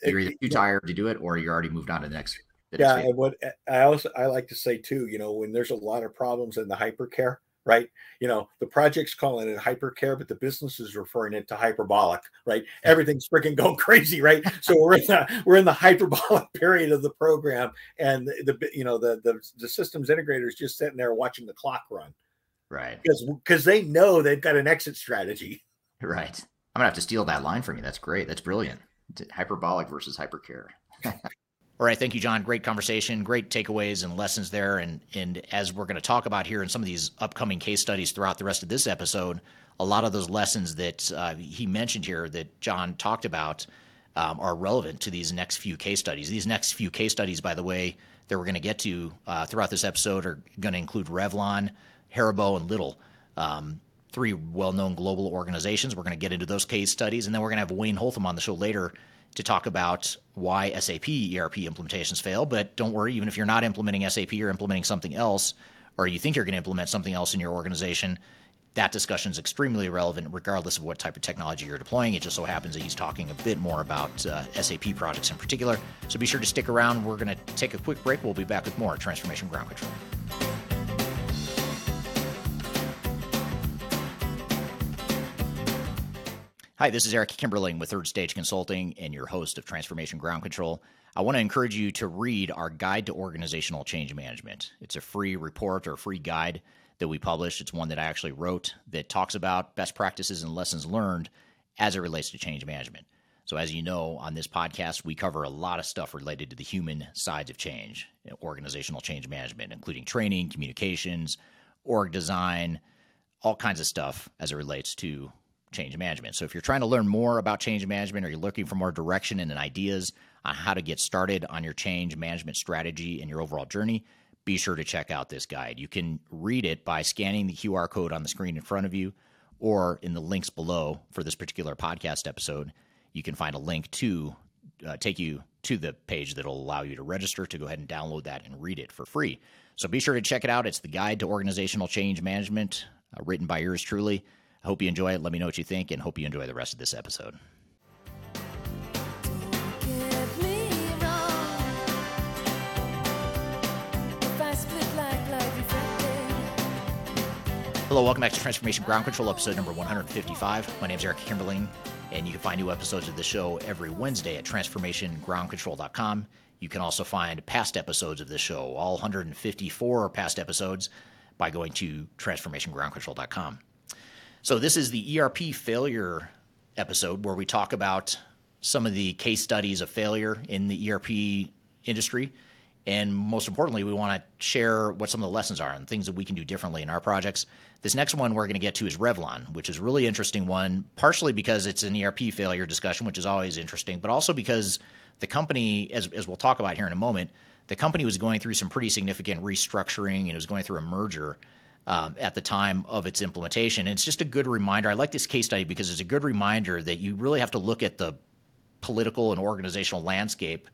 you're either too tired to do it, or you're already moved on to the next. The yeah what i also i like to say too you know when there's a lot of problems in the hypercare right you know the project's calling it hypercare but the business is referring it to hyperbolic right everything's freaking going crazy right so we're in the we're in the hyperbolic period of the program and the, the you know the, the the systems integrators just sitting there watching the clock run Right. because because they know they've got an exit strategy Right. I'm gonna have to steal that line from you. That's great. That's brilliant. Hyperbolic versus hypercare. All right, thank you, John. Great conversation, great takeaways and lessons there. And and as we're going to talk about here in some of these upcoming case studies throughout the rest of this episode, a lot of those lessons that uh, he mentioned here that John talked about um, are relevant to these next few case studies. These next few case studies, by the way, that we're going to get to uh, throughout this episode are going to include Revlon, Haribo, and Lidl. Um, three well-known global organizations. We're going to get into those case studies, and then we're going to have Wayne Holtam on the show later to talk about why SAP ERP implementations fail. But don't worry, even if you're not implementing SAP or implementing something else, or you think you're going to implement something else in your organization, that discussion is extremely relevant regardless of what type of technology you're deploying. It just so happens that he's talking a bit more about uh, SAP projects in particular. So be sure to stick around. We're going to take a quick break. We'll be back with more Transformation Ground Control. Hi, this is Eric Kimberling with Third Stage Consulting and your host of Transformation Ground Control. I want to encourage you to read our Guide to Organizational Change Management. It's a free report or free guide that we publish. It's one that I actually wrote that talks about best practices and lessons learned as it relates to change management. So, as you know, on this podcast, we cover a lot of stuff related to the human sides of change, organizational change management, including training, communications, org design, all kinds of stuff as it relates to change management. So if you're trying to learn more about change management or you're looking for more direction and ideas on how to get started on your change management strategy and your overall journey, be sure to check out this guide. You can read it by scanning the QR code on the screen in front of you or in the links below for this particular podcast episode. You can find a link to uh, take you to the page that'll allow you to register to go ahead and download that and read it for free. So be sure to check it out. It's the Guide to Organizational Change Management, uh, written by yours truly. I hope you enjoy it. Let me know what you think, and hope you enjoy the rest of this episode. Hello, welcome back to Transformation Ground Control, episode number 155. My name is Eric Kimberling, and you can find new episodes of the show every Wednesday at transformationgroundcontrol.com. You can also find past episodes of the show, all 154 past episodes, by going to transformationgroundcontrol.com. So, this is the ERP failure episode where we talk about some of the case studies of failure in the ERP industry. And most importantly, we want to share what some of the lessons are and things that we can do differently in our projects. This next one we're going to get to is Revlon, which is a really interesting one, partially because it's an ERP failure discussion, which is always interesting, but also because the company, as, as we'll talk about here in a moment, the company was going through some pretty significant restructuring and it was going through a merger um, at the time of its implementation. And it's just a good reminder. I like this case study because it's a good reminder that you really have to look at the political and organizational landscape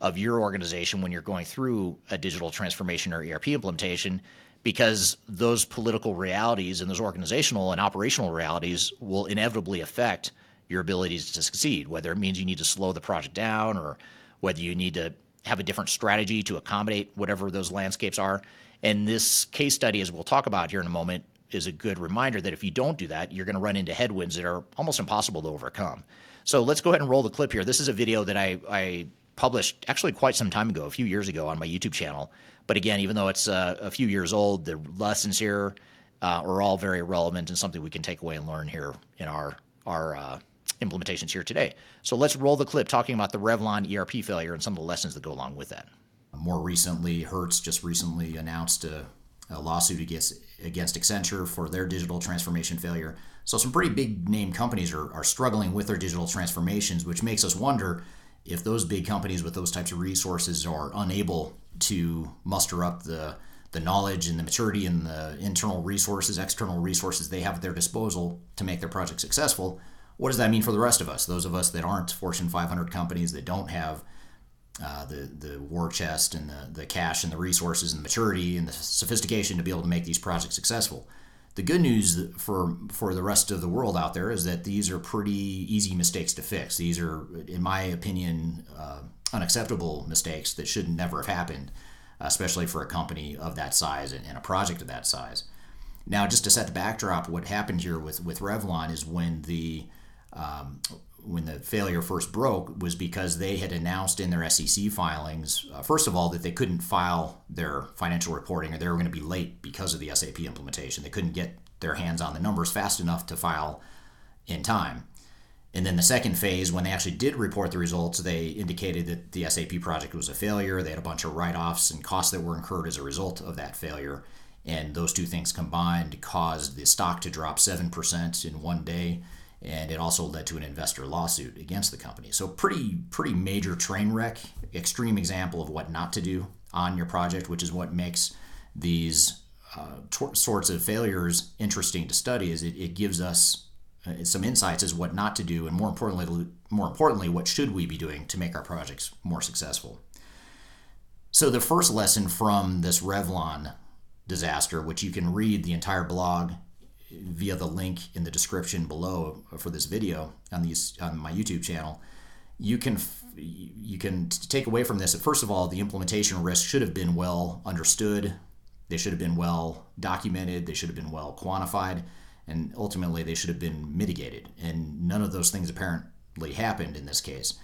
of your organization when you're going through a digital transformation or ERP implementation because those political realities and those organizational and operational realities will inevitably affect your abilities to succeed, whether it means you need to slow the project down or whether you need to have a different strategy to accommodate whatever those landscapes are. And this case study, as we'll talk about here in a moment, is a good reminder that if you don't do that, you're going to run into headwinds that are almost impossible to overcome. So let's go ahead and roll the clip here. This is a video that I, I published actually quite some time ago, a few years ago on my YouTube channel. But again, even though it's uh, a few years old, the lessons here uh, are all very relevant and something we can take away and learn here in our our uh, implementations here today. So let's roll the clip talking about the Revlon ERP failure and some of the lessons that go along with that. More recently, Hertz just recently announced a, a lawsuit against against Accenture for their digital transformation failure. So some pretty big name companies are, are struggling with their digital transformations, which makes us wonder if those big companies with those types of resources are unable to muster up the the knowledge and the maturity and the internal resources, external resources they have at their disposal to make their project successful, what does that mean for the rest of us? Those of us that aren't Fortune 500 companies that don't have uh, the the war chest and the the cash and the resources and the maturity and the sophistication to be able to make these projects successful. The good news for for the rest of the world out there is that these are pretty easy mistakes to fix. These are, in my opinion, uh, unacceptable mistakes that should never have happened, especially for a company of that size and, and a project of that size. Now, just to set the backdrop, what happened here with with Revlon is when the um, when the failure first broke was because they had announced in their SEC filings, uh, first of all, that they couldn't file their financial reporting or they were going to be late because of the SAP implementation. They couldn't get their hands on the numbers fast enough to file in time. And then the second phase, when they actually did report the results, they indicated that the SAP project was a failure. They had a bunch of write offs and costs that were incurred as a result of that failure. And those two things combined caused the stock to drop 7% in one day and it also led to an investor lawsuit against the company. So pretty pretty major train wreck, extreme example of what not to do on your project, which is what makes these uh, t- sorts of failures interesting to study. Is it, it gives us uh, some insights as what not to do, and more importantly, more importantly, what should we be doing to make our projects more successful. So the first lesson from this Revlon disaster, which you can read the entire blog via the link in the description below for this video on these on my YouTube channel, you can you can take away from this that first of all, the implementation risk should have been well understood. They should have been well documented. They should have been well quantified, and ultimately they should have been mitigated. And none of those things apparently happened in this case.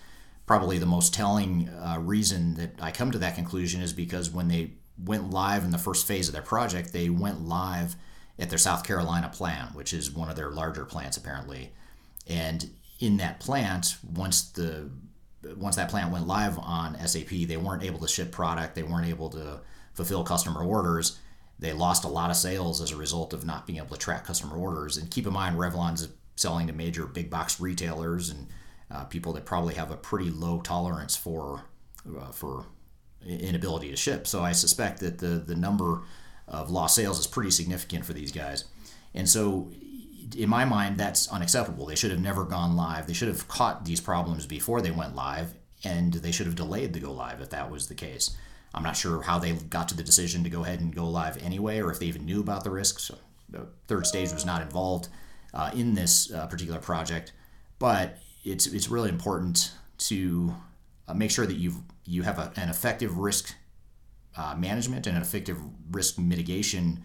Probably the most telling uh, reason that I come to that conclusion is because when they went live in the first phase of their project, they went live at their South Carolina plant, which is one of their larger plants apparently. And in that plant, once the once that plant went live on SAP, they weren't able to ship product. They weren't able to fulfill customer orders. They lost a lot of sales as a result of not being able to track customer orders. And keep in mind, Revlon's selling to major big box retailers and uh, people that probably have a pretty low tolerance for uh, for inability to ship. So I suspect that the the number of lost sales is pretty significant for these guys. And so, in my mind, that's unacceptable. They should have never gone live. They should have caught these problems before they went live, and they should have delayed the go live if that was the case. I'm not sure how they got to the decision to go ahead and go live anyway, or if they even knew about the risks. The third stage was not involved uh, in this uh, particular project, but it's it's really important to uh, make sure that you you have a, an effective risk uh, management and an effective risk mitigation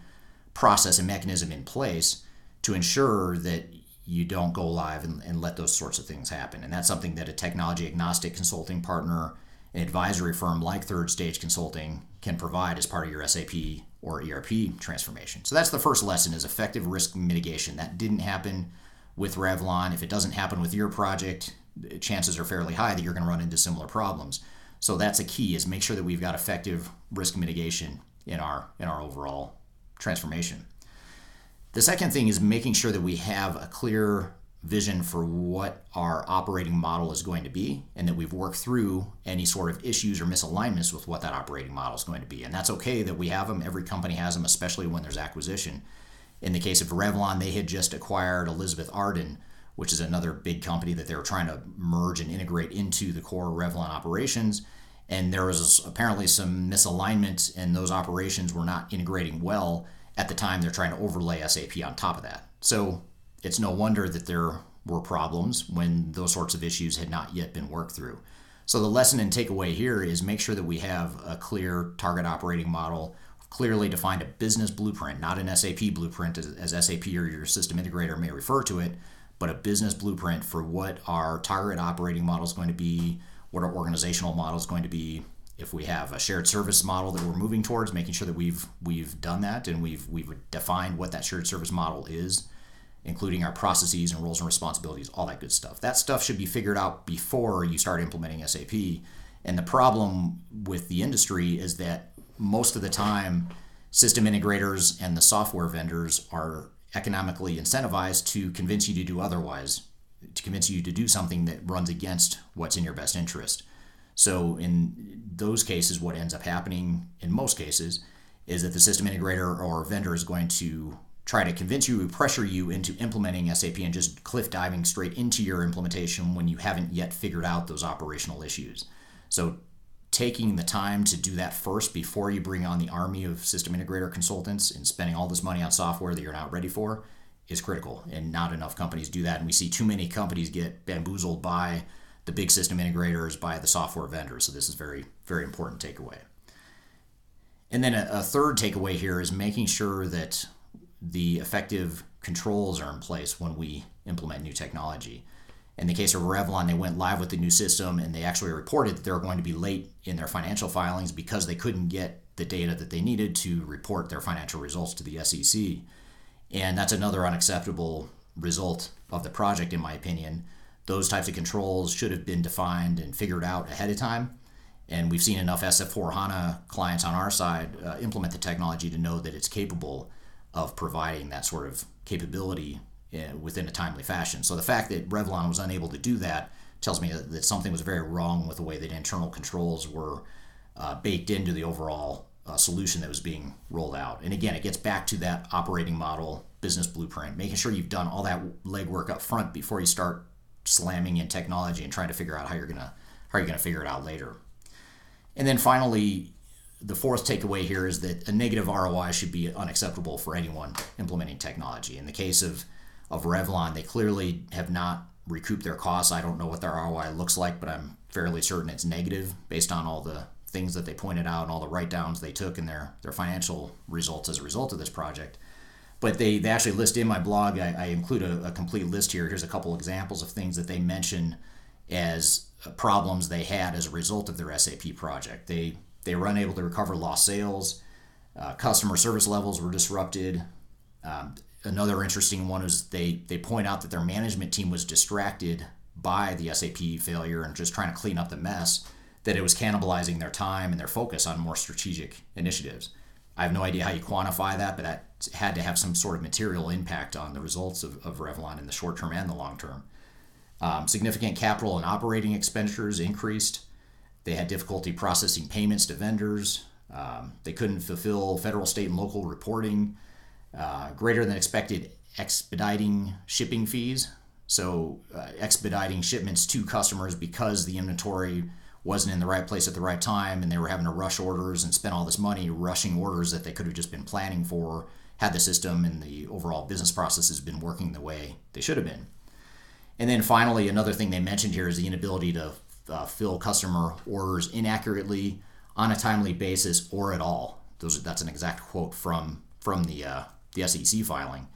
process and mechanism in place to ensure that you don't go live and, and let those sorts of things happen. And that's something that a technology agnostic consulting partner, an advisory firm like Third Stage Consulting can provide as part of your SAP or ERP transformation. So that's the first lesson is effective risk mitigation. That didn't happen with Revlon. If it doesn't happen with your project, chances are fairly high that you're going to run into similar problems. So that's a key is make sure that we've got effective risk mitigation in our in our overall transformation. The second thing is making sure that we have a clear vision for what our operating model is going to be and that we've worked through any sort of issues or misalignments with what that operating model is going to be. And that's okay that we have them. Every company has them, especially when there's acquisition. In the case of Revlon, they had just acquired Elizabeth Arden, which is another big company that they were trying to merge and integrate into the core Revlon operations. And there was apparently some misalignment, and those operations were not integrating well at the time they're trying to overlay SAP on top of that. So it's no wonder that there were problems when those sorts of issues had not yet been worked through. So the lesson and takeaway here is make sure that we have a clear target operating model, clearly defined a business blueprint, not an SAP blueprint as, as SAP or your system integrator may refer to it, but a business blueprint for what our target operating model is going to be, what our organizational model is going to be. If we have a shared service model that we're moving towards, making sure that we've we've done that and we've we've defined what that shared service model is including our processes and roles and responsibilities, all that good stuff. That stuff should be figured out before you start implementing SAP. And the problem with the industry is that most of the time, system integrators and the software vendors are economically incentivized to convince you to do otherwise, to convince you to do something that runs against what's in your best interest. So, in those cases, what ends up happening in most cases is that the system integrator or vendor is going to try to convince you, pressure you into implementing SAP and just cliff diving straight into your implementation when you haven't yet figured out those operational issues. So, taking the time to do that first before you bring on the army of system integrator consultants and spending all this money on software that you're not ready for is critical. And not enough companies do that. And we see too many companies get bamboozled by the big system integrators, by the software vendors. So, this is very, very important takeaway. And then a, a third takeaway here is making sure that the effective controls are in place when we implement new technology. In the case of Revlon, they went live with the new system and they actually reported that they were going to be late in their financial filings because they couldn't get the data that they needed to report their financial results to the SEC. And that's another unacceptable result of the project, in my opinion. Those types of controls should have been defined and figured out ahead of time. And we've seen enough S4 HANA clients on our side uh, implement the technology to know that it's capable of providing that sort of capability within a timely fashion. So the fact that Revlon was unable to do that tells me that, that something was very wrong with the way that internal controls were uh, baked into the overall uh, solution that was being rolled out. And again, it gets back to that operating model business blueprint, making sure you've done all that legwork up front before you start slamming in technology and trying to figure out how you're gonna how you're gonna figure it out later. And then finally, the fourth takeaway here is that a negative ROI should be unacceptable for anyone implementing technology. In the case of, of Revlon, they clearly have not recouped their costs. I don't know what their ROI looks like, but I'm fairly certain it's negative based on all the things that they pointed out and all the write downs they took in their, their financial results as a result of this project. But they, they actually list in my blog, I, I include a, a complete list here. Here's a couple examples of things that they mention as problems they had as a result of their SAP project. They they were unable to recover lost sales. Uh, customer service levels were disrupted. Um, another interesting one is they they point out that their management team was distracted by the SAP failure and just trying to clean up the mess. That it was cannibalizing their time and their focus on more strategic initiatives. I have no idea how you quantify that, but that had to have some sort of material impact on the results of, of Revlon in the short term and the long term. Um, significant capital and operating expenditures increased. They had difficulty processing payments to vendors. Um, they couldn't fulfill federal, state, and local reporting. Uh, greater than expected expediting shipping fees. So, uh, expediting shipments to customers because the inventory wasn't in the right place at the right time and they were having to rush orders and spend all this money rushing orders that they could have just been planning for had the system and the overall business processes been working the way they should have been. And then finally, another thing they mentioned here is the inability to uh, fill customer orders inaccurately on a timely basis or at all. Those that's an exact quote from from the uh, the SEC filing.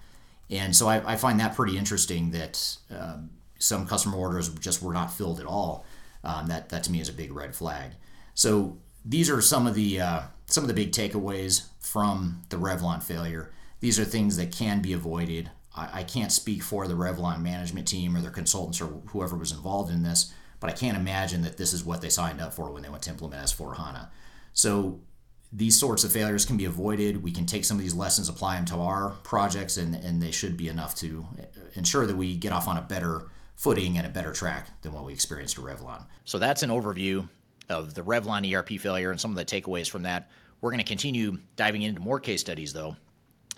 And so I, I find that pretty interesting that um, some customer orders just were not filled at all. Um, that that to me is a big red flag. So these are some of the uh, some of the big takeaways from the Revlon failure. These are things that can be avoided. I, I can't speak for the Revlon management team or their consultants or whoever was involved in this, but I can't imagine that this is what they signed up for when they went to implement S4 HANA. So these sorts of failures can be avoided. We can take some of these lessons, apply them to our projects, and, and they should be enough to ensure that we get off on a better footing and a better track than what we experienced at Revlon. So that's an overview of the Revlon ERP failure and some of the takeaways from that. We're going to continue diving into more case studies, though,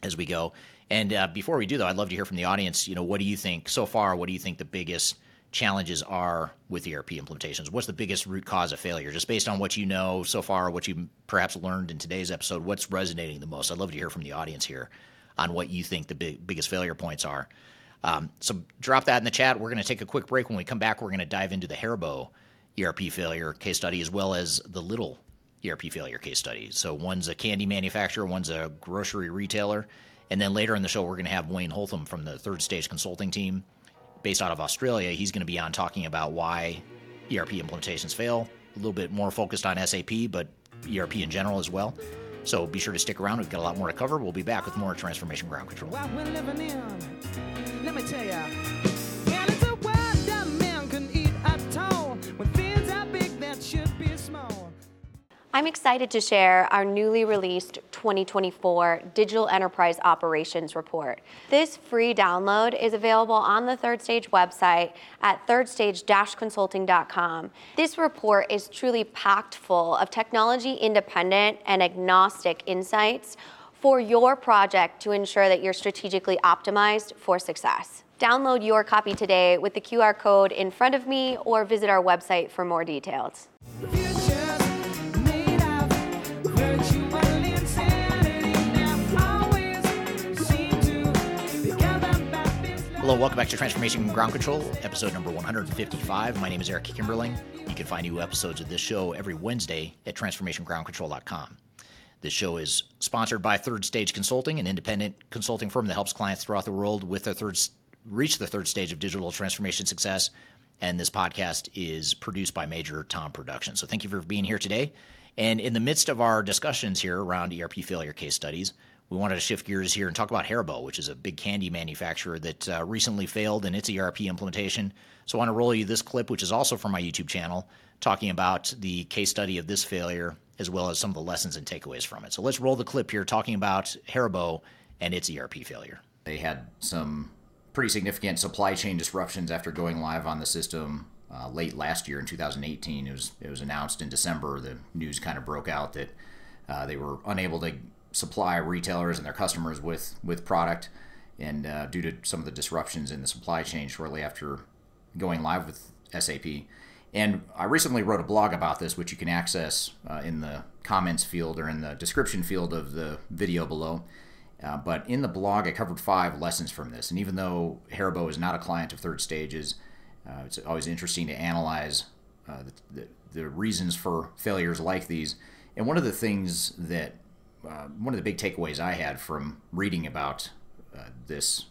as we go. And uh, before we do, though, I'd love to hear from the audience. You know, what do you think so far? What do you think the biggest challenges are with ERP implementations? What's the biggest root cause of failure? Just based on what you know so far, what you perhaps learned in today's episode, what's resonating the most? I'd love to hear from the audience here on what you think the big, biggest failure points are. Um, so drop that in the chat. We're going to take a quick break. When we come back, we're going to dive into the Haribo ERP failure case study as well as the Lidl ERP failure case study. So one's a candy manufacturer, one's a grocery retailer. And then later in the show, we're going to have Wayne Holtam from the third stage consulting team based out of Australia. He's going to be on talking about why ERP implementations fail, a little bit more focused on SAP, but ERP in general as well. So be sure to stick around. We've got a lot more to cover. We'll be back with more Transformation Ground Control. I'm excited to share our newly released 2024 Digital Enterprise Operations Report. This free download is available on the Third Stage website at thirdstage-consulting.com. This report is truly packed full of technology independent and agnostic insights for your project to ensure that you're strategically optimized for success. Download your copy today with the QR code in front of me or visit our website for more details. Hello, welcome back to Transformation Ground Control, episode number 155. My name is Eric Kimberling. You can find new episodes of this show every Wednesday at transformationgroundcontrol.com. This show is sponsored by Third Stage Consulting, an independent consulting firm that helps clients throughout the world with their third reach the third stage of digital transformation success. And this podcast is produced by Major Tom Productions. So thank you for being here today. And in the midst of our discussions here around ERP failure case studies, we wanted to shift gears here and talk about Haribo, which is a big candy manufacturer that uh, recently failed in its ERP implementation. So I want to roll you this clip, which is also from my YouTube channel, talking about the case study of this failure as well as some of the lessons and takeaways from it. So let's roll the clip here talking about Haribo and its ERP failure. They had some pretty significant supply chain disruptions after going live on the system uh, late last year in 2018. It was it was announced in December. The news kind of broke out that uh, they were unable to supply retailers and their customers with with product, and uh, due to some of the disruptions in the supply chain shortly after going live with SAP. And I recently wrote a blog about this, which you can access uh, in the comments field or in the description field of the video below. Uh, but in the blog, I covered five lessons from this. And even though Haribo is not a client of Third Stages, uh, it's always interesting to analyze uh, the, the, the reasons for failures like these. And one of the things that, uh, one of the big takeaways I had from reading about uh, this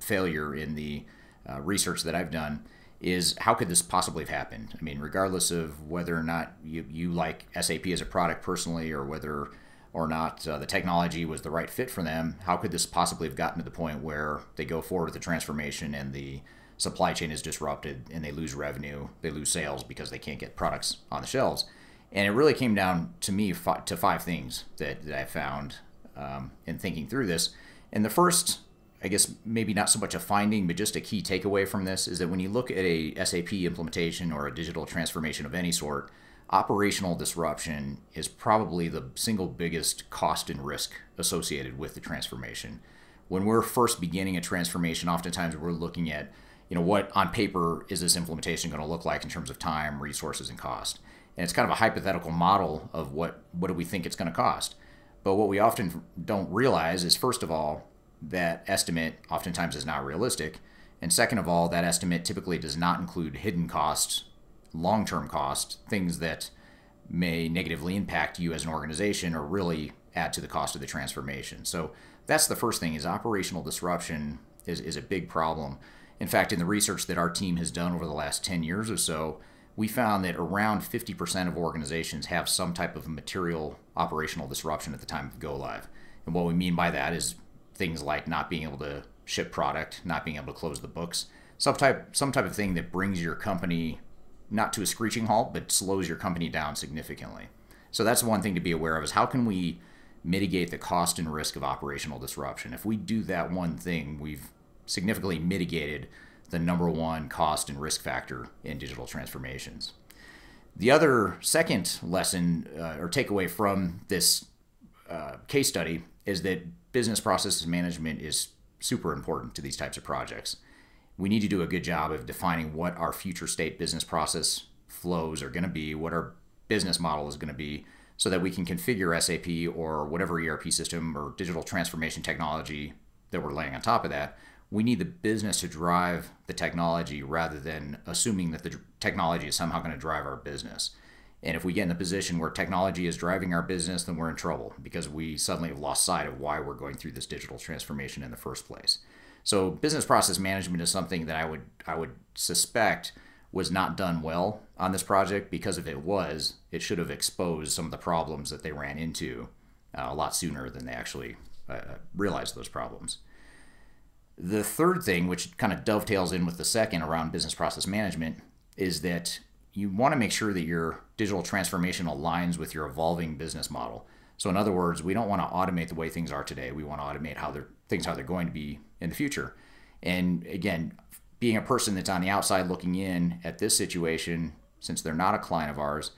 failure in the uh, research that I've done is how could this possibly have happened? I mean, regardless of whether or not you, you like SAP as a product personally or whether or not uh, the technology was the right fit for them, how could this possibly have gotten to the point where they go forward with the transformation and the supply chain is disrupted and they lose revenue, they lose sales because they can't get products on the shelves? And it really came down to me to five things that, that I found um, in thinking through this. And the first, I guess maybe not so much a finding, but just a key takeaway from this is that when you look at a SAP implementation or a digital transformation of any sort, operational disruption is probably the single biggest cost and risk associated with the transformation. When we're first beginning a transformation, oftentimes we're looking at, you know, what on paper is this implementation going to look like in terms of time, resources, and cost. And it's kind of a hypothetical model of what what do we think it's going to cost. But what we often don't realize is, first of all, that estimate oftentimes is not realistic. And second of all, that estimate typically does not include hidden costs, long term costs, things that may negatively impact you as an organization or really add to the cost of the transformation. So that's the first thing is operational disruption is, is a big problem. In fact, in the research that our team has done over the last 10 years or so, we found that around 50% of organizations have some type of material operational disruption at the time of go live. And what we mean by that is things like not being able to ship product, not being able to close the books, some type some type of thing that brings your company not to a screeching halt, but slows your company down significantly. So that's one thing to be aware of is how can we mitigate the cost and risk of operational disruption? If we do that one thing, we've significantly mitigated the number one cost and risk factor in digital transformations. The other second lesson uh, or takeaway from this uh, case study is that business processes management is super important to these types of projects. We need to do a good job of defining what our future state business process flows are going to be, what our business model is going to be, so that we can configure SAP or whatever ERP system or digital transformation technology that we're laying on top of that. We need the business to drive the technology rather than assuming that the technology is somehow going to drive our business. And if we get in the position where technology is driving our business, then we're in trouble because we suddenly have lost sight of why we're going through this digital transformation in the first place. So business process management is something that I would I would suspect was not done well on this project because if it was, it should have exposed some of the problems that they ran into uh, a lot sooner than they actually uh, realized those problems. The third thing, which kind of dovetails in with the second around business process management, is that you want to make sure that your digital transformation aligns with your evolving business model. So, in other words, we don't want to automate the way things are today. We want to automate how they're things how they're going to be in the future. And again, being a person that's on the outside looking in at this situation, since they're not a client of ours,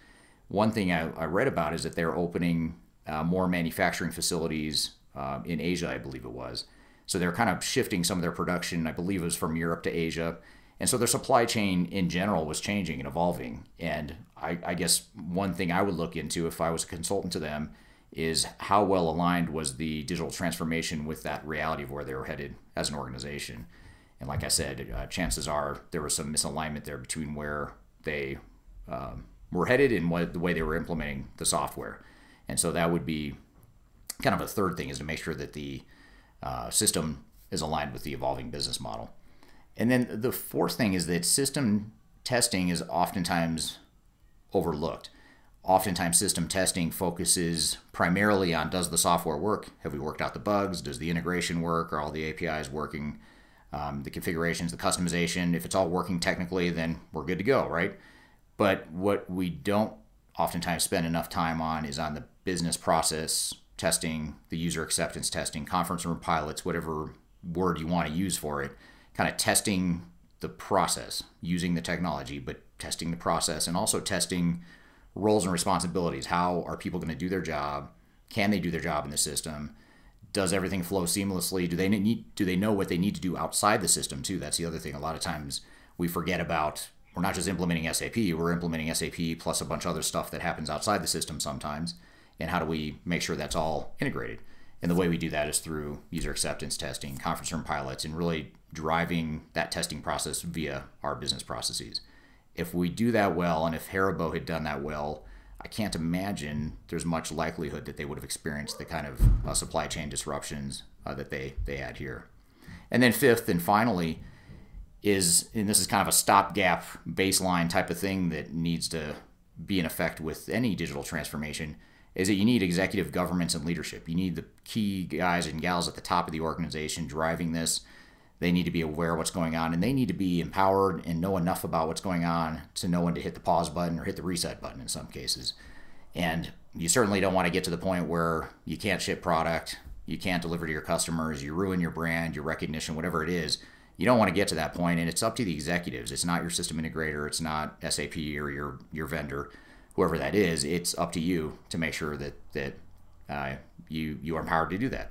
one thing I, I read about is that they're opening uh, more manufacturing facilities uh, in Asia, I believe it was. So they're kind of shifting some of their production, I believe it was from Europe to Asia. And so their supply chain in general was changing and evolving. And I, I guess one thing I would look into if I was a consultant to them is how well aligned was the digital transformation with that reality of where they were headed as an organization. And like I said, uh, chances are there was some misalignment there between where they um, were headed and what the way they were implementing the software. And so that would be kind of a third thing is to make sure that the uh, system is aligned with the evolving business model. And then the fourth thing is that system testing is oftentimes overlooked. Oftentimes, system testing focuses primarily on does the software work? Have we worked out the bugs? Does the integration work? Are all the APIs working? Um, the configurations, the customization. If it's all working technically, then we're good to go, right? But what we don't oftentimes spend enough time on is on the business process testing, the user acceptance testing, conference room pilots, whatever word you want to use for it, kind of testing the process using the technology, but testing the process and also testing roles and responsibilities. How are people going to do their job? Can they do their job in the system? Does everything flow seamlessly? Do they need do they know what they need to do outside the system too? That's the other thing. A lot of times we forget about we're not just implementing SAP, we're implementing SAP plus a bunch of other stuff that happens outside the system sometimes. And how do we make sure that's all integrated? And the way we do that is through user acceptance testing, conference room pilots, and really driving that testing process via our business processes. If we do that well, and if Haribo had done that well, I can't imagine there's much likelihood that they would have experienced the kind of uh, supply chain disruptions uh, that they, they had here. And then fifth and finally is, and this is kind of a stopgap baseline type of thing that needs to be in effect with any digital transformation, is that you need executive governments and leadership. You need the key guys and gals at the top of the organization driving this. They need to be aware of what's going on and they need to be empowered and know enough about what's going on to know when to hit the pause button or hit the reset button in some cases. And you certainly don't want to get to the point where you can't ship product, you can't deliver to your customers, you ruin your brand, your recognition, whatever it is. You don't want to get to that point, and it's up to the executives. It's not your system integrator, it's not SAP or your your vendor, whoever that is. It's up to you to make sure that that uh, you you are empowered to do that.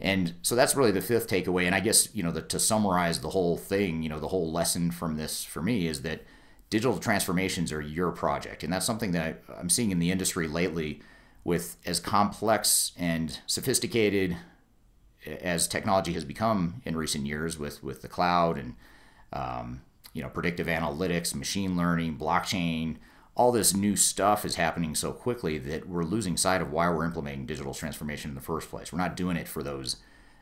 And so that's really the fifth takeaway. And I guess you know the, to summarize the whole thing, you know, the whole lesson from this for me is that digital transformations are your project, and that's something that I'm seeing in the industry lately. With as complex and sophisticated as technology has become in recent years, with with the cloud and um, you know predictive analytics, machine learning, blockchain, all this new stuff is happening so quickly that we're losing sight of why we're implementing digital transformation in the first place. We're not doing it for those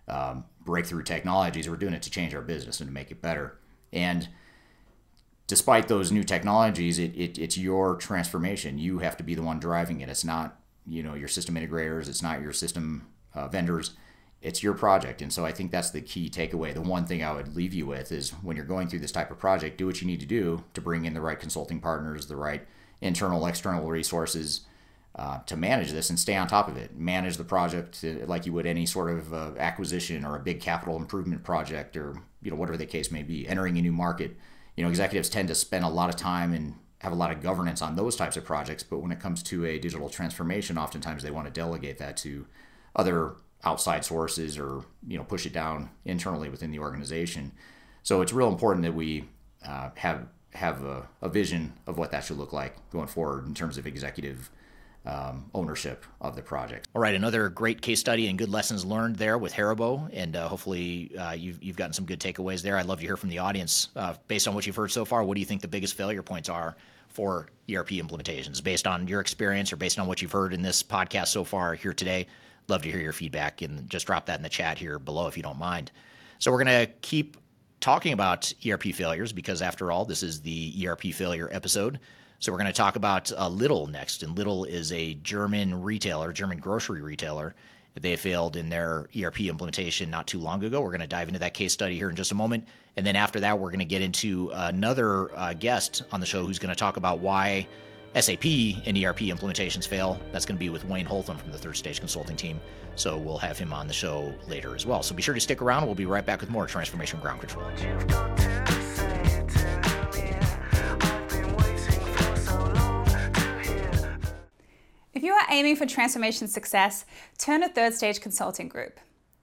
um, breakthrough technologies. We're doing it to change our business and to make it better. And despite those new technologies, it, it, it's your transformation. You have to be the one driving it. It's not you know your system integrators. It's not your system uh, vendors. It's your project. And so I think that's the key takeaway. The one thing I would leave you with is when you're going through this type of project, do what you need to do to bring in the right consulting partners, the right internal, external resources uh, to manage this and stay on top of it. Manage the project uh, like you would any sort of uh, acquisition or a big capital improvement project or you know whatever the case may be. Entering a new market, you know executives tend to spend a lot of time and have a lot of governance on those types of projects. But when it comes to a digital transformation, oftentimes they want to delegate that to other outside sources or you know push it down internally within the organization. So it's real important that we uh, have have a, a, vision of what that should look like going forward in terms of executive um, ownership of the project. All right, another great case study and good lessons learned there with Haribo, and uh, hopefully uh, you've, you've gotten some good takeaways there. I'd love to hear from the audience. Uh, based on what you've heard so far, what do you think the biggest failure points are for ERP implementations, based on your experience or based on what you've heard in this podcast so far here today? Love to hear your feedback and just drop that in the chat here below if you don't mind. So we're going to keep talking about ERP failures because, after all, this is the ERP failure episode. So we're going to talk about uh, Lidl next, and Lidl is a German retailer, German grocery retailer. They failed in their ERP implementation not too long ago. We're going to dive into that case study here in just a moment, and then after that, we're going to get into another uh, guest on the show who's going to talk about why SAP and ERP implementations fail. That's going to be with Wayne Holtam from the Third Stage Consulting Team. So we'll have him on the show later as well. So be sure to stick around. We'll be right back with more Transformation Ground Control. If you are aiming for transformation success, turn to Third Stage Consulting Group.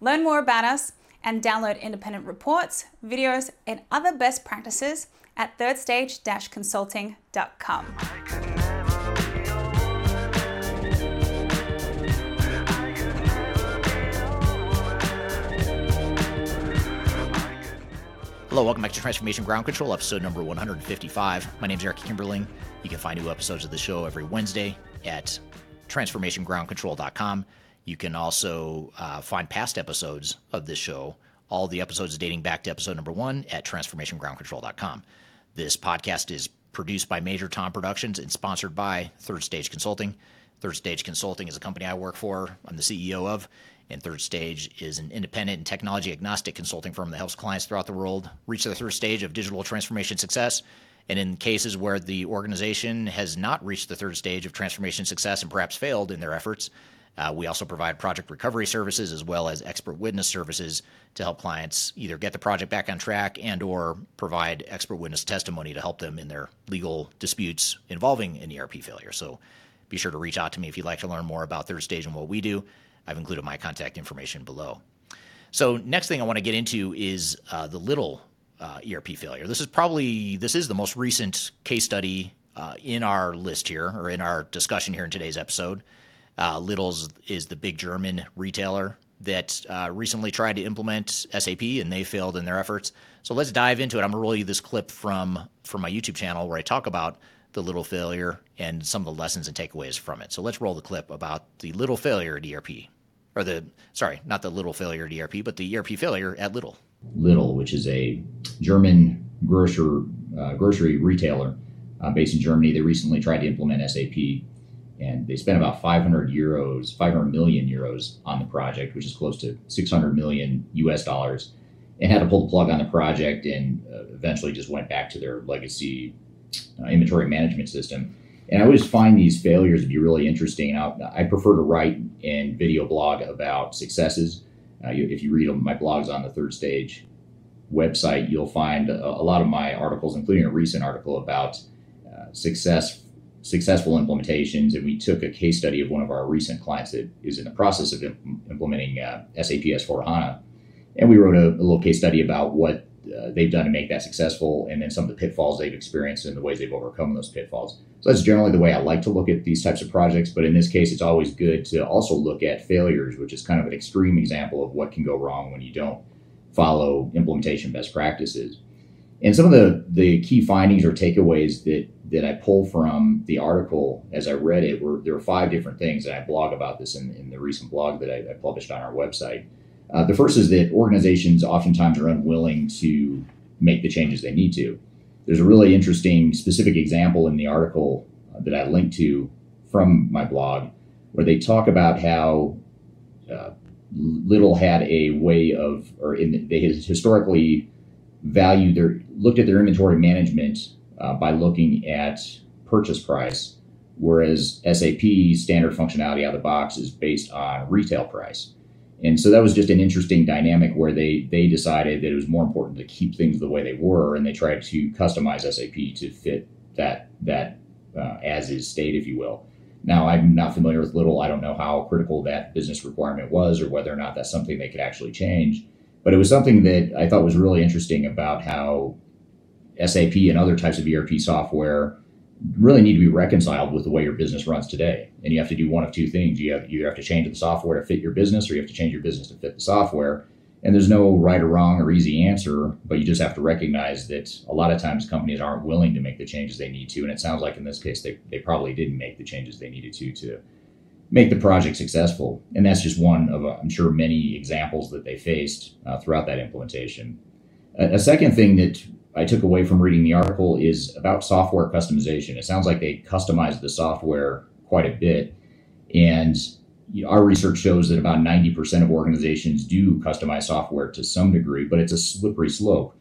Learn more about us and download independent reports, videos, and other best practices at thirdstage-consulting.com. Hello, welcome back to Transformation Ground Control, episode number 155. My name is Eric Kimberling. You can find new episodes of the show every Wednesday at transformationgroundcontrol.com. You can also uh, find past episodes of this show, all the episodes dating back to episode number one at transformationgroundcontrol.com. This podcast is produced by Major Tom Productions and sponsored by Third Stage Consulting. Third Stage Consulting is a company I work for, I'm the CEO of, and Third Stage is an independent and technology agnostic consulting firm that helps clients throughout the world reach their third stage of digital transformation success. And in cases where the organization has not reached the third stage of transformation success and perhaps failed in their efforts, uh, we also provide project recovery services as well as expert witness services to help clients either get the project back on track and or provide expert witness testimony to help them in their legal disputes involving an ERP failure. So be sure to reach out to me if you'd like to learn more about third stage and what we do. I've included my contact information below. So next thing I want to get into is uh, the Lidl uh, ERP failure. This is probably this is the most recent case study uh, in our list here or in our discussion here in today's episode. Uh, Lidl's is the big German retailer that uh, recently tried to implement SAP and they failed in their efforts. So let's dive into it. I'm gonna roll you this clip from from my YouTube channel where I talk about the Lidl failure and some of the lessons and takeaways from it. So let's roll the clip about the Lidl failure at ERP or the sorry, not the Lidl failure at ERP, but the ERP failure at Little. Lidl, which is a German grocer uh, grocery retailer uh, based in Germany, they recently tried to implement SAP, and they spent about 500 euros, 500 million euros on the project, which is close to 600 million US dollars, and had to pull the plug on the project, and uh, eventually just went back to their legacy uh, inventory management system. And I always find these failures to be really interesting. I, I prefer to write and video blog about successes. Uh, you, if you read my blogs on the third stage website, you'll find a, a lot of my articles, including a recent article about uh, success, successful implementations. And we took a case study of one of our recent clients that is in the process of imp- implementing uh, SAP S4 HANA. And we wrote a, a little case study about what uh, they've done to make that successful and then some of the pitfalls they've experienced and the ways they've overcome those pitfalls. So that's generally the way I like to look at these types of projects. But in this case, it's always good to also look at failures, which is kind of an extreme example of what can go wrong when you don't follow implementation best practices. And some of the, the key findings or takeaways that, that I pull from the article as I read it were there were five different things, and I blog about this in, in the recent blog that I, I published on our website. Uh, the first is that organizations oftentimes are unwilling to make the changes they need to. There's a really interesting specific example in the article uh, that I linked to from my blog where they talk about how uh, Lidl had a way of, or in, they historically valued their, looked at their inventory management uh, by looking at purchase price, whereas SAP standard functionality out of the box is based on retail price. And so that was just an interesting dynamic where they they decided that it was more important to keep things the way they were, and they tried to customize SAP to fit that that uh, as is state, if you will. Now I'm not familiar with Lidl. I don't know how critical that business requirement was, or whether or not that's something they could actually change. But it was something that I thought was really interesting about how SAP and other types of ERP software really need to be reconciled with the way your business runs today. And you have to do one of two things. You have you have to change the software to fit your business, or you have to change your business to fit the software. And there's no right or wrong or easy answer, but you just have to recognize that a lot of times companies aren't willing to make the changes they need to. And it sounds like in this case they, they probably didn't make the changes they needed to to make the project successful. And that's just one of, uh, I'm sure, many examples that they faced uh, throughout that implementation. A, a second thing that I took away from reading the article is about software customization. It sounds like they customized the software quite a bit. And our research shows that about 90% of organizations do customize software to some degree, but it's a slippery slope.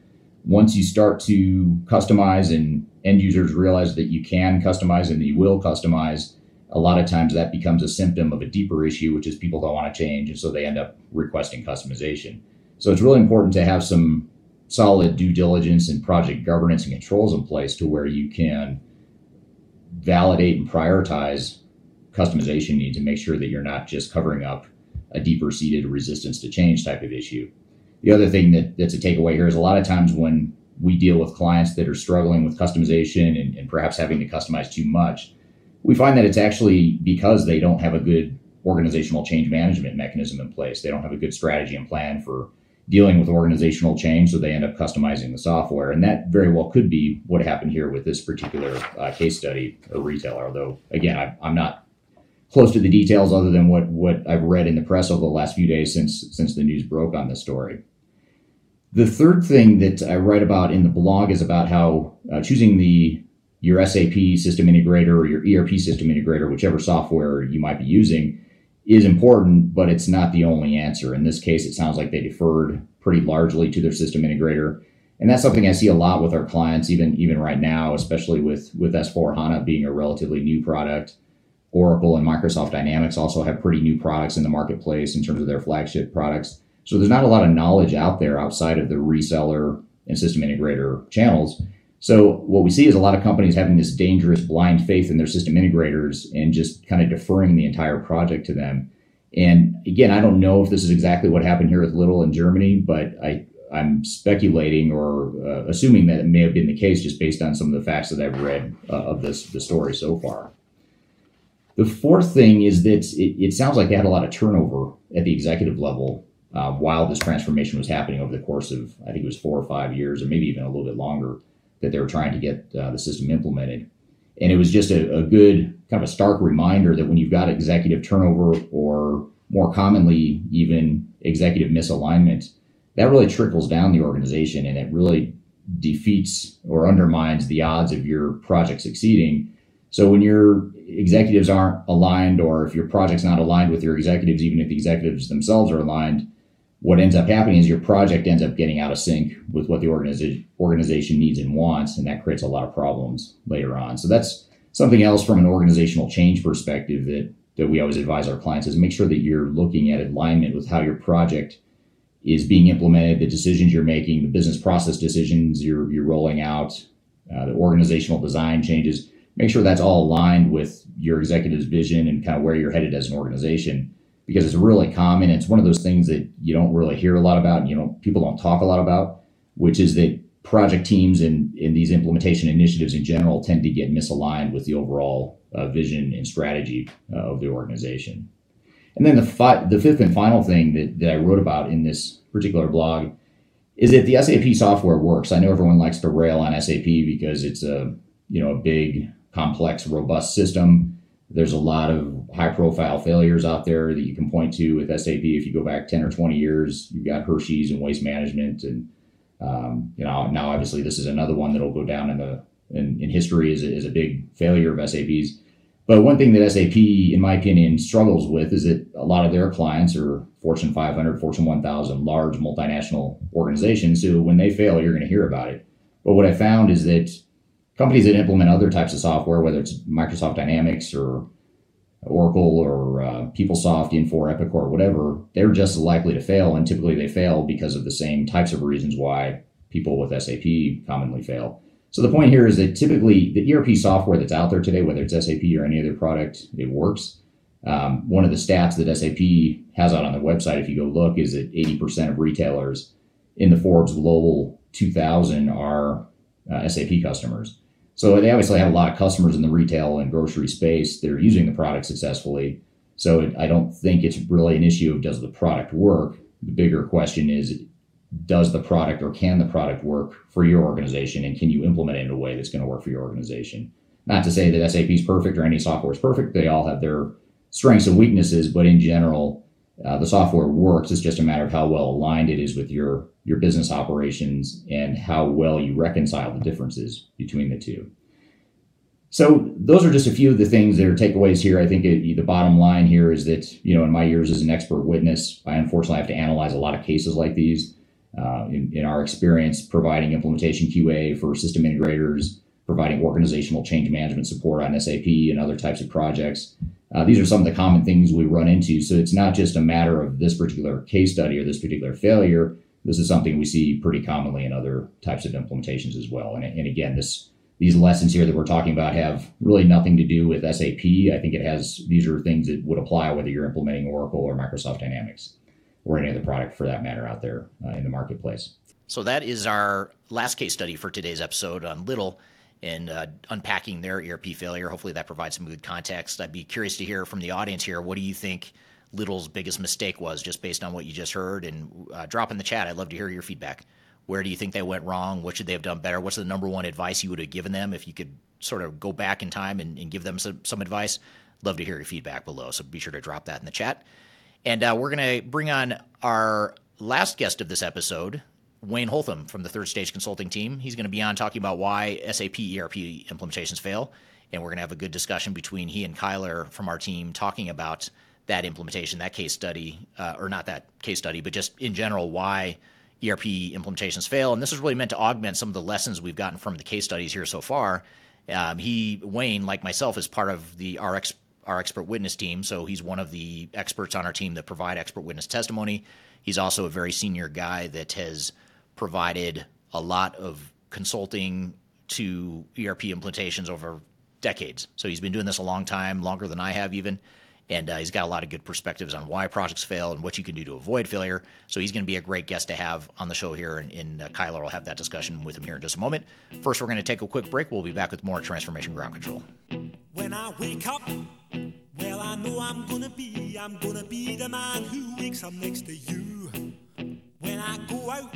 Once you start to customize and end users realize that you can customize and that you will customize, a lot of times that becomes a symptom of a deeper issue, which is people don't want to change. And so they end up requesting customization. So it's really important to have some solid due diligence and project governance and controls in place to where you can validate and prioritize customization needs and make sure that you're not just covering up a deeper seated resistance to change type of issue. The other thing that, that's a takeaway here is a lot of times when we deal with clients that are struggling with customization and, and perhaps having to customize too much, we find that it's actually because they don't have a good organizational change management mechanism in place. They don't have a good strategy and plan for dealing with organizational change, so they end up customizing the software. And that very well could be what happened here with this particular uh, case study, a retailer. Although, again, I, I'm not close to the details other than what what I've read in the press over the last few days since since the news broke on this story. The third thing that I write about in the blog is about how uh, choosing the your SAP system integrator or your ERP system integrator, whichever software you might be using, is important, but it's not the only answer. In this case, it sounds like they deferred pretty largely to their system integrator. And that's something I see a lot with our clients, even even right now, especially with with S4 HANA being a relatively new product. Oracle and Microsoft Dynamics also have pretty new products in the marketplace in terms of their flagship products. So there's not a lot of knowledge out there outside of the reseller and system integrator channels. So what we see is a lot of companies having this dangerous blind faith in their system integrators and just kind of deferring the entire project to them. And again, I don't know if this is exactly what happened here with Lidl in Germany, but I I'm speculating or uh, assuming that it may have been the case just based on some of the facts that I've read uh, of this the story so far. The fourth thing is that it, it, sounds like they had a lot of turnover at the executive level uh, while this transformation was happening over the course of, I think it was four or five years, or maybe even a little bit longer, that they were trying to get uh, the system implemented. And it was just a, a, good, kind of a stark reminder that when you've got executive turnover or more commonly, even executive misalignment, that really trickles down the organization and it really defeats or undermines the odds of your project succeeding. So when your executives aren't aligned, or if your project's not aligned with your executives, even if the executives themselves are aligned, what ends up happening is your project ends up getting out of sync with what the organization organization needs and wants, and that creates a lot of problems later on. So that's something else from an organizational change perspective that that we always advise our clients is make sure that you're looking at alignment with how your project is being implemented, the decisions you're making, the business process decisions you're you're rolling out, uh, the organizational design changes make sure that's all aligned with your executive's vision and kind of where you're headed as an organization. Because it's really common. It's one of those things that you don't really hear a lot about, and you know, people don't talk a lot about, which is that project teams and in these implementation initiatives in general tend to get misaligned with the overall uh, vision and strategy uh, of the organization. And then the fi- the fifth and final thing that, that I wrote about in this particular blog is that the SAP software works. I know everyone likes to rail on SAP because it's a you know a big, complex, robust system. There's a lot of high profile failures out there that you can point to with SAP. If you go back 10 or 20 years, you've got Hershey's and waste management. And, um, you know, now obviously this is another one that'll go down in the, in, in history as a, as a big failure of SAP's. But one thing that SAP, in my opinion, struggles with is that a lot of their clients are Fortune 500, Fortune 1000, large multinational organizations. So when they fail, you're going to hear about it. But what I found is that companies that implement other types of software, whether it's Microsoft Dynamics or Oracle or uh, PeopleSoft, Infor, Epic, or whatever, they're just as likely to fail. And typically they fail because of the same types of reasons why people with SAP commonly fail. So the point here is that typically the ERP software that's out there today, whether it's SAP or any other product, it works. Um, one of the stats that SAP has out on their website, if you go look, is that 80% of retailers in the Forbes Global 2000 are uh, SAP customers. So they obviously have a lot of customers in the retail and grocery space that are using the product successfully. So it, I don't think it's really an issue of does the product work. The bigger question is does the product or can the product work for your organization and can you implement it in a way that's going to work for your organization? Not to say that SAP is perfect or any software is perfect. They all have their strengths and weaknesses, but in general, uh, the software works. It's just a matter of how well aligned it is with your your business operations and how well you reconcile the differences between the two. So those are just a few of the things that are takeaways here. I think it, the bottom line here is that you know in my years as an expert witness, I unfortunately have to analyze a lot of cases like these. Uh, in, in our experience, providing implementation QA for system integrators, providing organizational change management support on SAP and other types of projects. Uh, these are some of the common things we run into. So it's not just a matter of this particular case study or this particular failure. This is something we see pretty commonly in other types of implementations as well. And, and again, this these lessons here that we're talking about have really nothing to do with SAP. I think it has these are things that would apply whether you're implementing Oracle or Microsoft Dynamics or any other product for that matter out there uh, in the marketplace. So that is our last case study for today's episode on Lidl and uh, unpacking their ERP failure. Hopefully that provides some good context. I'd be curious to hear from the audience here. What do you think Lidl's biggest mistake was, just based on what you just heard? And uh, drop in the chat. I'd love to hear your feedback. Where do you think they went wrong? What should they have done better? What's the number one advice you would have given them if you could sort of go back in time and, and give them some, some advice? Love to hear your feedback below. So be sure to drop that in the chat. And uh, we're going to bring on our last guest of this episode, Wayne Holtam from the Third Stage Consulting team. He's going to be on talking about why SAP ERP implementations fail. And we're going to have a good discussion between he and Kyler from our team talking about that implementation, that case study, uh, or not that case study, but just in general, why ERP implementations fail. And this is really meant to augment some of the lessons we've gotten from the case studies here so far. Um, he, Wayne, like myself, is part of the RX our expert witness team. So he's one of the experts on our team that provide expert witness testimony. He's also a very senior guy that has provided a lot of consulting to ERP implementations over decades. So he's been doing this a long time, longer than I have even. And uh, he's got a lot of good perspectives on why projects fail and what you can do to avoid failure. So he's going to be a great guest to have on the show here. And, and uh, Kyler will have that discussion with him here in just a moment. First, we're going to take a quick break. We'll be back with more Transformation Ground Control. When I wake up, well, I know I'm gonna be, I'm gonna be the man who wakes up next to you. When I go out,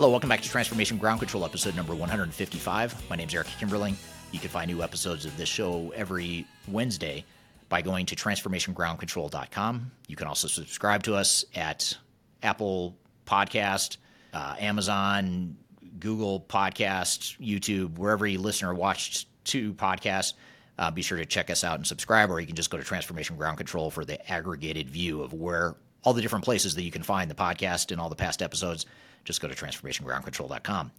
Hello, welcome back to Transformation Ground Control, episode number 155. My name is Eric Kimberling. You can find new episodes of this show every Wednesday by going to transformationgroundcontrol.com. You can also subscribe to us at Apple Podcast, uh, Amazon, Google Podcast, YouTube, wherever you listen or watch to podcasts. Uh, be sure to check us out and subscribe, or you can just go to Transformation Ground Control for the aggregated view of where all the different places that you can find the podcast and all the past episodes. Just go to transformationgroundcontrol.com.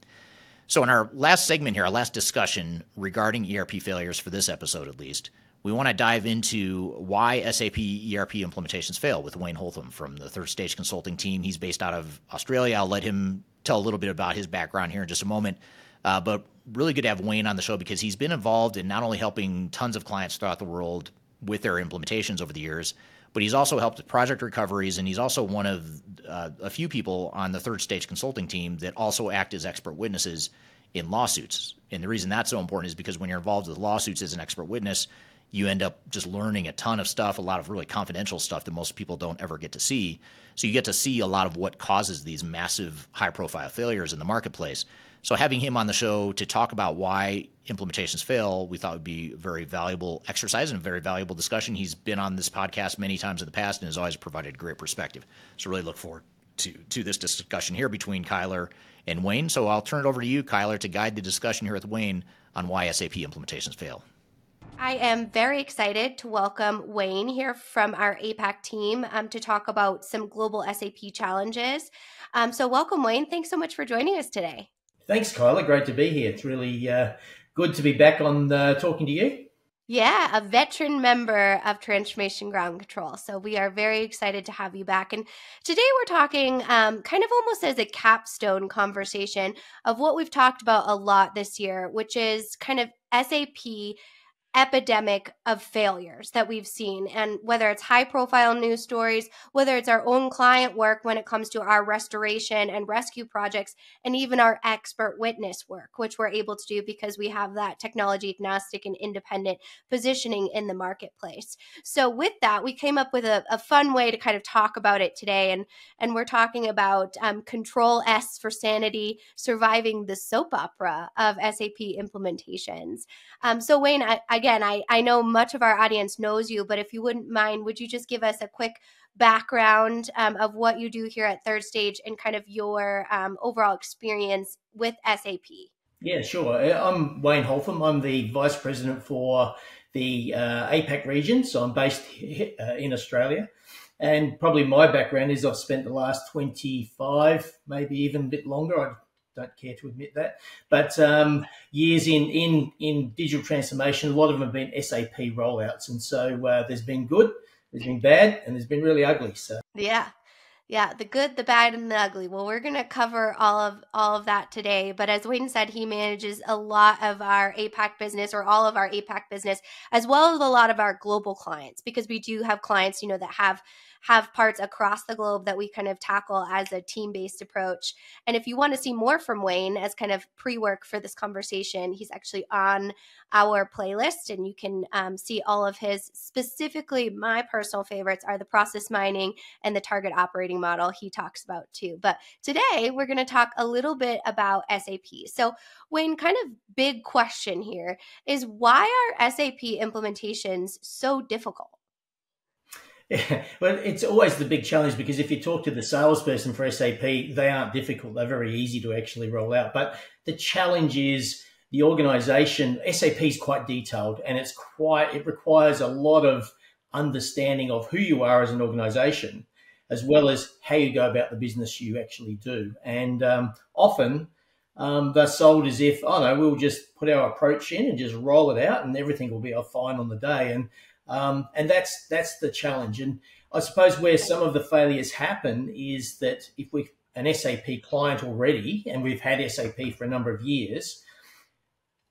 So, in our last segment here, our last discussion regarding ERP failures for this episode at least, we want to dive into why SAP ERP implementations fail with Wayne Holtam from the Third Stage Consulting team. He's based out of Australia. I'll let him tell a little bit about his background here in just a moment. Uh, but really good to have Wayne on the show because he's been involved in not only helping tons of clients throughout the world with their implementations over the years, but he's also helped with project recoveries, and he's also one of uh, a few people on the third stage consulting team that also act as expert witnesses in lawsuits. And the reason that's so important is because when you're involved with lawsuits as an expert witness, you end up just learning a ton of stuff, a lot of really confidential stuff that most people don't ever get to see. So you get to see a lot of what causes these massive high profile failures in the marketplace. So having him on the show to talk about why implementations fail, we thought would be a very valuable exercise and a very valuable discussion. He's been on this podcast many times in the past and has always provided great perspective. So really look forward to to this discussion here between Kyler and Wayne. So I'll turn it over to you, Kyler, to guide the discussion here with Wayne on why SAP implementations fail. I am very excited to welcome Wayne here from our APAC team um, to talk about some global SAP challenges. Um, so, welcome, Wayne. Thanks so much for joining us today. Thanks, Kyler. Great to be here. It's really uh, good to be back on uh, talking to you. Yeah, a veteran member of Transformation Ground Control. So we are very excited to have you back. And today we're talking um, kind of almost as a capstone conversation of what we've talked about a lot this year, which is kind of SAP epidemic of failures that we've seen. And whether it's high profile news stories, whether it's our own client work when it comes to our restoration and rescue projects, and even our expert witness work, which we're able to do because we have that technology agnostic and independent positioning in the marketplace. So with that, we came up with a, a fun way to kind of talk about it today. And, and we're talking about um, control S for sanity, surviving the soap opera of SAP implementations. Um, so Wayne, I, I again, I, I know much of our audience knows you, but if you wouldn't mind, would you just give us a quick background um, of what you do here at Third Stage and kind of your um, overall experience with SAP? Yeah, sure. Uh, I'm Wayne Holtam. I'm the Vice President for the uh, APAC region. So I'm based uh, in Australia. And probably my background is I've spent the last 25, maybe even a bit longer. I don't care to admit that. But um, years in, in in digital transformation, a lot of them have been SAP rollouts, and so uh, there's been good, there's been bad, and there's been really ugly. So yeah. Yeah, the good, the bad, and the ugly. Well, we're to cover all of all of that today. But as Wayne said, he manages a lot of our APAC business, or all of our APAC business, as well as a lot of our global clients, because we do have clients, you know, that have have parts across the globe that we kind of tackle as a team based approach. And if you want to see more from Wayne as kind of pre work for this conversation, he's actually on our playlist and you can um, see all of his specifically my personal favorites are the process mining and the target operating model he talks about too. But today we're going to talk a little bit about SAP. So, Wayne, kind of big question here is why are SAP implementations so difficult? Yeah, well, it's always the big challenge because if you talk to the salesperson for SAP, they aren't difficult. They're very easy to actually roll out. But the challenge is the organization. SAP is quite detailed and it's quite, it requires a lot of understanding of who you are as an organization, as well as how you go about the business you actually do. And um, often um, they're sold as if, oh no, we'll just put our approach in and just roll it out and everything will be fine on the day. And um, and that's that's the challenge. And I suppose where some of the failures happen is that if we an SAP client already, and we've had SAP for a number of years,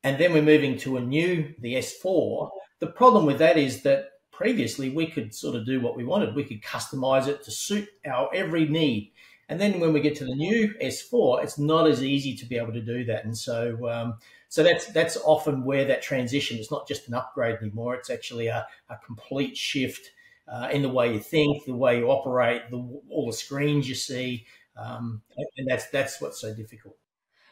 and then we're moving to a new the S4. The problem with that is that previously we could sort of do what we wanted. We could customize it to suit our every need. And then when we get to the new S4, it's not as easy to be able to do that. And so, um, so that's that's often where that transition is not just an upgrade anymore. It's actually a, a complete shift uh, in the way you think, the way you operate, the, all the screens you see, um, and that's that's what's so difficult.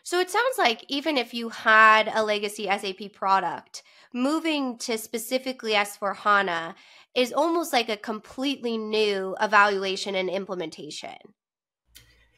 So it sounds like even if you had a legacy SAP product, moving to specifically S4 HANA is almost like a completely new evaluation and implementation.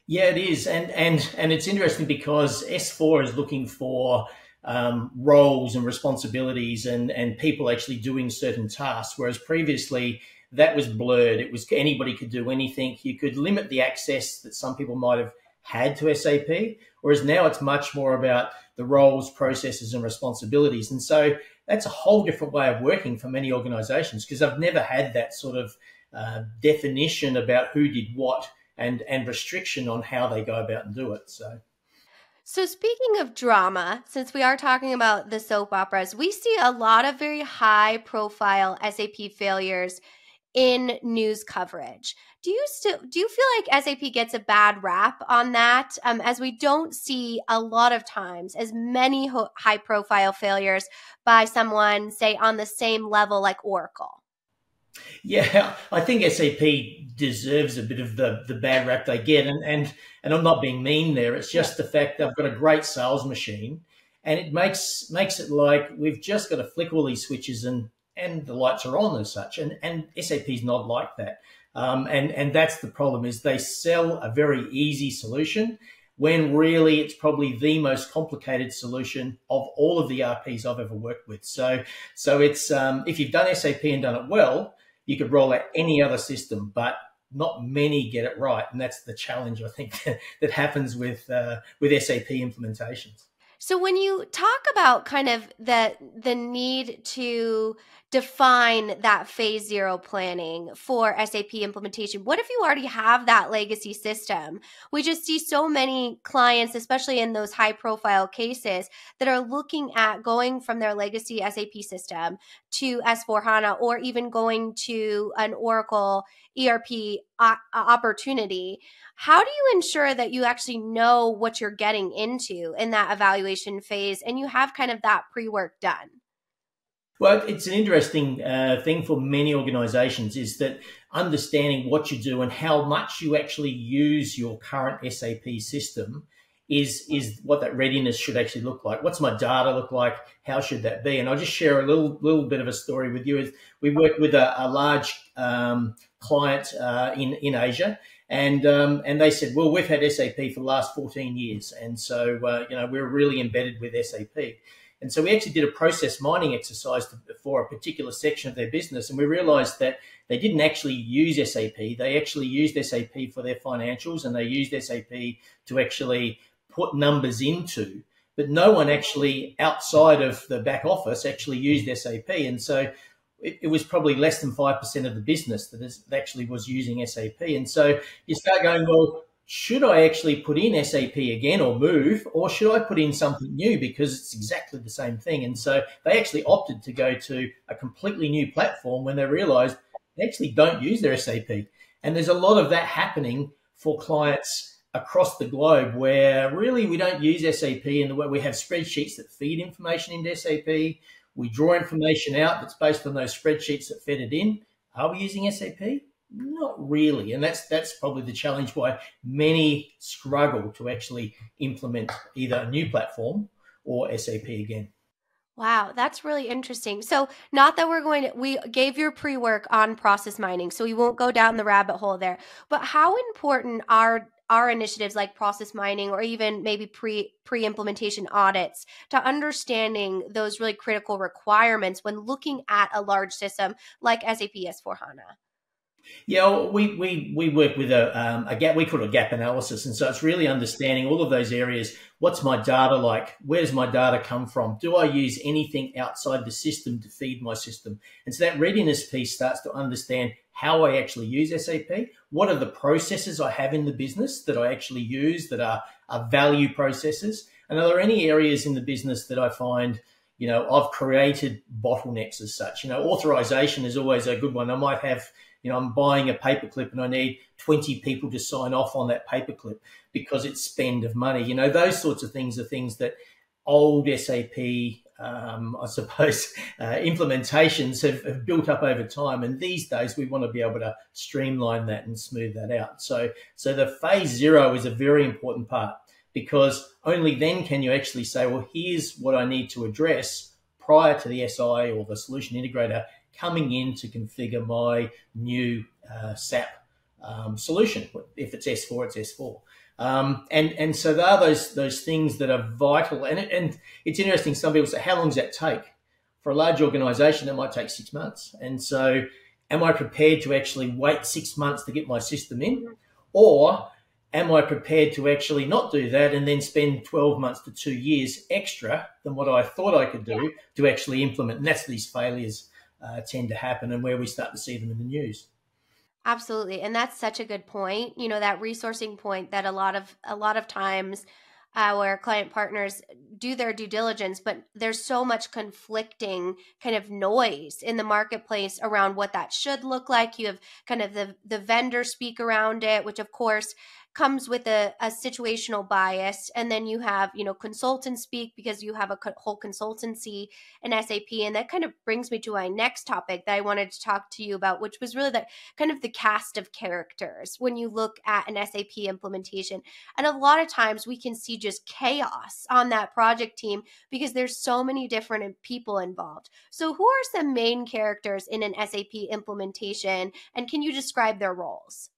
Yeah, it is, and and and it's interesting because S4 is looking for um, roles and responsibilities and and people actually doing certain tasks, whereas previously that was blurred. It was anybody could do anything. You could limit the access that some people might have had to SAP, whereas now it's much more about the roles, processes, and responsibilities. And so that's a whole different way of working for many organizations because I've never had that sort of uh, definition about who did what and and restriction on how they go about and do it. So. So, speaking of drama, since we are talking about the soap operas, we see a lot of very high profile SAP failures in news coverage. Do you still do you feel like SAP gets a bad rap on that? Um, as we don't see a lot of times as many ho- high profile failures by someone, say, on the same level like Oracle. Yeah, I think SAP deserves a bit of the the bad rap they get, and and and I'm not being mean there. It's just the fact they've got a great sales machine, and it makes makes it like we've just got to flick all these switches and and the lights are on as such. And and SAP is not like that. Um, and and that's the problem is they sell a very easy solution when really it's probably the most complicated solution of all of the ERPs I've ever worked with. So so it's um, if you've done SAP and done it well, you could roll out any other system, but not many get it right, and that's the challenge I think that happens with uh, with SAP implementations. So when you talk about kind of the the need to define that phase zero planning for SAP implementation, what if you already have that legacy system? We just see so many clients, especially in those high profile cases, that are looking at going from their legacy SAP system to S4 HANA or even going to an Oracle ERP uh, uh, opportunity. How do you ensure that you actually know what you're getting into in that evaluation phase and you have kind of that pre work done? Well, it's an interesting uh, thing for many organizations is that understanding what you do and how much you actually use your current SAP system is is what that readiness should actually look like. What's my data look like? How should that be? And I'll just share a little little bit of a story with you. We worked with a, a large um, client uh, in in Asia, and um, and they said, well, we've had SAP for the last 14 years, and so uh, you know we're really embedded with SAP. And so we actually did a process mining exercise for a particular section of their business, and we realised that they didn't actually use SAP. They actually used SAP for their financials, and they used SAP to actually put numbers into. But no one actually outside of the back office actually used SAP, and so it, it was probably less than 5% of the business that, is, that actually was using SAP. And so you start going, well, should I actually put in SAP again or move, or should I put in something new because it's exactly the same thing? And so they actually opted to go to a completely new platform when they realized they actually don't use their SAP. And there's a lot of that happening for clients across the globe where really we don't use SAP in the way we have spreadsheets that feed information into SAP. We draw information out that's based on those spreadsheets that fed it in. Are we using SAP? Not really, and that's that's probably the challenge why many struggle to actually implement either a new platform or SAP again. Wow, that's really interesting. So, not that we're going to, we gave your pre work on process mining, so we won't go down the rabbit hole there. But how important are our initiatives like process mining or even maybe pre pre implementation audits to understanding those really critical requirements when looking at a large system like SAP S4 HANA? Yeah, we, we, we work with a, um, a gap, we call it a gap analysis. And so it's really understanding all of those areas. What's my data like? Where does my data come from? Do I use anything outside the system to feed my system? And so that readiness piece starts to understand how I actually use SAP. What are the processes I have in the business that I actually use that are, are value processes? And are there any areas in the business that I find you know, I've created bottlenecks as such. You know, authorization is always a good one. I might have, you know, I'm buying a paperclip and I need 20 people to sign off on that paperclip because it's spend of money. You know, those sorts of things are things that old SAP um, I suppose, uh, implementations have, have, built up over time. And these days, we want to be able to streamline that and smooth that out. So, so the phase zero is a very important part because only then can you actually say, well, here's what I need to address prior to the SI or the solution integrator coming in to configure my new uh, SAP um, solution. If it's S4, it's S4. Um, and and so there are those those things that are vital. And it, and it's interesting. Some people say, how long does that take? For a large organisation, it might take six months. And so, am I prepared to actually wait six months to get my system in, or am I prepared to actually not do that and then spend 12 months to two years extra than what I thought I could do to actually implement? And that's these failures uh, tend to happen and where we start to see them in the news. Absolutely. And that's such a good point. You know, that resourcing point that a lot of a lot of times our client partners do their due diligence, but there's so much conflicting kind of noise in the marketplace around what that should look like. You have kind of the the vendor speak around it, which of course comes with a, a situational bias. And then you have you know consultants speak because you have a co- whole consultancy in sap and that kind of brings me to my next topic that i wanted to talk to you about which was really that kind of the cast of characters when you look at an sap implementation. And a lot of times we can see just chaos on that project team because there's so many different uh, people involved. So who are some main characters in an sap implementation? And can you describe their roles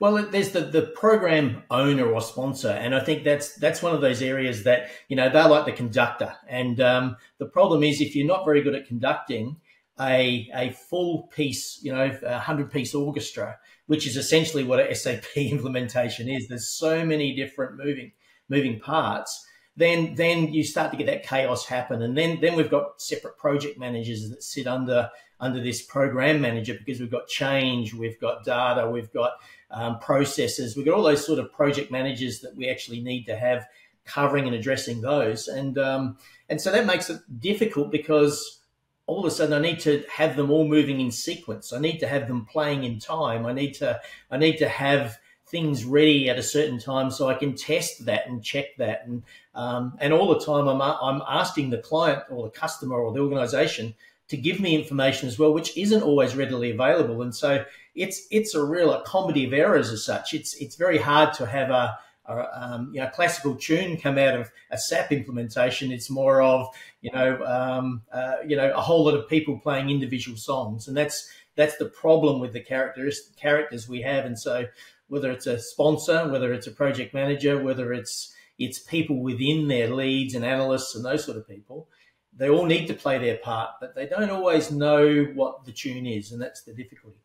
well, there's the, the program owner or sponsor, and I think that's that's one of those areas that you know they're like the conductor, and um, the problem is if you're not very good at conducting a a full piece, you know, a hundred piece orchestra, which is essentially what a SAP implementation is. There's so many different moving moving parts. Then then you start to get that chaos happen, and then then we've got separate project managers that sit under under this program manager because we've got change, we've got data, we've got um, processes. We've got all those sort of project managers that we actually need to have covering and addressing those. And um, and so that makes it difficult because all of a sudden I need to have them all moving in sequence. I need to have them playing in time. I need to I need to have things ready at a certain time so I can test that and check that. And um, and all the time I'm I'm asking the client or the customer or the organization to give me information as well, which isn't always readily available. And so it's it's a real a comedy of errors as such. It's it's very hard to have a, a um, you know classical tune come out of a SAP implementation. It's more of you know um, uh, you know a whole lot of people playing individual songs, and that's that's the problem with the characters characters we have. And so whether it's a sponsor, whether it's a project manager, whether it's it's people within their leads and analysts and those sort of people they all need to play their part, but they don't always know what the tune is, and that's the difficulty.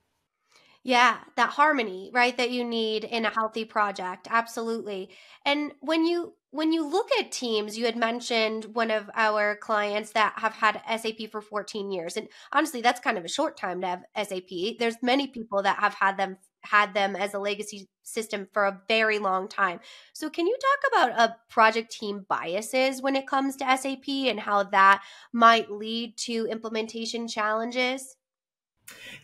Yeah, that harmony, right, that you need in a healthy project. Absolutely. And when you when you look at teams, you had mentioned one of our clients that have had SAP for 14 years. And honestly, that's kind of a short time to have SAP. There's many people that have had them had them as a legacy system for a very long time. So, can you talk about a project team biases when it comes to SAP and how that might lead to implementation challenges?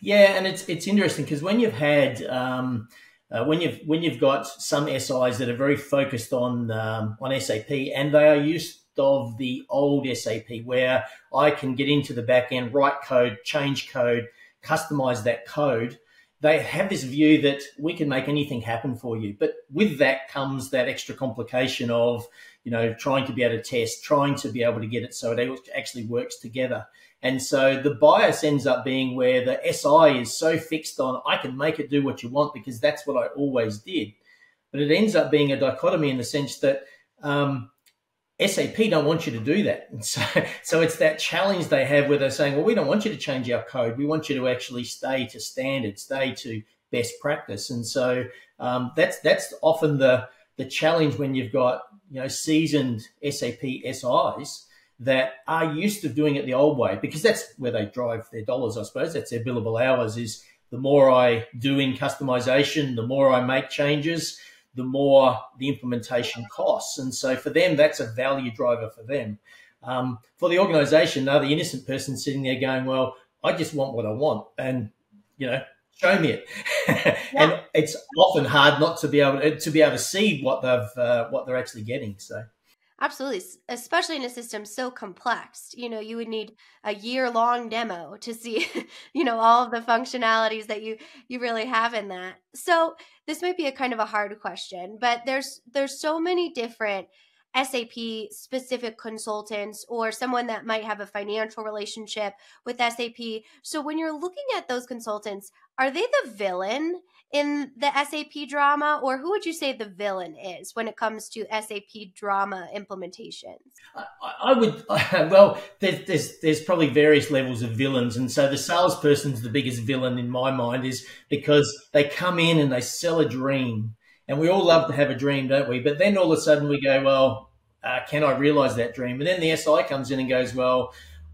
Yeah, and it's it's interesting because when you've had um, uh, when you've when you've got some SIs that are very focused on um, on SAP and they are used of the old SAP where I can get into the back end, write code, change code, customize that code they have this view that we can make anything happen for you. But with that comes that extra complication of, you know, trying to be able to test, trying to be able to get it so it actually works together. And so the bias ends up being where the SI is so fixed on, I can make it do what you want because that's what I always did. But it ends up being a dichotomy in the sense that um, SAP don't want you to do that. And so, so it's that challenge they have where they're saying, well, we don't want you to change our code. We want you to actually stay to standard, stay to best practice. And so um, that's that's often the the challenge when you've got you know seasoned SAP SIs that are used to doing it the old way because that's where they drive their dollars. I suppose that's their billable hours. Is the more I do in customization, the more I make changes, the more the implementation costs. And so for them, that's a value driver for them. Um, for the organization, they're the innocent person sitting there going, well, I just want what I want. And, you know, show me it. yeah. and it's often hard not to be able to, to, be able to see what they've, uh, what they're actually getting. So. Absolutely, especially in a system so complex. You know, you would need a year-long demo to see, you know, all of the functionalities that you you really have in that. So, this might be a kind of a hard question, but there's there's so many different SAP specific consultants or someone that might have a financial relationship with SAP. So, when you're looking at those consultants, are they the villain in the SAP drama, or who would you say the villain is when it comes to SAP drama implementations? I, I would well, there's, there's there's probably various levels of villains, and so the salesperson's the biggest villain in my mind is because they come in and they sell a dream, and we all love to have a dream, don't we? But then all of a sudden we go, well, uh, can I realize that dream? And then the SI comes in and goes, well.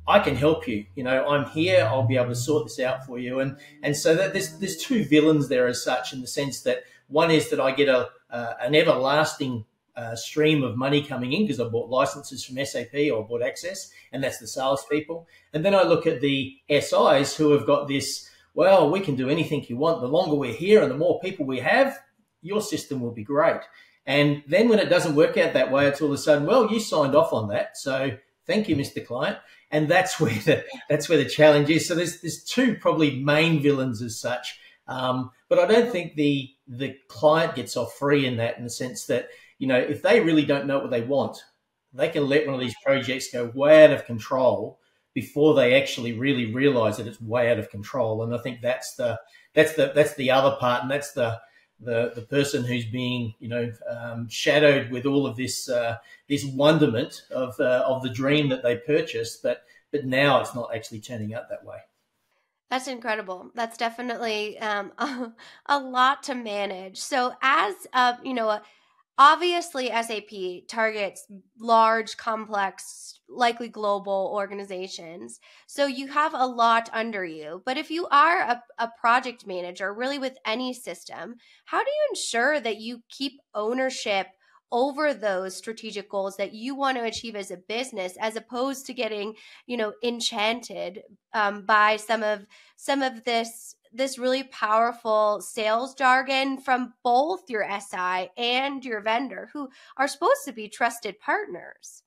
I can help you. You know, I'm here. I'll be able to sort this out for you. And and so that there's there's two villains there as such in the sense that one is that I get a uh, an everlasting uh, stream of money coming in because I bought licenses from SAP or bought access, and that's the salespeople. And then I look at the SIs who have got this. Well, we can do anything you want. The longer we're here and the more people we have, your system will be great. And then when it doesn't work out that way, it's all of a sudden, well, you signed off on that, so thank you, Mr. Client. And that's where the that's where the challenge is. So there's there's two probably main villains as such. Um, but I don't think the the client gets off free in that, in the sense that you know if they really don't know what they want, they can let one of these projects go way out of control before they actually really realize that it's way out of control. And I think that's the that's the that's the other part, and that's the the the person who's being you know um, shadowed with all of this uh, this wonderment of uh, of the dream that they purchased, but but now it's not actually turning out that way. That's incredible. That's definitely um, a, a lot to manage. So, as uh, you know, obviously SAP targets large, complex, likely global organizations. So you have a lot under you. But if you are a, a project manager, really with any system, how do you ensure that you keep ownership? over those strategic goals that you want to achieve as a business as opposed to getting you know enchanted um, by some of some of this this really powerful sales jargon from both your SI and your vendor, who are supposed to be trusted partners.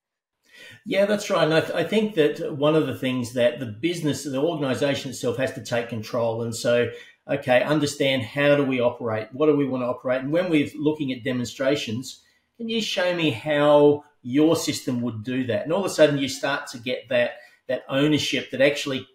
Yeah, that's right. And I, th- I, think that one of the things that the business, the organization itself has to take control. And so, okay, understand how do we operate? What do we want to operate? And when we're looking at demonstrations, can you show me how your system would do that? And all of a sudden, you start to get that that ownership that actually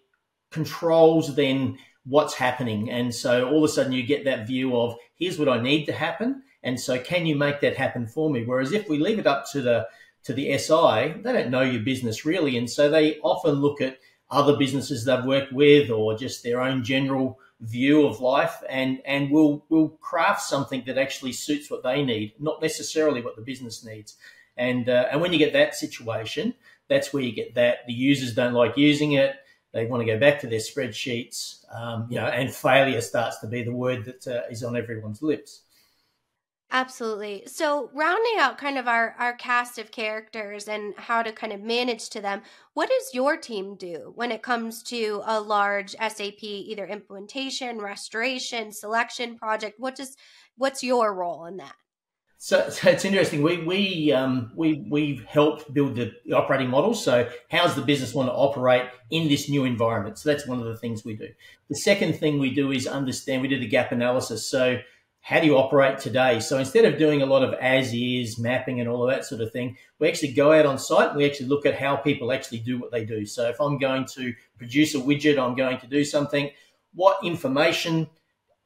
controls then what's happening. And so all of a sudden you get that view of here's what I need to happen. And so can you make that happen for me? Whereas if we leave it up to the to the SI, they don't know your business really. And so they often look at other businesses they've worked with or just their own general view of life and and will will craft something that actually suits what they need, not necessarily what the business needs. And uh, and when you get that situation, that's where you get that the users don't like using it they want to go back to their spreadsheets, um, you know, and failure starts to be the word that uh, is on everyone's lips. Absolutely. So, rounding out kind of our, our cast of characters and how to kind of manage to them, what does your team do when it comes to a large SAP either implementation, restoration, selection project? What does what's your role in that? So, so it's interesting. We we um, we we help build the operating model. So, how's the business want to operate in this new environment? So that's one of the things we do. The second thing we do is understand. We do the gap analysis. So, how do you operate today? So instead of doing a lot of as is mapping and all of that sort of thing, we actually go out on site and we actually look at how people actually do what they do. So if I'm going to produce a widget, I'm going to do something. What information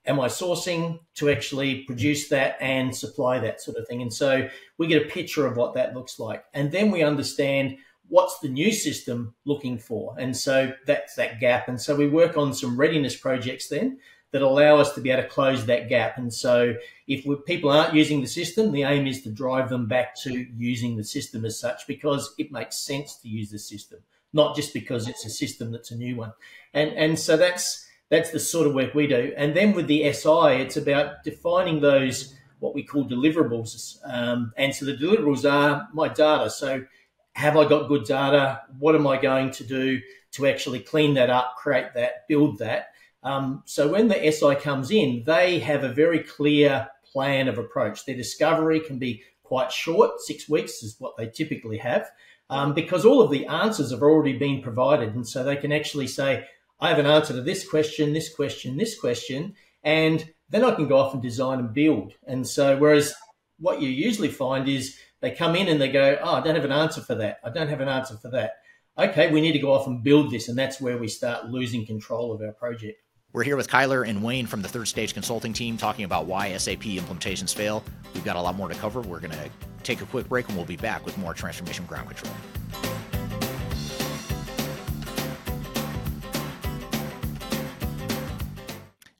am I sourcing to actually produce that and supply that sort of thing? And so we get a picture of what that looks like. And then we understand what's the new system looking for. And so that's that gap. And so we work on some readiness projects then that allow us to be able to close that gap. And so if we, people aren't using the system, the aim is to drive them back to using the system as such because it makes sense to use the system, not just because it's a system that's a new one. And, and so that's, that's the sort of work we do. And then with the SI, it's about defining those what we call deliverables. Um, and so the deliverables are my data. So have I got good data? What am I going to do to actually clean that up, create that, build that? Um, so when the SI comes in, they have a very clear plan of approach. Their discovery can be quite short. Six weeks is what they typically have um, because all of the answers have already been provided. And so they can actually say, I have an answer to this question, this question, this question, and then I can go off and design and build. And so, whereas what you usually find is they come in and they go, Oh, I don't have an answer for that. I don't have an answer for that. Okay, we need to go off and build this. And that's where we start losing control of our project. We're here with Kyler and Wayne from the Third Stage Consulting team talking about why SAP implementations fail. We've got a lot more to cover. We're going to take a quick break and we'll be back with more Transformation Ground Control.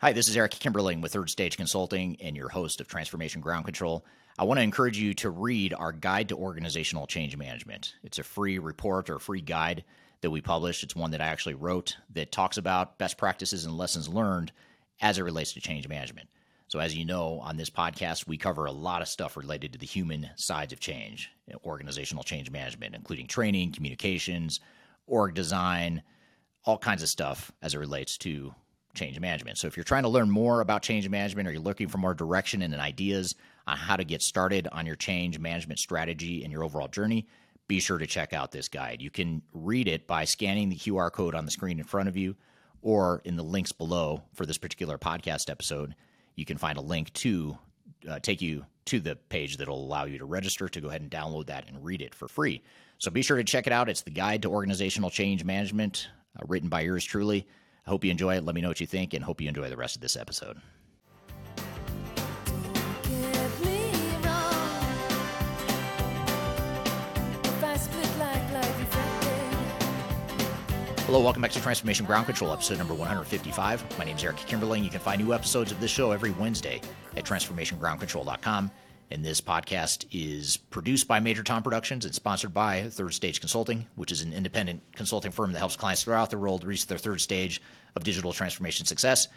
Hi, this is Eric Kimberling with Third Stage Consulting and your host of Transformation Ground Control. I want to encourage you to read our Guide to Organizational Change Management. It's a free report or free guide that we published. It's one that I actually wrote that talks about best practices and lessons learned as it relates to change management. So, as you know, on this podcast, we cover a lot of stuff related to the human sides of change, organizational change management, including training, communications, org design, all kinds of stuff as it relates to change management. So, if you're trying to learn more about change management or you're looking for more direction and ideas on how to get started on your change management strategy and your overall journey, be sure to check out this guide. You can read it by scanning the QR code on the screen in front of you or in the links below for this particular podcast episode. You can find a link to uh, take you to the page that'll allow you to register to go ahead and download that and read it for free. So be sure to check it out. It's the Guide to Organizational Change Management, uh, written by yours truly. I hope you enjoy it. Let me know what you think, and hope you enjoy the rest of this episode. Hello, welcome back to Transformation Ground Control, episode number 155. My name is Eric Kimberling. You can find new episodes of this show every Wednesday at transformationgroundcontrol.com. And this podcast is produced by Major Tom Productions and sponsored by Third Stage Consulting, which is an independent consulting firm that helps clients throughout the world reach their third stage of digital transformation success.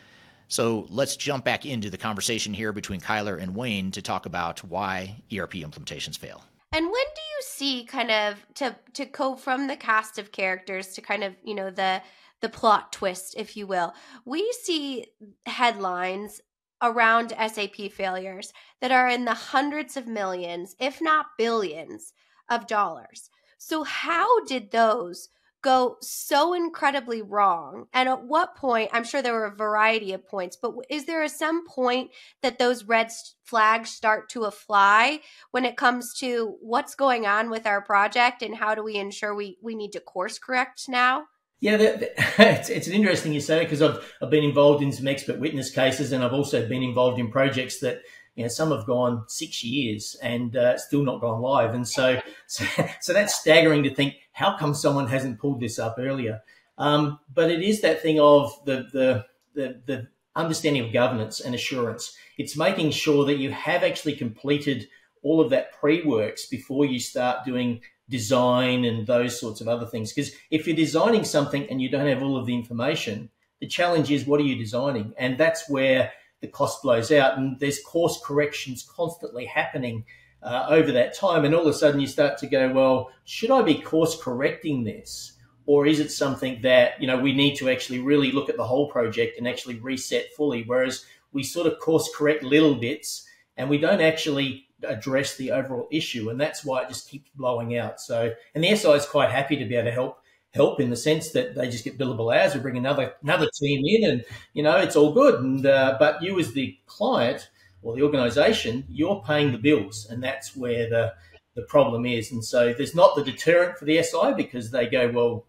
So let's jump back into the conversation here between Kyler and Wayne to talk about why ERP implementations fail. And when do you see kind of to to go from the cast of characters to kind of, you know, the the plot twist, if you will. We see headlines around SAP failures that are in the hundreds of millions, if not billions of dollars. So how did those go so incredibly wrong? And at what point, I'm sure there were a variety of points, but is there a some point that those red flags start to fly when it comes to what's going on with our project and how do we ensure we, we need to course correct now? Yeah, the, the, it's, it's an interesting you say because I've, I've been involved in some expert witness cases and I've also been involved in projects that you know, some have gone six years and uh, still not gone live. And so, so, so that's staggering to think, how come someone hasn't pulled this up earlier? Um, but it is that thing of the, the, the, the understanding of governance and assurance. It's making sure that you have actually completed all of that pre-works before you start doing design and those sorts of other things. Because if you're designing something and you don't have all of the information, the challenge is what are you designing? And that's where the cost blows out and there's course corrections constantly happening uh, over that time. And all of a sudden you start to go, well, should I be course correcting this? Or is it something that, you know, we need to actually really look at the whole project and actually reset fully? Whereas we sort of course correct little bits and we don't actually address the overall issue. And that's why it just keeps blowing out. So, and the SI is quite happy to be able to help help in the sense that they just get billable hours. We bring another another team in, and you know it's all good. And uh, but you as the client or the organisation, you're paying the bills, and that's where the the problem is. And so there's not the deterrent for the SI because they go, well,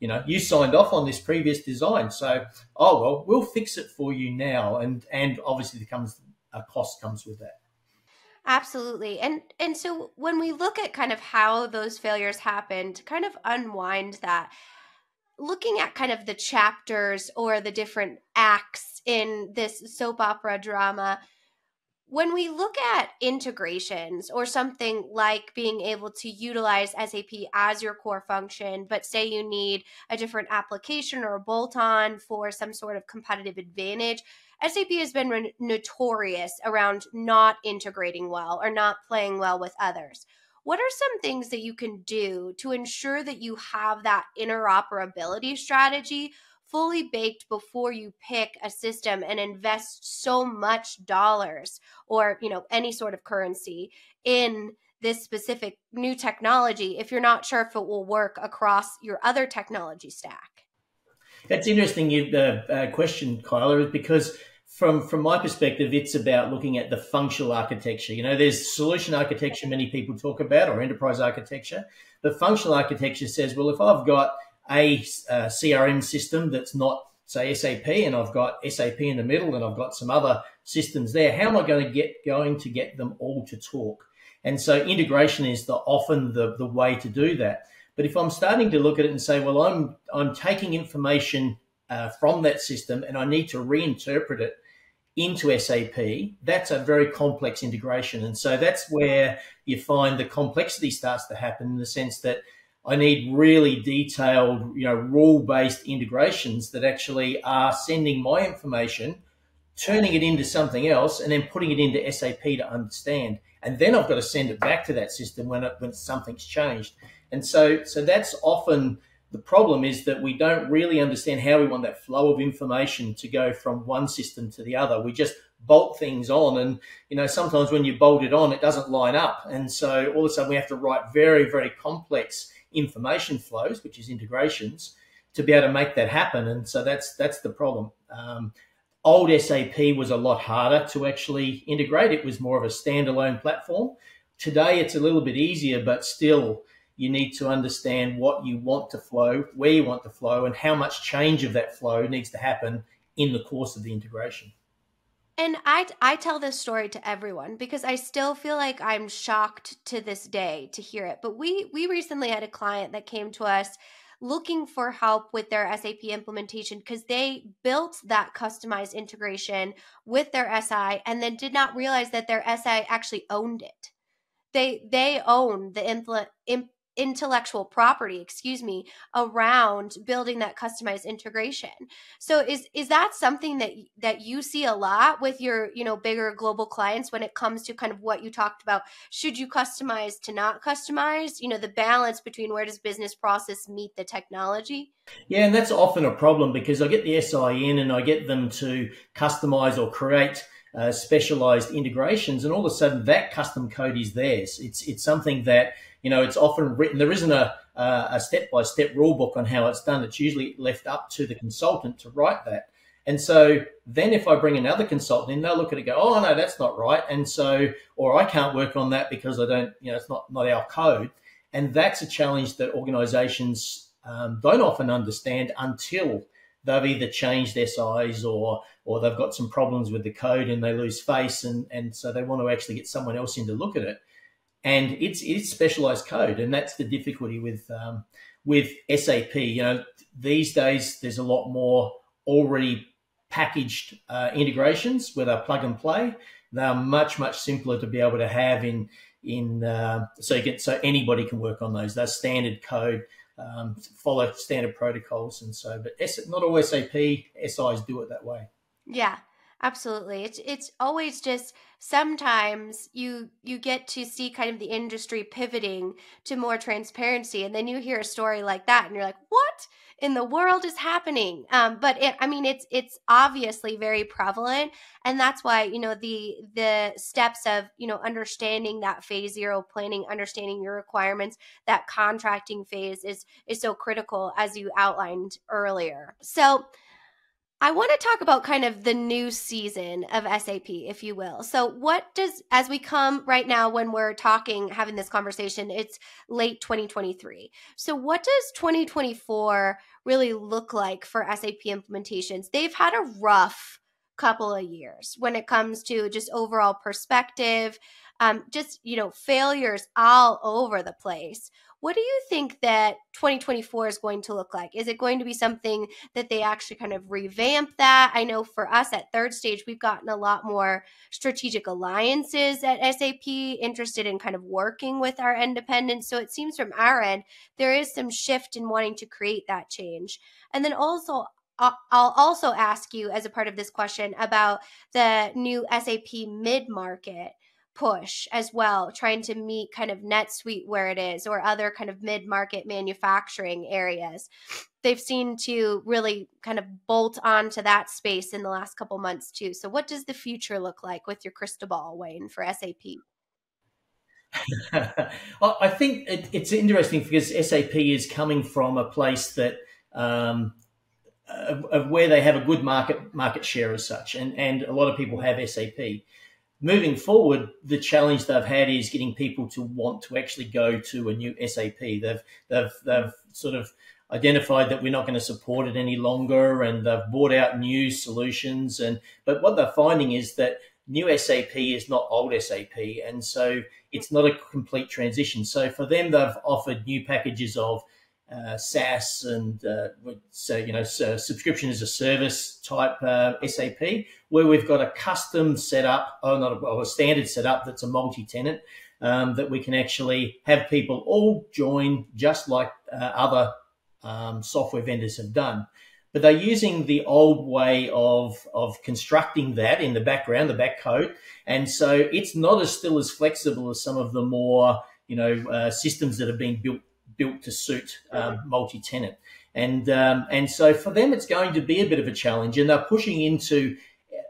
you know, you signed off on this previous design, so oh well, we'll fix it for you now, and and obviously there comes a cost comes with that. Absolutely. And and so when we look at kind of how those failures happened, kind of unwind that, looking at kind of the chapters or the different acts in this soap opera drama, when we look at integrations or something like being able to utilize SAP as your core function, but say you need a different application or a bolt on for some sort of competitive advantage, SAP has been re- notorious around not integrating well or not playing well with others. What are some things that you can do to ensure that you have that interoperability strategy fully baked before you pick a system and invest so much dollars or, you know, any sort of currency in this specific new technology if you're not sure if it will work across your other technology stack? That's interesting. You uh, uh, question, Kyler, is because from from my perspective, it's about looking at the functional architecture. You know, there's solution architecture many people talk about, or enterprise architecture. The functional architecture says, well, if I've got a uh, CRM system that's not say SAP, and I've got SAP in the middle, and I've got some other systems there, how am I going to get going to get them all to talk? And so integration is the often the the way to do that. But if I'm starting to look at it and say, well, I'm I'm taking information uh, from that system and I need to reinterpret it into SAP, that's a very complex integration. And so that's where you find the complexity starts to happen in the sense that I need really detailed, you know, rule-based integrations that actually are sending my information, turning it into something else, and then putting it into SAP to understand. And then I've got to send it back to that system when, it, when something's changed. And so, so that's often the problem is that we don't really understand how we want that flow of information to go from one system to the other. We just bolt things on, and you know sometimes when you bolt it on, it doesn't line up, and so all of a sudden we have to write very, very complex information flows, which is integrations, to be able to make that happen. And so that's that's the problem. Um, old SAP was a lot harder to actually integrate. It was more of a standalone platform. Today it's a little bit easier, but still you need to understand what you want to flow, where you want to flow, and how much change of that flow needs to happen in the course of the integration. And I, I tell this story to everyone because I still feel like I'm shocked to this day to hear it. But we we recently had a client that came to us looking for help with their SAP implementation because they built that customized integration with their SI and then did not realize that their SI actually owned it. They they own the implement imp, intellectual property excuse me around building that customized integration. So is is that something that that you see a lot with your you know bigger global clients when it comes to kind of what you talked about? Should you customize to not customize? You know the balance between where does business process meet the technology? Yeah and that's often a problem because i get the si in and i get them to customize or create uh, specialized integrations and all of a sudden that custom code is theirs it's it's something that you know, it's often written. There isn't a a step by step rule book on how it's done. It's usually left up to the consultant to write that. And so then if I bring another consultant in, they'll look at it go, oh no, that's not right. And so, or I can't work on that because I don't, you know, it's not not our code. And that's a challenge that organisations um, don't often understand until they've either changed their size or or they've got some problems with the code and they lose face and and so they want to actually get someone else in to look at it and it's it's specialized code, and that's the difficulty with um, with SAP. You know, these days there's a lot more already packaged uh, integrations where they plug and play. They're much much simpler to be able to have in in uh, so you get so anybody can work on those. They're standard code, um, follow standard protocols, and so. But S, not all SAP SIs do it that way. Yeah, absolutely. It's it's always just sometimes you you get to see kind of the industry pivoting to more transparency and then you hear a story like that and you're like what in the world is happening. Um, but it, i mean it's it's obviously very prevalent. And that's why you know the the steps of you know understanding that phase zero planning understanding your requirements that contracting phase is is so critical as you outlined earlier. So I want to talk about kind of the new season of SAP, if you will. So, what does, as we come right now when we're talking, having this conversation, it's late 2023. So, what does 2024 really look like for SAP implementations? They've had a rough couple of years when it comes to just overall perspective, um, just, you know, failures all over the place. What do you think that 2024 is going to look like? Is it going to be something that they actually kind of revamp that? I know for us at third stage, we've gotten a lot more strategic alliances at SAP interested in kind of working with our independents. So it seems from our end, there is some shift in wanting to create that change. And then also, I'll also ask you as a part of this question about the new SAP mid market push as well, trying to meet kind of NetSuite where it is or other kind of mid market manufacturing areas. They've seen to really kind of bolt onto that space in the last couple months too. So, what does the future look like with your crystal ball, Wayne, for SAP? I I think it, it's interesting because SAP is coming from a place that um, of, of where they have a good market market share as such, and and a lot of people have SAP. Moving forward, the challenge they've had is getting people to want to actually go to a new SAP. They've they've they've sort of identified that we're not going to support it any longer, and they've bought out new solutions. And but what they're finding is that new SAP is not old SAP, and so it's not a complete transition. So for them, they've offered new packages of uh, SaaS and uh, so you know so subscription as a service type uh, SAP, where we've got a custom setup, or not a, or a standard setup that's a multi-tenant um, that we can actually have people all join, just like uh, other um, software vendors have done. But they're using the old way of of constructing that in the background, the back code, and so it's not as still as flexible as some of the more you know uh, systems that have been built built to suit um, multi-tenant. And um, and so for them, it's going to be a bit of a challenge, and they're pushing into,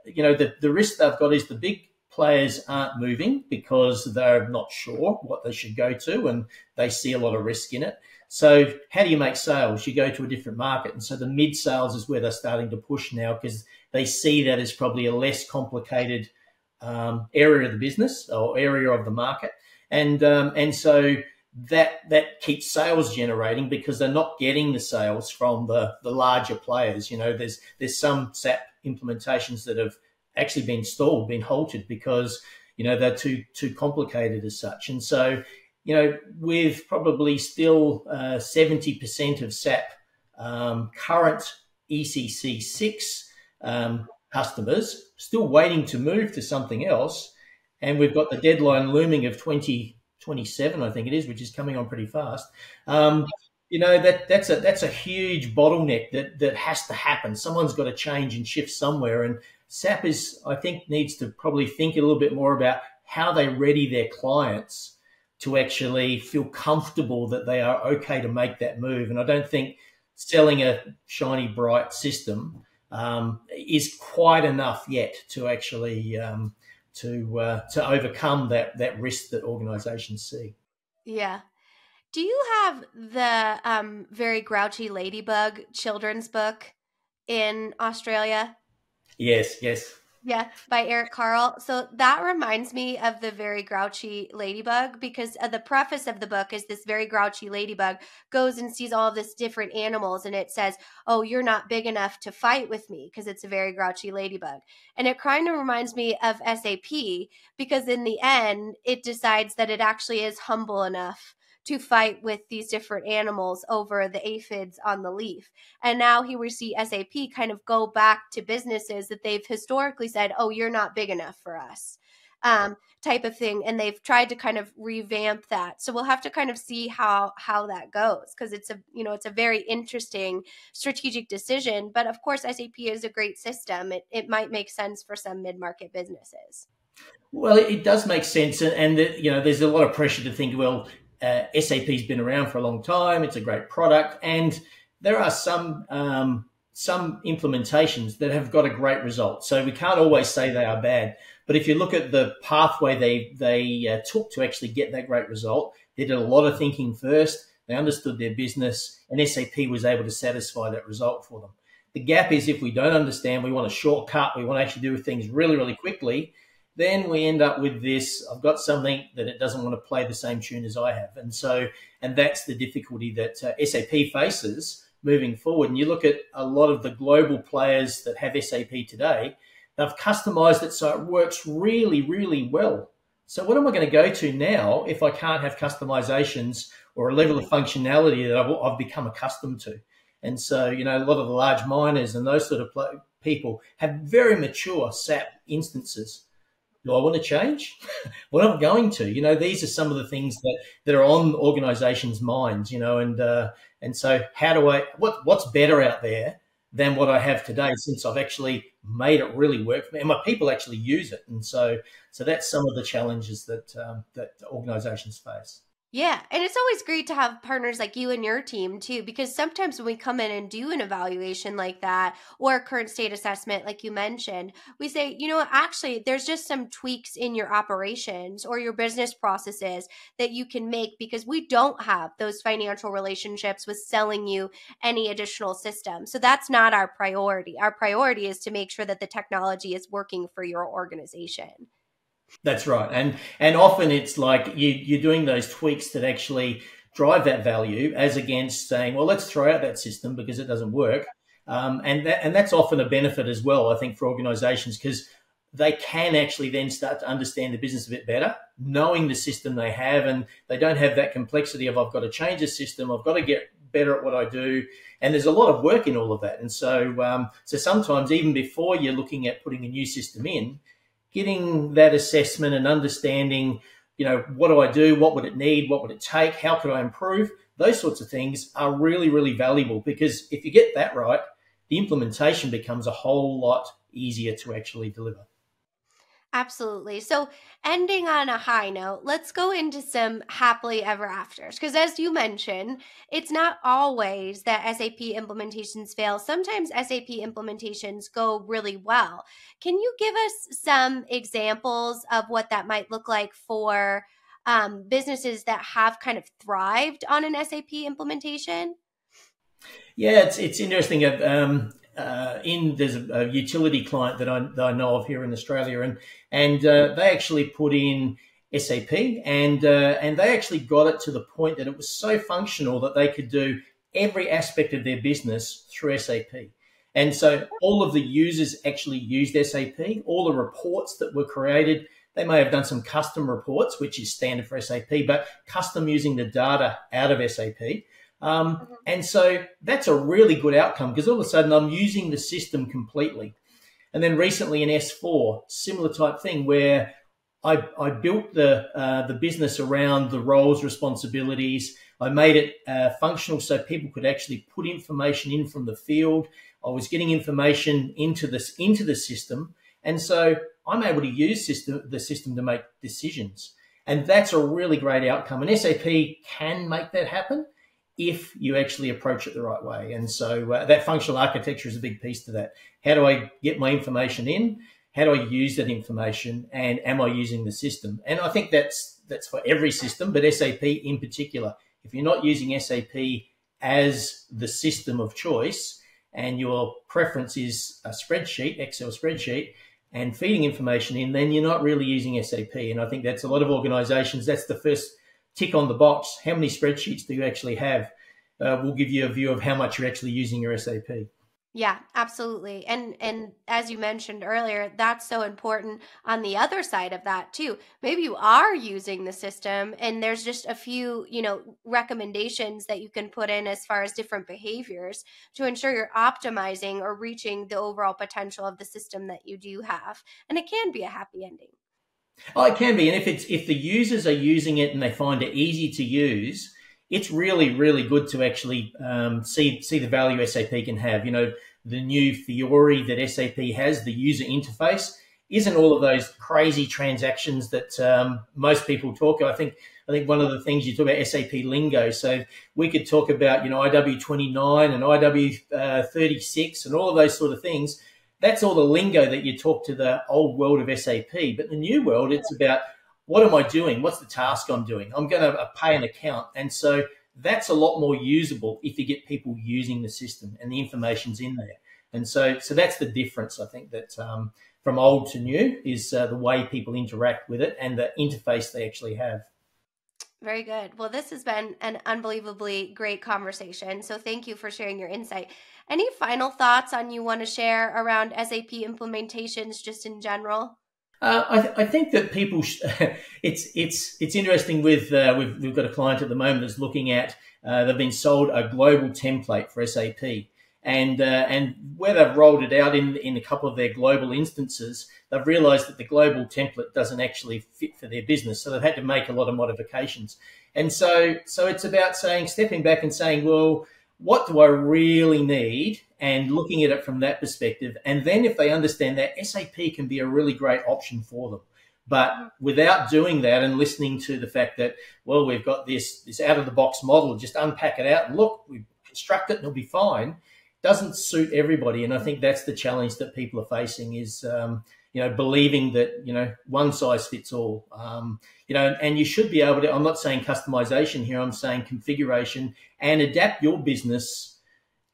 you know, the the risk they've got is the big players aren't moving because they're not sure what they should go to, and they see a lot of risk in it. So how do you make sales? You go to a different market, and so the mid sales is where they're starting to push now because they see that as probably a less complicated um, area of the business or area of the market, and um, and so that that keeps sales generating because they're not getting the sales from the the larger players. You know, there's there's some SAP implementations that have actually been stalled, been halted because you know they're too too complicated as such. And so, you know, with probably still uh, seventy percent of SAP um, current ECC six um, customers still waiting to move to something else, and we've got the deadline looming of twenty 27, I think it is, which is coming on pretty fast. Um, you know that that's a that's a huge bottleneck that that has to happen. Someone's got to change and shift somewhere, and SAP is I think needs to probably think a little bit more about how they ready their clients to actually feel comfortable that they are okay to make that move. And I don't think selling a shiny bright system um, is quite enough yet to actually um, to uh, to overcome that that risk that organizations see. Yeah. Do you have the um, very grouchy ladybug children's book in Australia? Yes, yes. Yeah, by Eric Carle. So that reminds me of the very grouchy ladybug because uh, the preface of the book is this very grouchy ladybug goes and sees all this different animals and it says, "Oh, you're not big enough to fight with me" because it's a very grouchy ladybug. And it kind of reminds me of SAP because in the end it decides that it actually is humble enough to fight with these different animals over the aphids on the leaf. And now here we see SAP kind of go back to businesses that they've historically said, oh, you're not big enough for us. Um, type of thing. And they've tried to kind of revamp that. So we'll have to kind of see how how that goes because it's a you know it's a very interesting strategic decision. But of course sap is a great system. It, it might make sense for some mid-market businesses. Well it does make sense. And, and you know there's a lot of pressure to think well uh, SAP's been around for a long time. It's a great product, and there are some um, some implementations that have got a great result. So we can't always say they are bad. But if you look at the pathway they they uh, took to actually get that great result, they did a lot of thinking first. They understood their business, and SAP was able to satisfy that result for them. The gap is if we don't understand, we want a shortcut, we want to actually do things really, really quickly then we end up with this i've got something that it doesn't want to play the same tune as i have. And so and that's the difficulty that uh, sap faces moving forward. And you look at a lot of the global players that have sap today they've customized it so it works really really well. So what am i going to go to now if i can't have customizations or a level of functionality that i've, I've become accustomed to? And so you know a lot of the large miners and those sort of people have very mature sap instances do I want to change? well, I'm going to. You know, these are some of the things that, that are on organisations' minds. You know, and uh, and so how do I? What what's better out there than what I have today? Since I've actually made it really work for me, and my people actually use it, and so so that's some of the challenges that um, that organisations face. Yeah, and it's always great to have partners like you and your team too, because sometimes when we come in and do an evaluation like that or a current state assessment, like you mentioned, we say, you know, actually, there's just some tweaks in your operations or your business processes that you can make because we don't have those financial relationships with selling you any additional system. So that's not our priority. Our priority is to make sure that the technology is working for your organization. That's right, and and often it's like you you're doing those tweaks that actually drive that value, as against saying, well, let's throw out that system because it doesn't work, um, and that and that's often a benefit as well, I think, for organisations because they can actually then start to understand the business a bit better, knowing the system they have, and they don't have that complexity of I've got to change the system, I've got to get better at what I do, and there's a lot of work in all of that, and so um, so sometimes even before you're looking at putting a new system in getting that assessment and understanding, you know, what do I do? What would it need? What would it take? How could I improve? Those sorts of things are really, really valuable because if you get that right, the implementation becomes a whole lot easier to actually deliver. Absolutely. So, ending on a high note, let's go into some happily ever afters. Because, as you mentioned, it's not always that SAP implementations fail. Sometimes SAP implementations go really well. Can you give us some examples of what that might look like for um, businesses that have kind of thrived on an SAP implementation? Yeah, it's it's interesting. Um, uh, in there's a, a, utility client that I, that I know of here in Australia, and and uh, they actually put in SAP, and uh, and they actually got it to the point that it was so functional that they could do every aspect of their business through SAP. And so all of the users actually used SAP. All the reports that were created, they may have done some custom reports, which is standard for SAP, but custom using the data out of SAP. Um, mm-hmm. And so that's a really good outcome because all of a sudden I'm using the system completely. And then recently in S4, similar type thing where I, I built the uh, the business around the roles, responsibilities. I made it uh, functional so people could actually put information in from the field. I was getting information into this into the system, and so I'm able to use system the system to make decisions. And that's a really great outcome. And SAP can make that happen if you actually approach it the right way. And so uh, that functional architecture is a big piece to that. How do I get my information in? How do I use that information? And am I using the system? And I think that's that's for every system, but SAP in particular. If you're not using SAP as the system of choice, and your preference is a spreadsheet, Excel spreadsheet, and feeding information in, then you're not really using SAP. And I think that's a lot of organizations. That's the first tick on the box. How many spreadsheets do you actually have? Uh, will give you a view of how much you're actually using your SAP. Yeah, absolutely. And and as you mentioned earlier, that's so important on the other side of that too. Maybe you are using the system and there's just a few, you know, recommendations that you can put in as far as different behaviors to ensure you're optimizing or reaching the overall potential of the system that you do have. And it can be a happy ending. Oh, it can be. And if it's if the users are using it and they find it easy to use, it's really, really good to actually um, see see the value SAP can have. You know, the new Fiori that SAP has, the user interface, isn't all of those crazy transactions that um, most people talk. I think I think one of the things you talk about SAP lingo. So we could talk about you know IW twenty nine and IW uh, thirty six and all of those sort of things. That's all the lingo that you talk to the old world of SAP. But the new world, it's about what am I doing? What's the task I'm doing? I'm going to uh, pay an account. And so that's a lot more usable if you get people using the system and the information's in there. And so, so that's the difference, I think, that um, from old to new is uh, the way people interact with it and the interface they actually have. Very good. Well, this has been an unbelievably great conversation. So thank you for sharing your insight. Any final thoughts on you want to share around SAP implementations just in general? Uh, I, th- I, think that people, sh- it's it's it's interesting. With uh, we've we've got a client at the moment that's looking at. Uh, they've been sold a global template for SAP, and uh, and where they've rolled it out in in a couple of their global instances, they've realised that the global template doesn't actually fit for their business, so they've had to make a lot of modifications. And so so it's about saying stepping back and saying, well, what do I really need? And looking at it from that perspective. And then if they understand that, SAP can be a really great option for them. But without doing that and listening to the fact that, well, we've got this this out of the box model, just unpack it out and look, we construct it and it'll be fine, doesn't suit everybody. And I think that's the challenge that people are facing is, um, you know, believing that, you know, one size fits all. Um, you know, and you should be able to, I'm not saying customization here, I'm saying configuration and adapt your business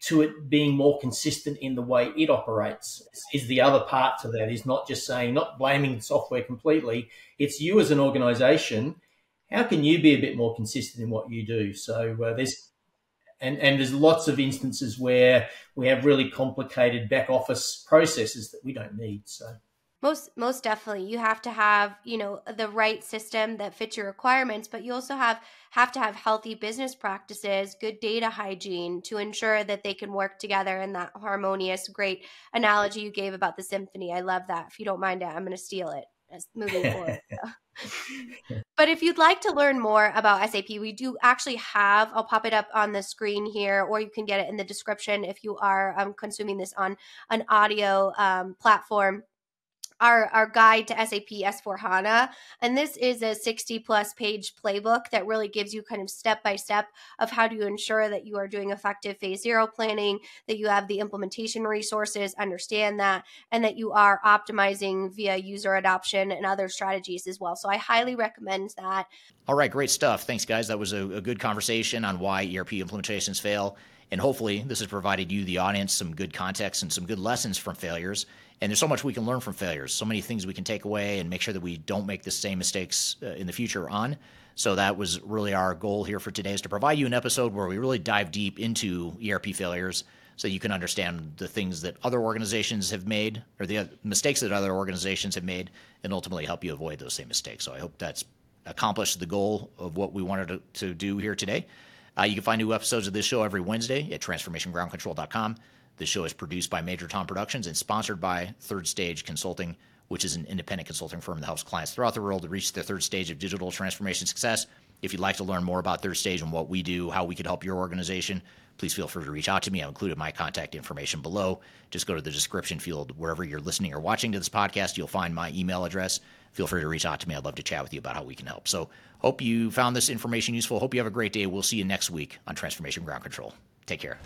to it being more consistent in the way it operates is the other part to that is not just saying not blaming the software completely. It's you as an organization how can you be a bit more consistent in what you do? So uh, there's and and there's lots of instances where we have really complicated back office processes that we don't need so most most definitely. You have to have you know the right system that fits your requirements but you also have have to have healthy business practices good data hygiene to ensure that they can work together in that harmonious great analogy you gave about the symphony. I love that. If you don't mind it i'm going to steal it as moving forward. But if you'd like to learn more about SAP, we do actually have, I'll pop it up on the screen here, or you can get it in the description if you are um, consuming this on an audio um, platform our, our guide to SAP S4 HANA. And this is a 60 plus page playbook that really gives you kind of step by step of how to ensure that you are doing effective phase zero planning, that you have the implementation resources, understand that, and that you are optimizing via user adoption and other strategies as well. So I highly recommend that. All right, great stuff. Thanks, guys. That was a, a good conversation on why ERP implementations fail. And hopefully, this has provided you, the audience, some good context and some good lessons from failures and there's so much we can learn from failures, so many things we can take away and make sure that we don't make the same mistakes uh, in the future on. So that was really our goal here for today is to provide you an episode where we really dive deep into ERP failures so you can understand the things that other organizations have made or the mistakes that other organizations have made and ultimately help you avoid those same mistakes. So I hope that's accomplished the goal of what we wanted to, to do here today. Uh, you can find new episodes of this show every Wednesday at transformationgroundcontrol.com. The show is produced by Major Tom Productions and sponsored by Third Stage Consulting, which is an independent consulting firm that helps clients throughout the world to reach their third stage of digital transformation success. If you'd like to learn more about Third Stage and what we do, how we could help your organization, please feel free to reach out to me. I've included my contact information below. Just go to the description field wherever you're listening or watching to this podcast. You'll find my email address. Feel free to reach out to me. I'd love to chat with you about how we can help. So, hope you found this information useful. Hope you have a great day. We'll see you next week on Transformation Ground Control. Take care.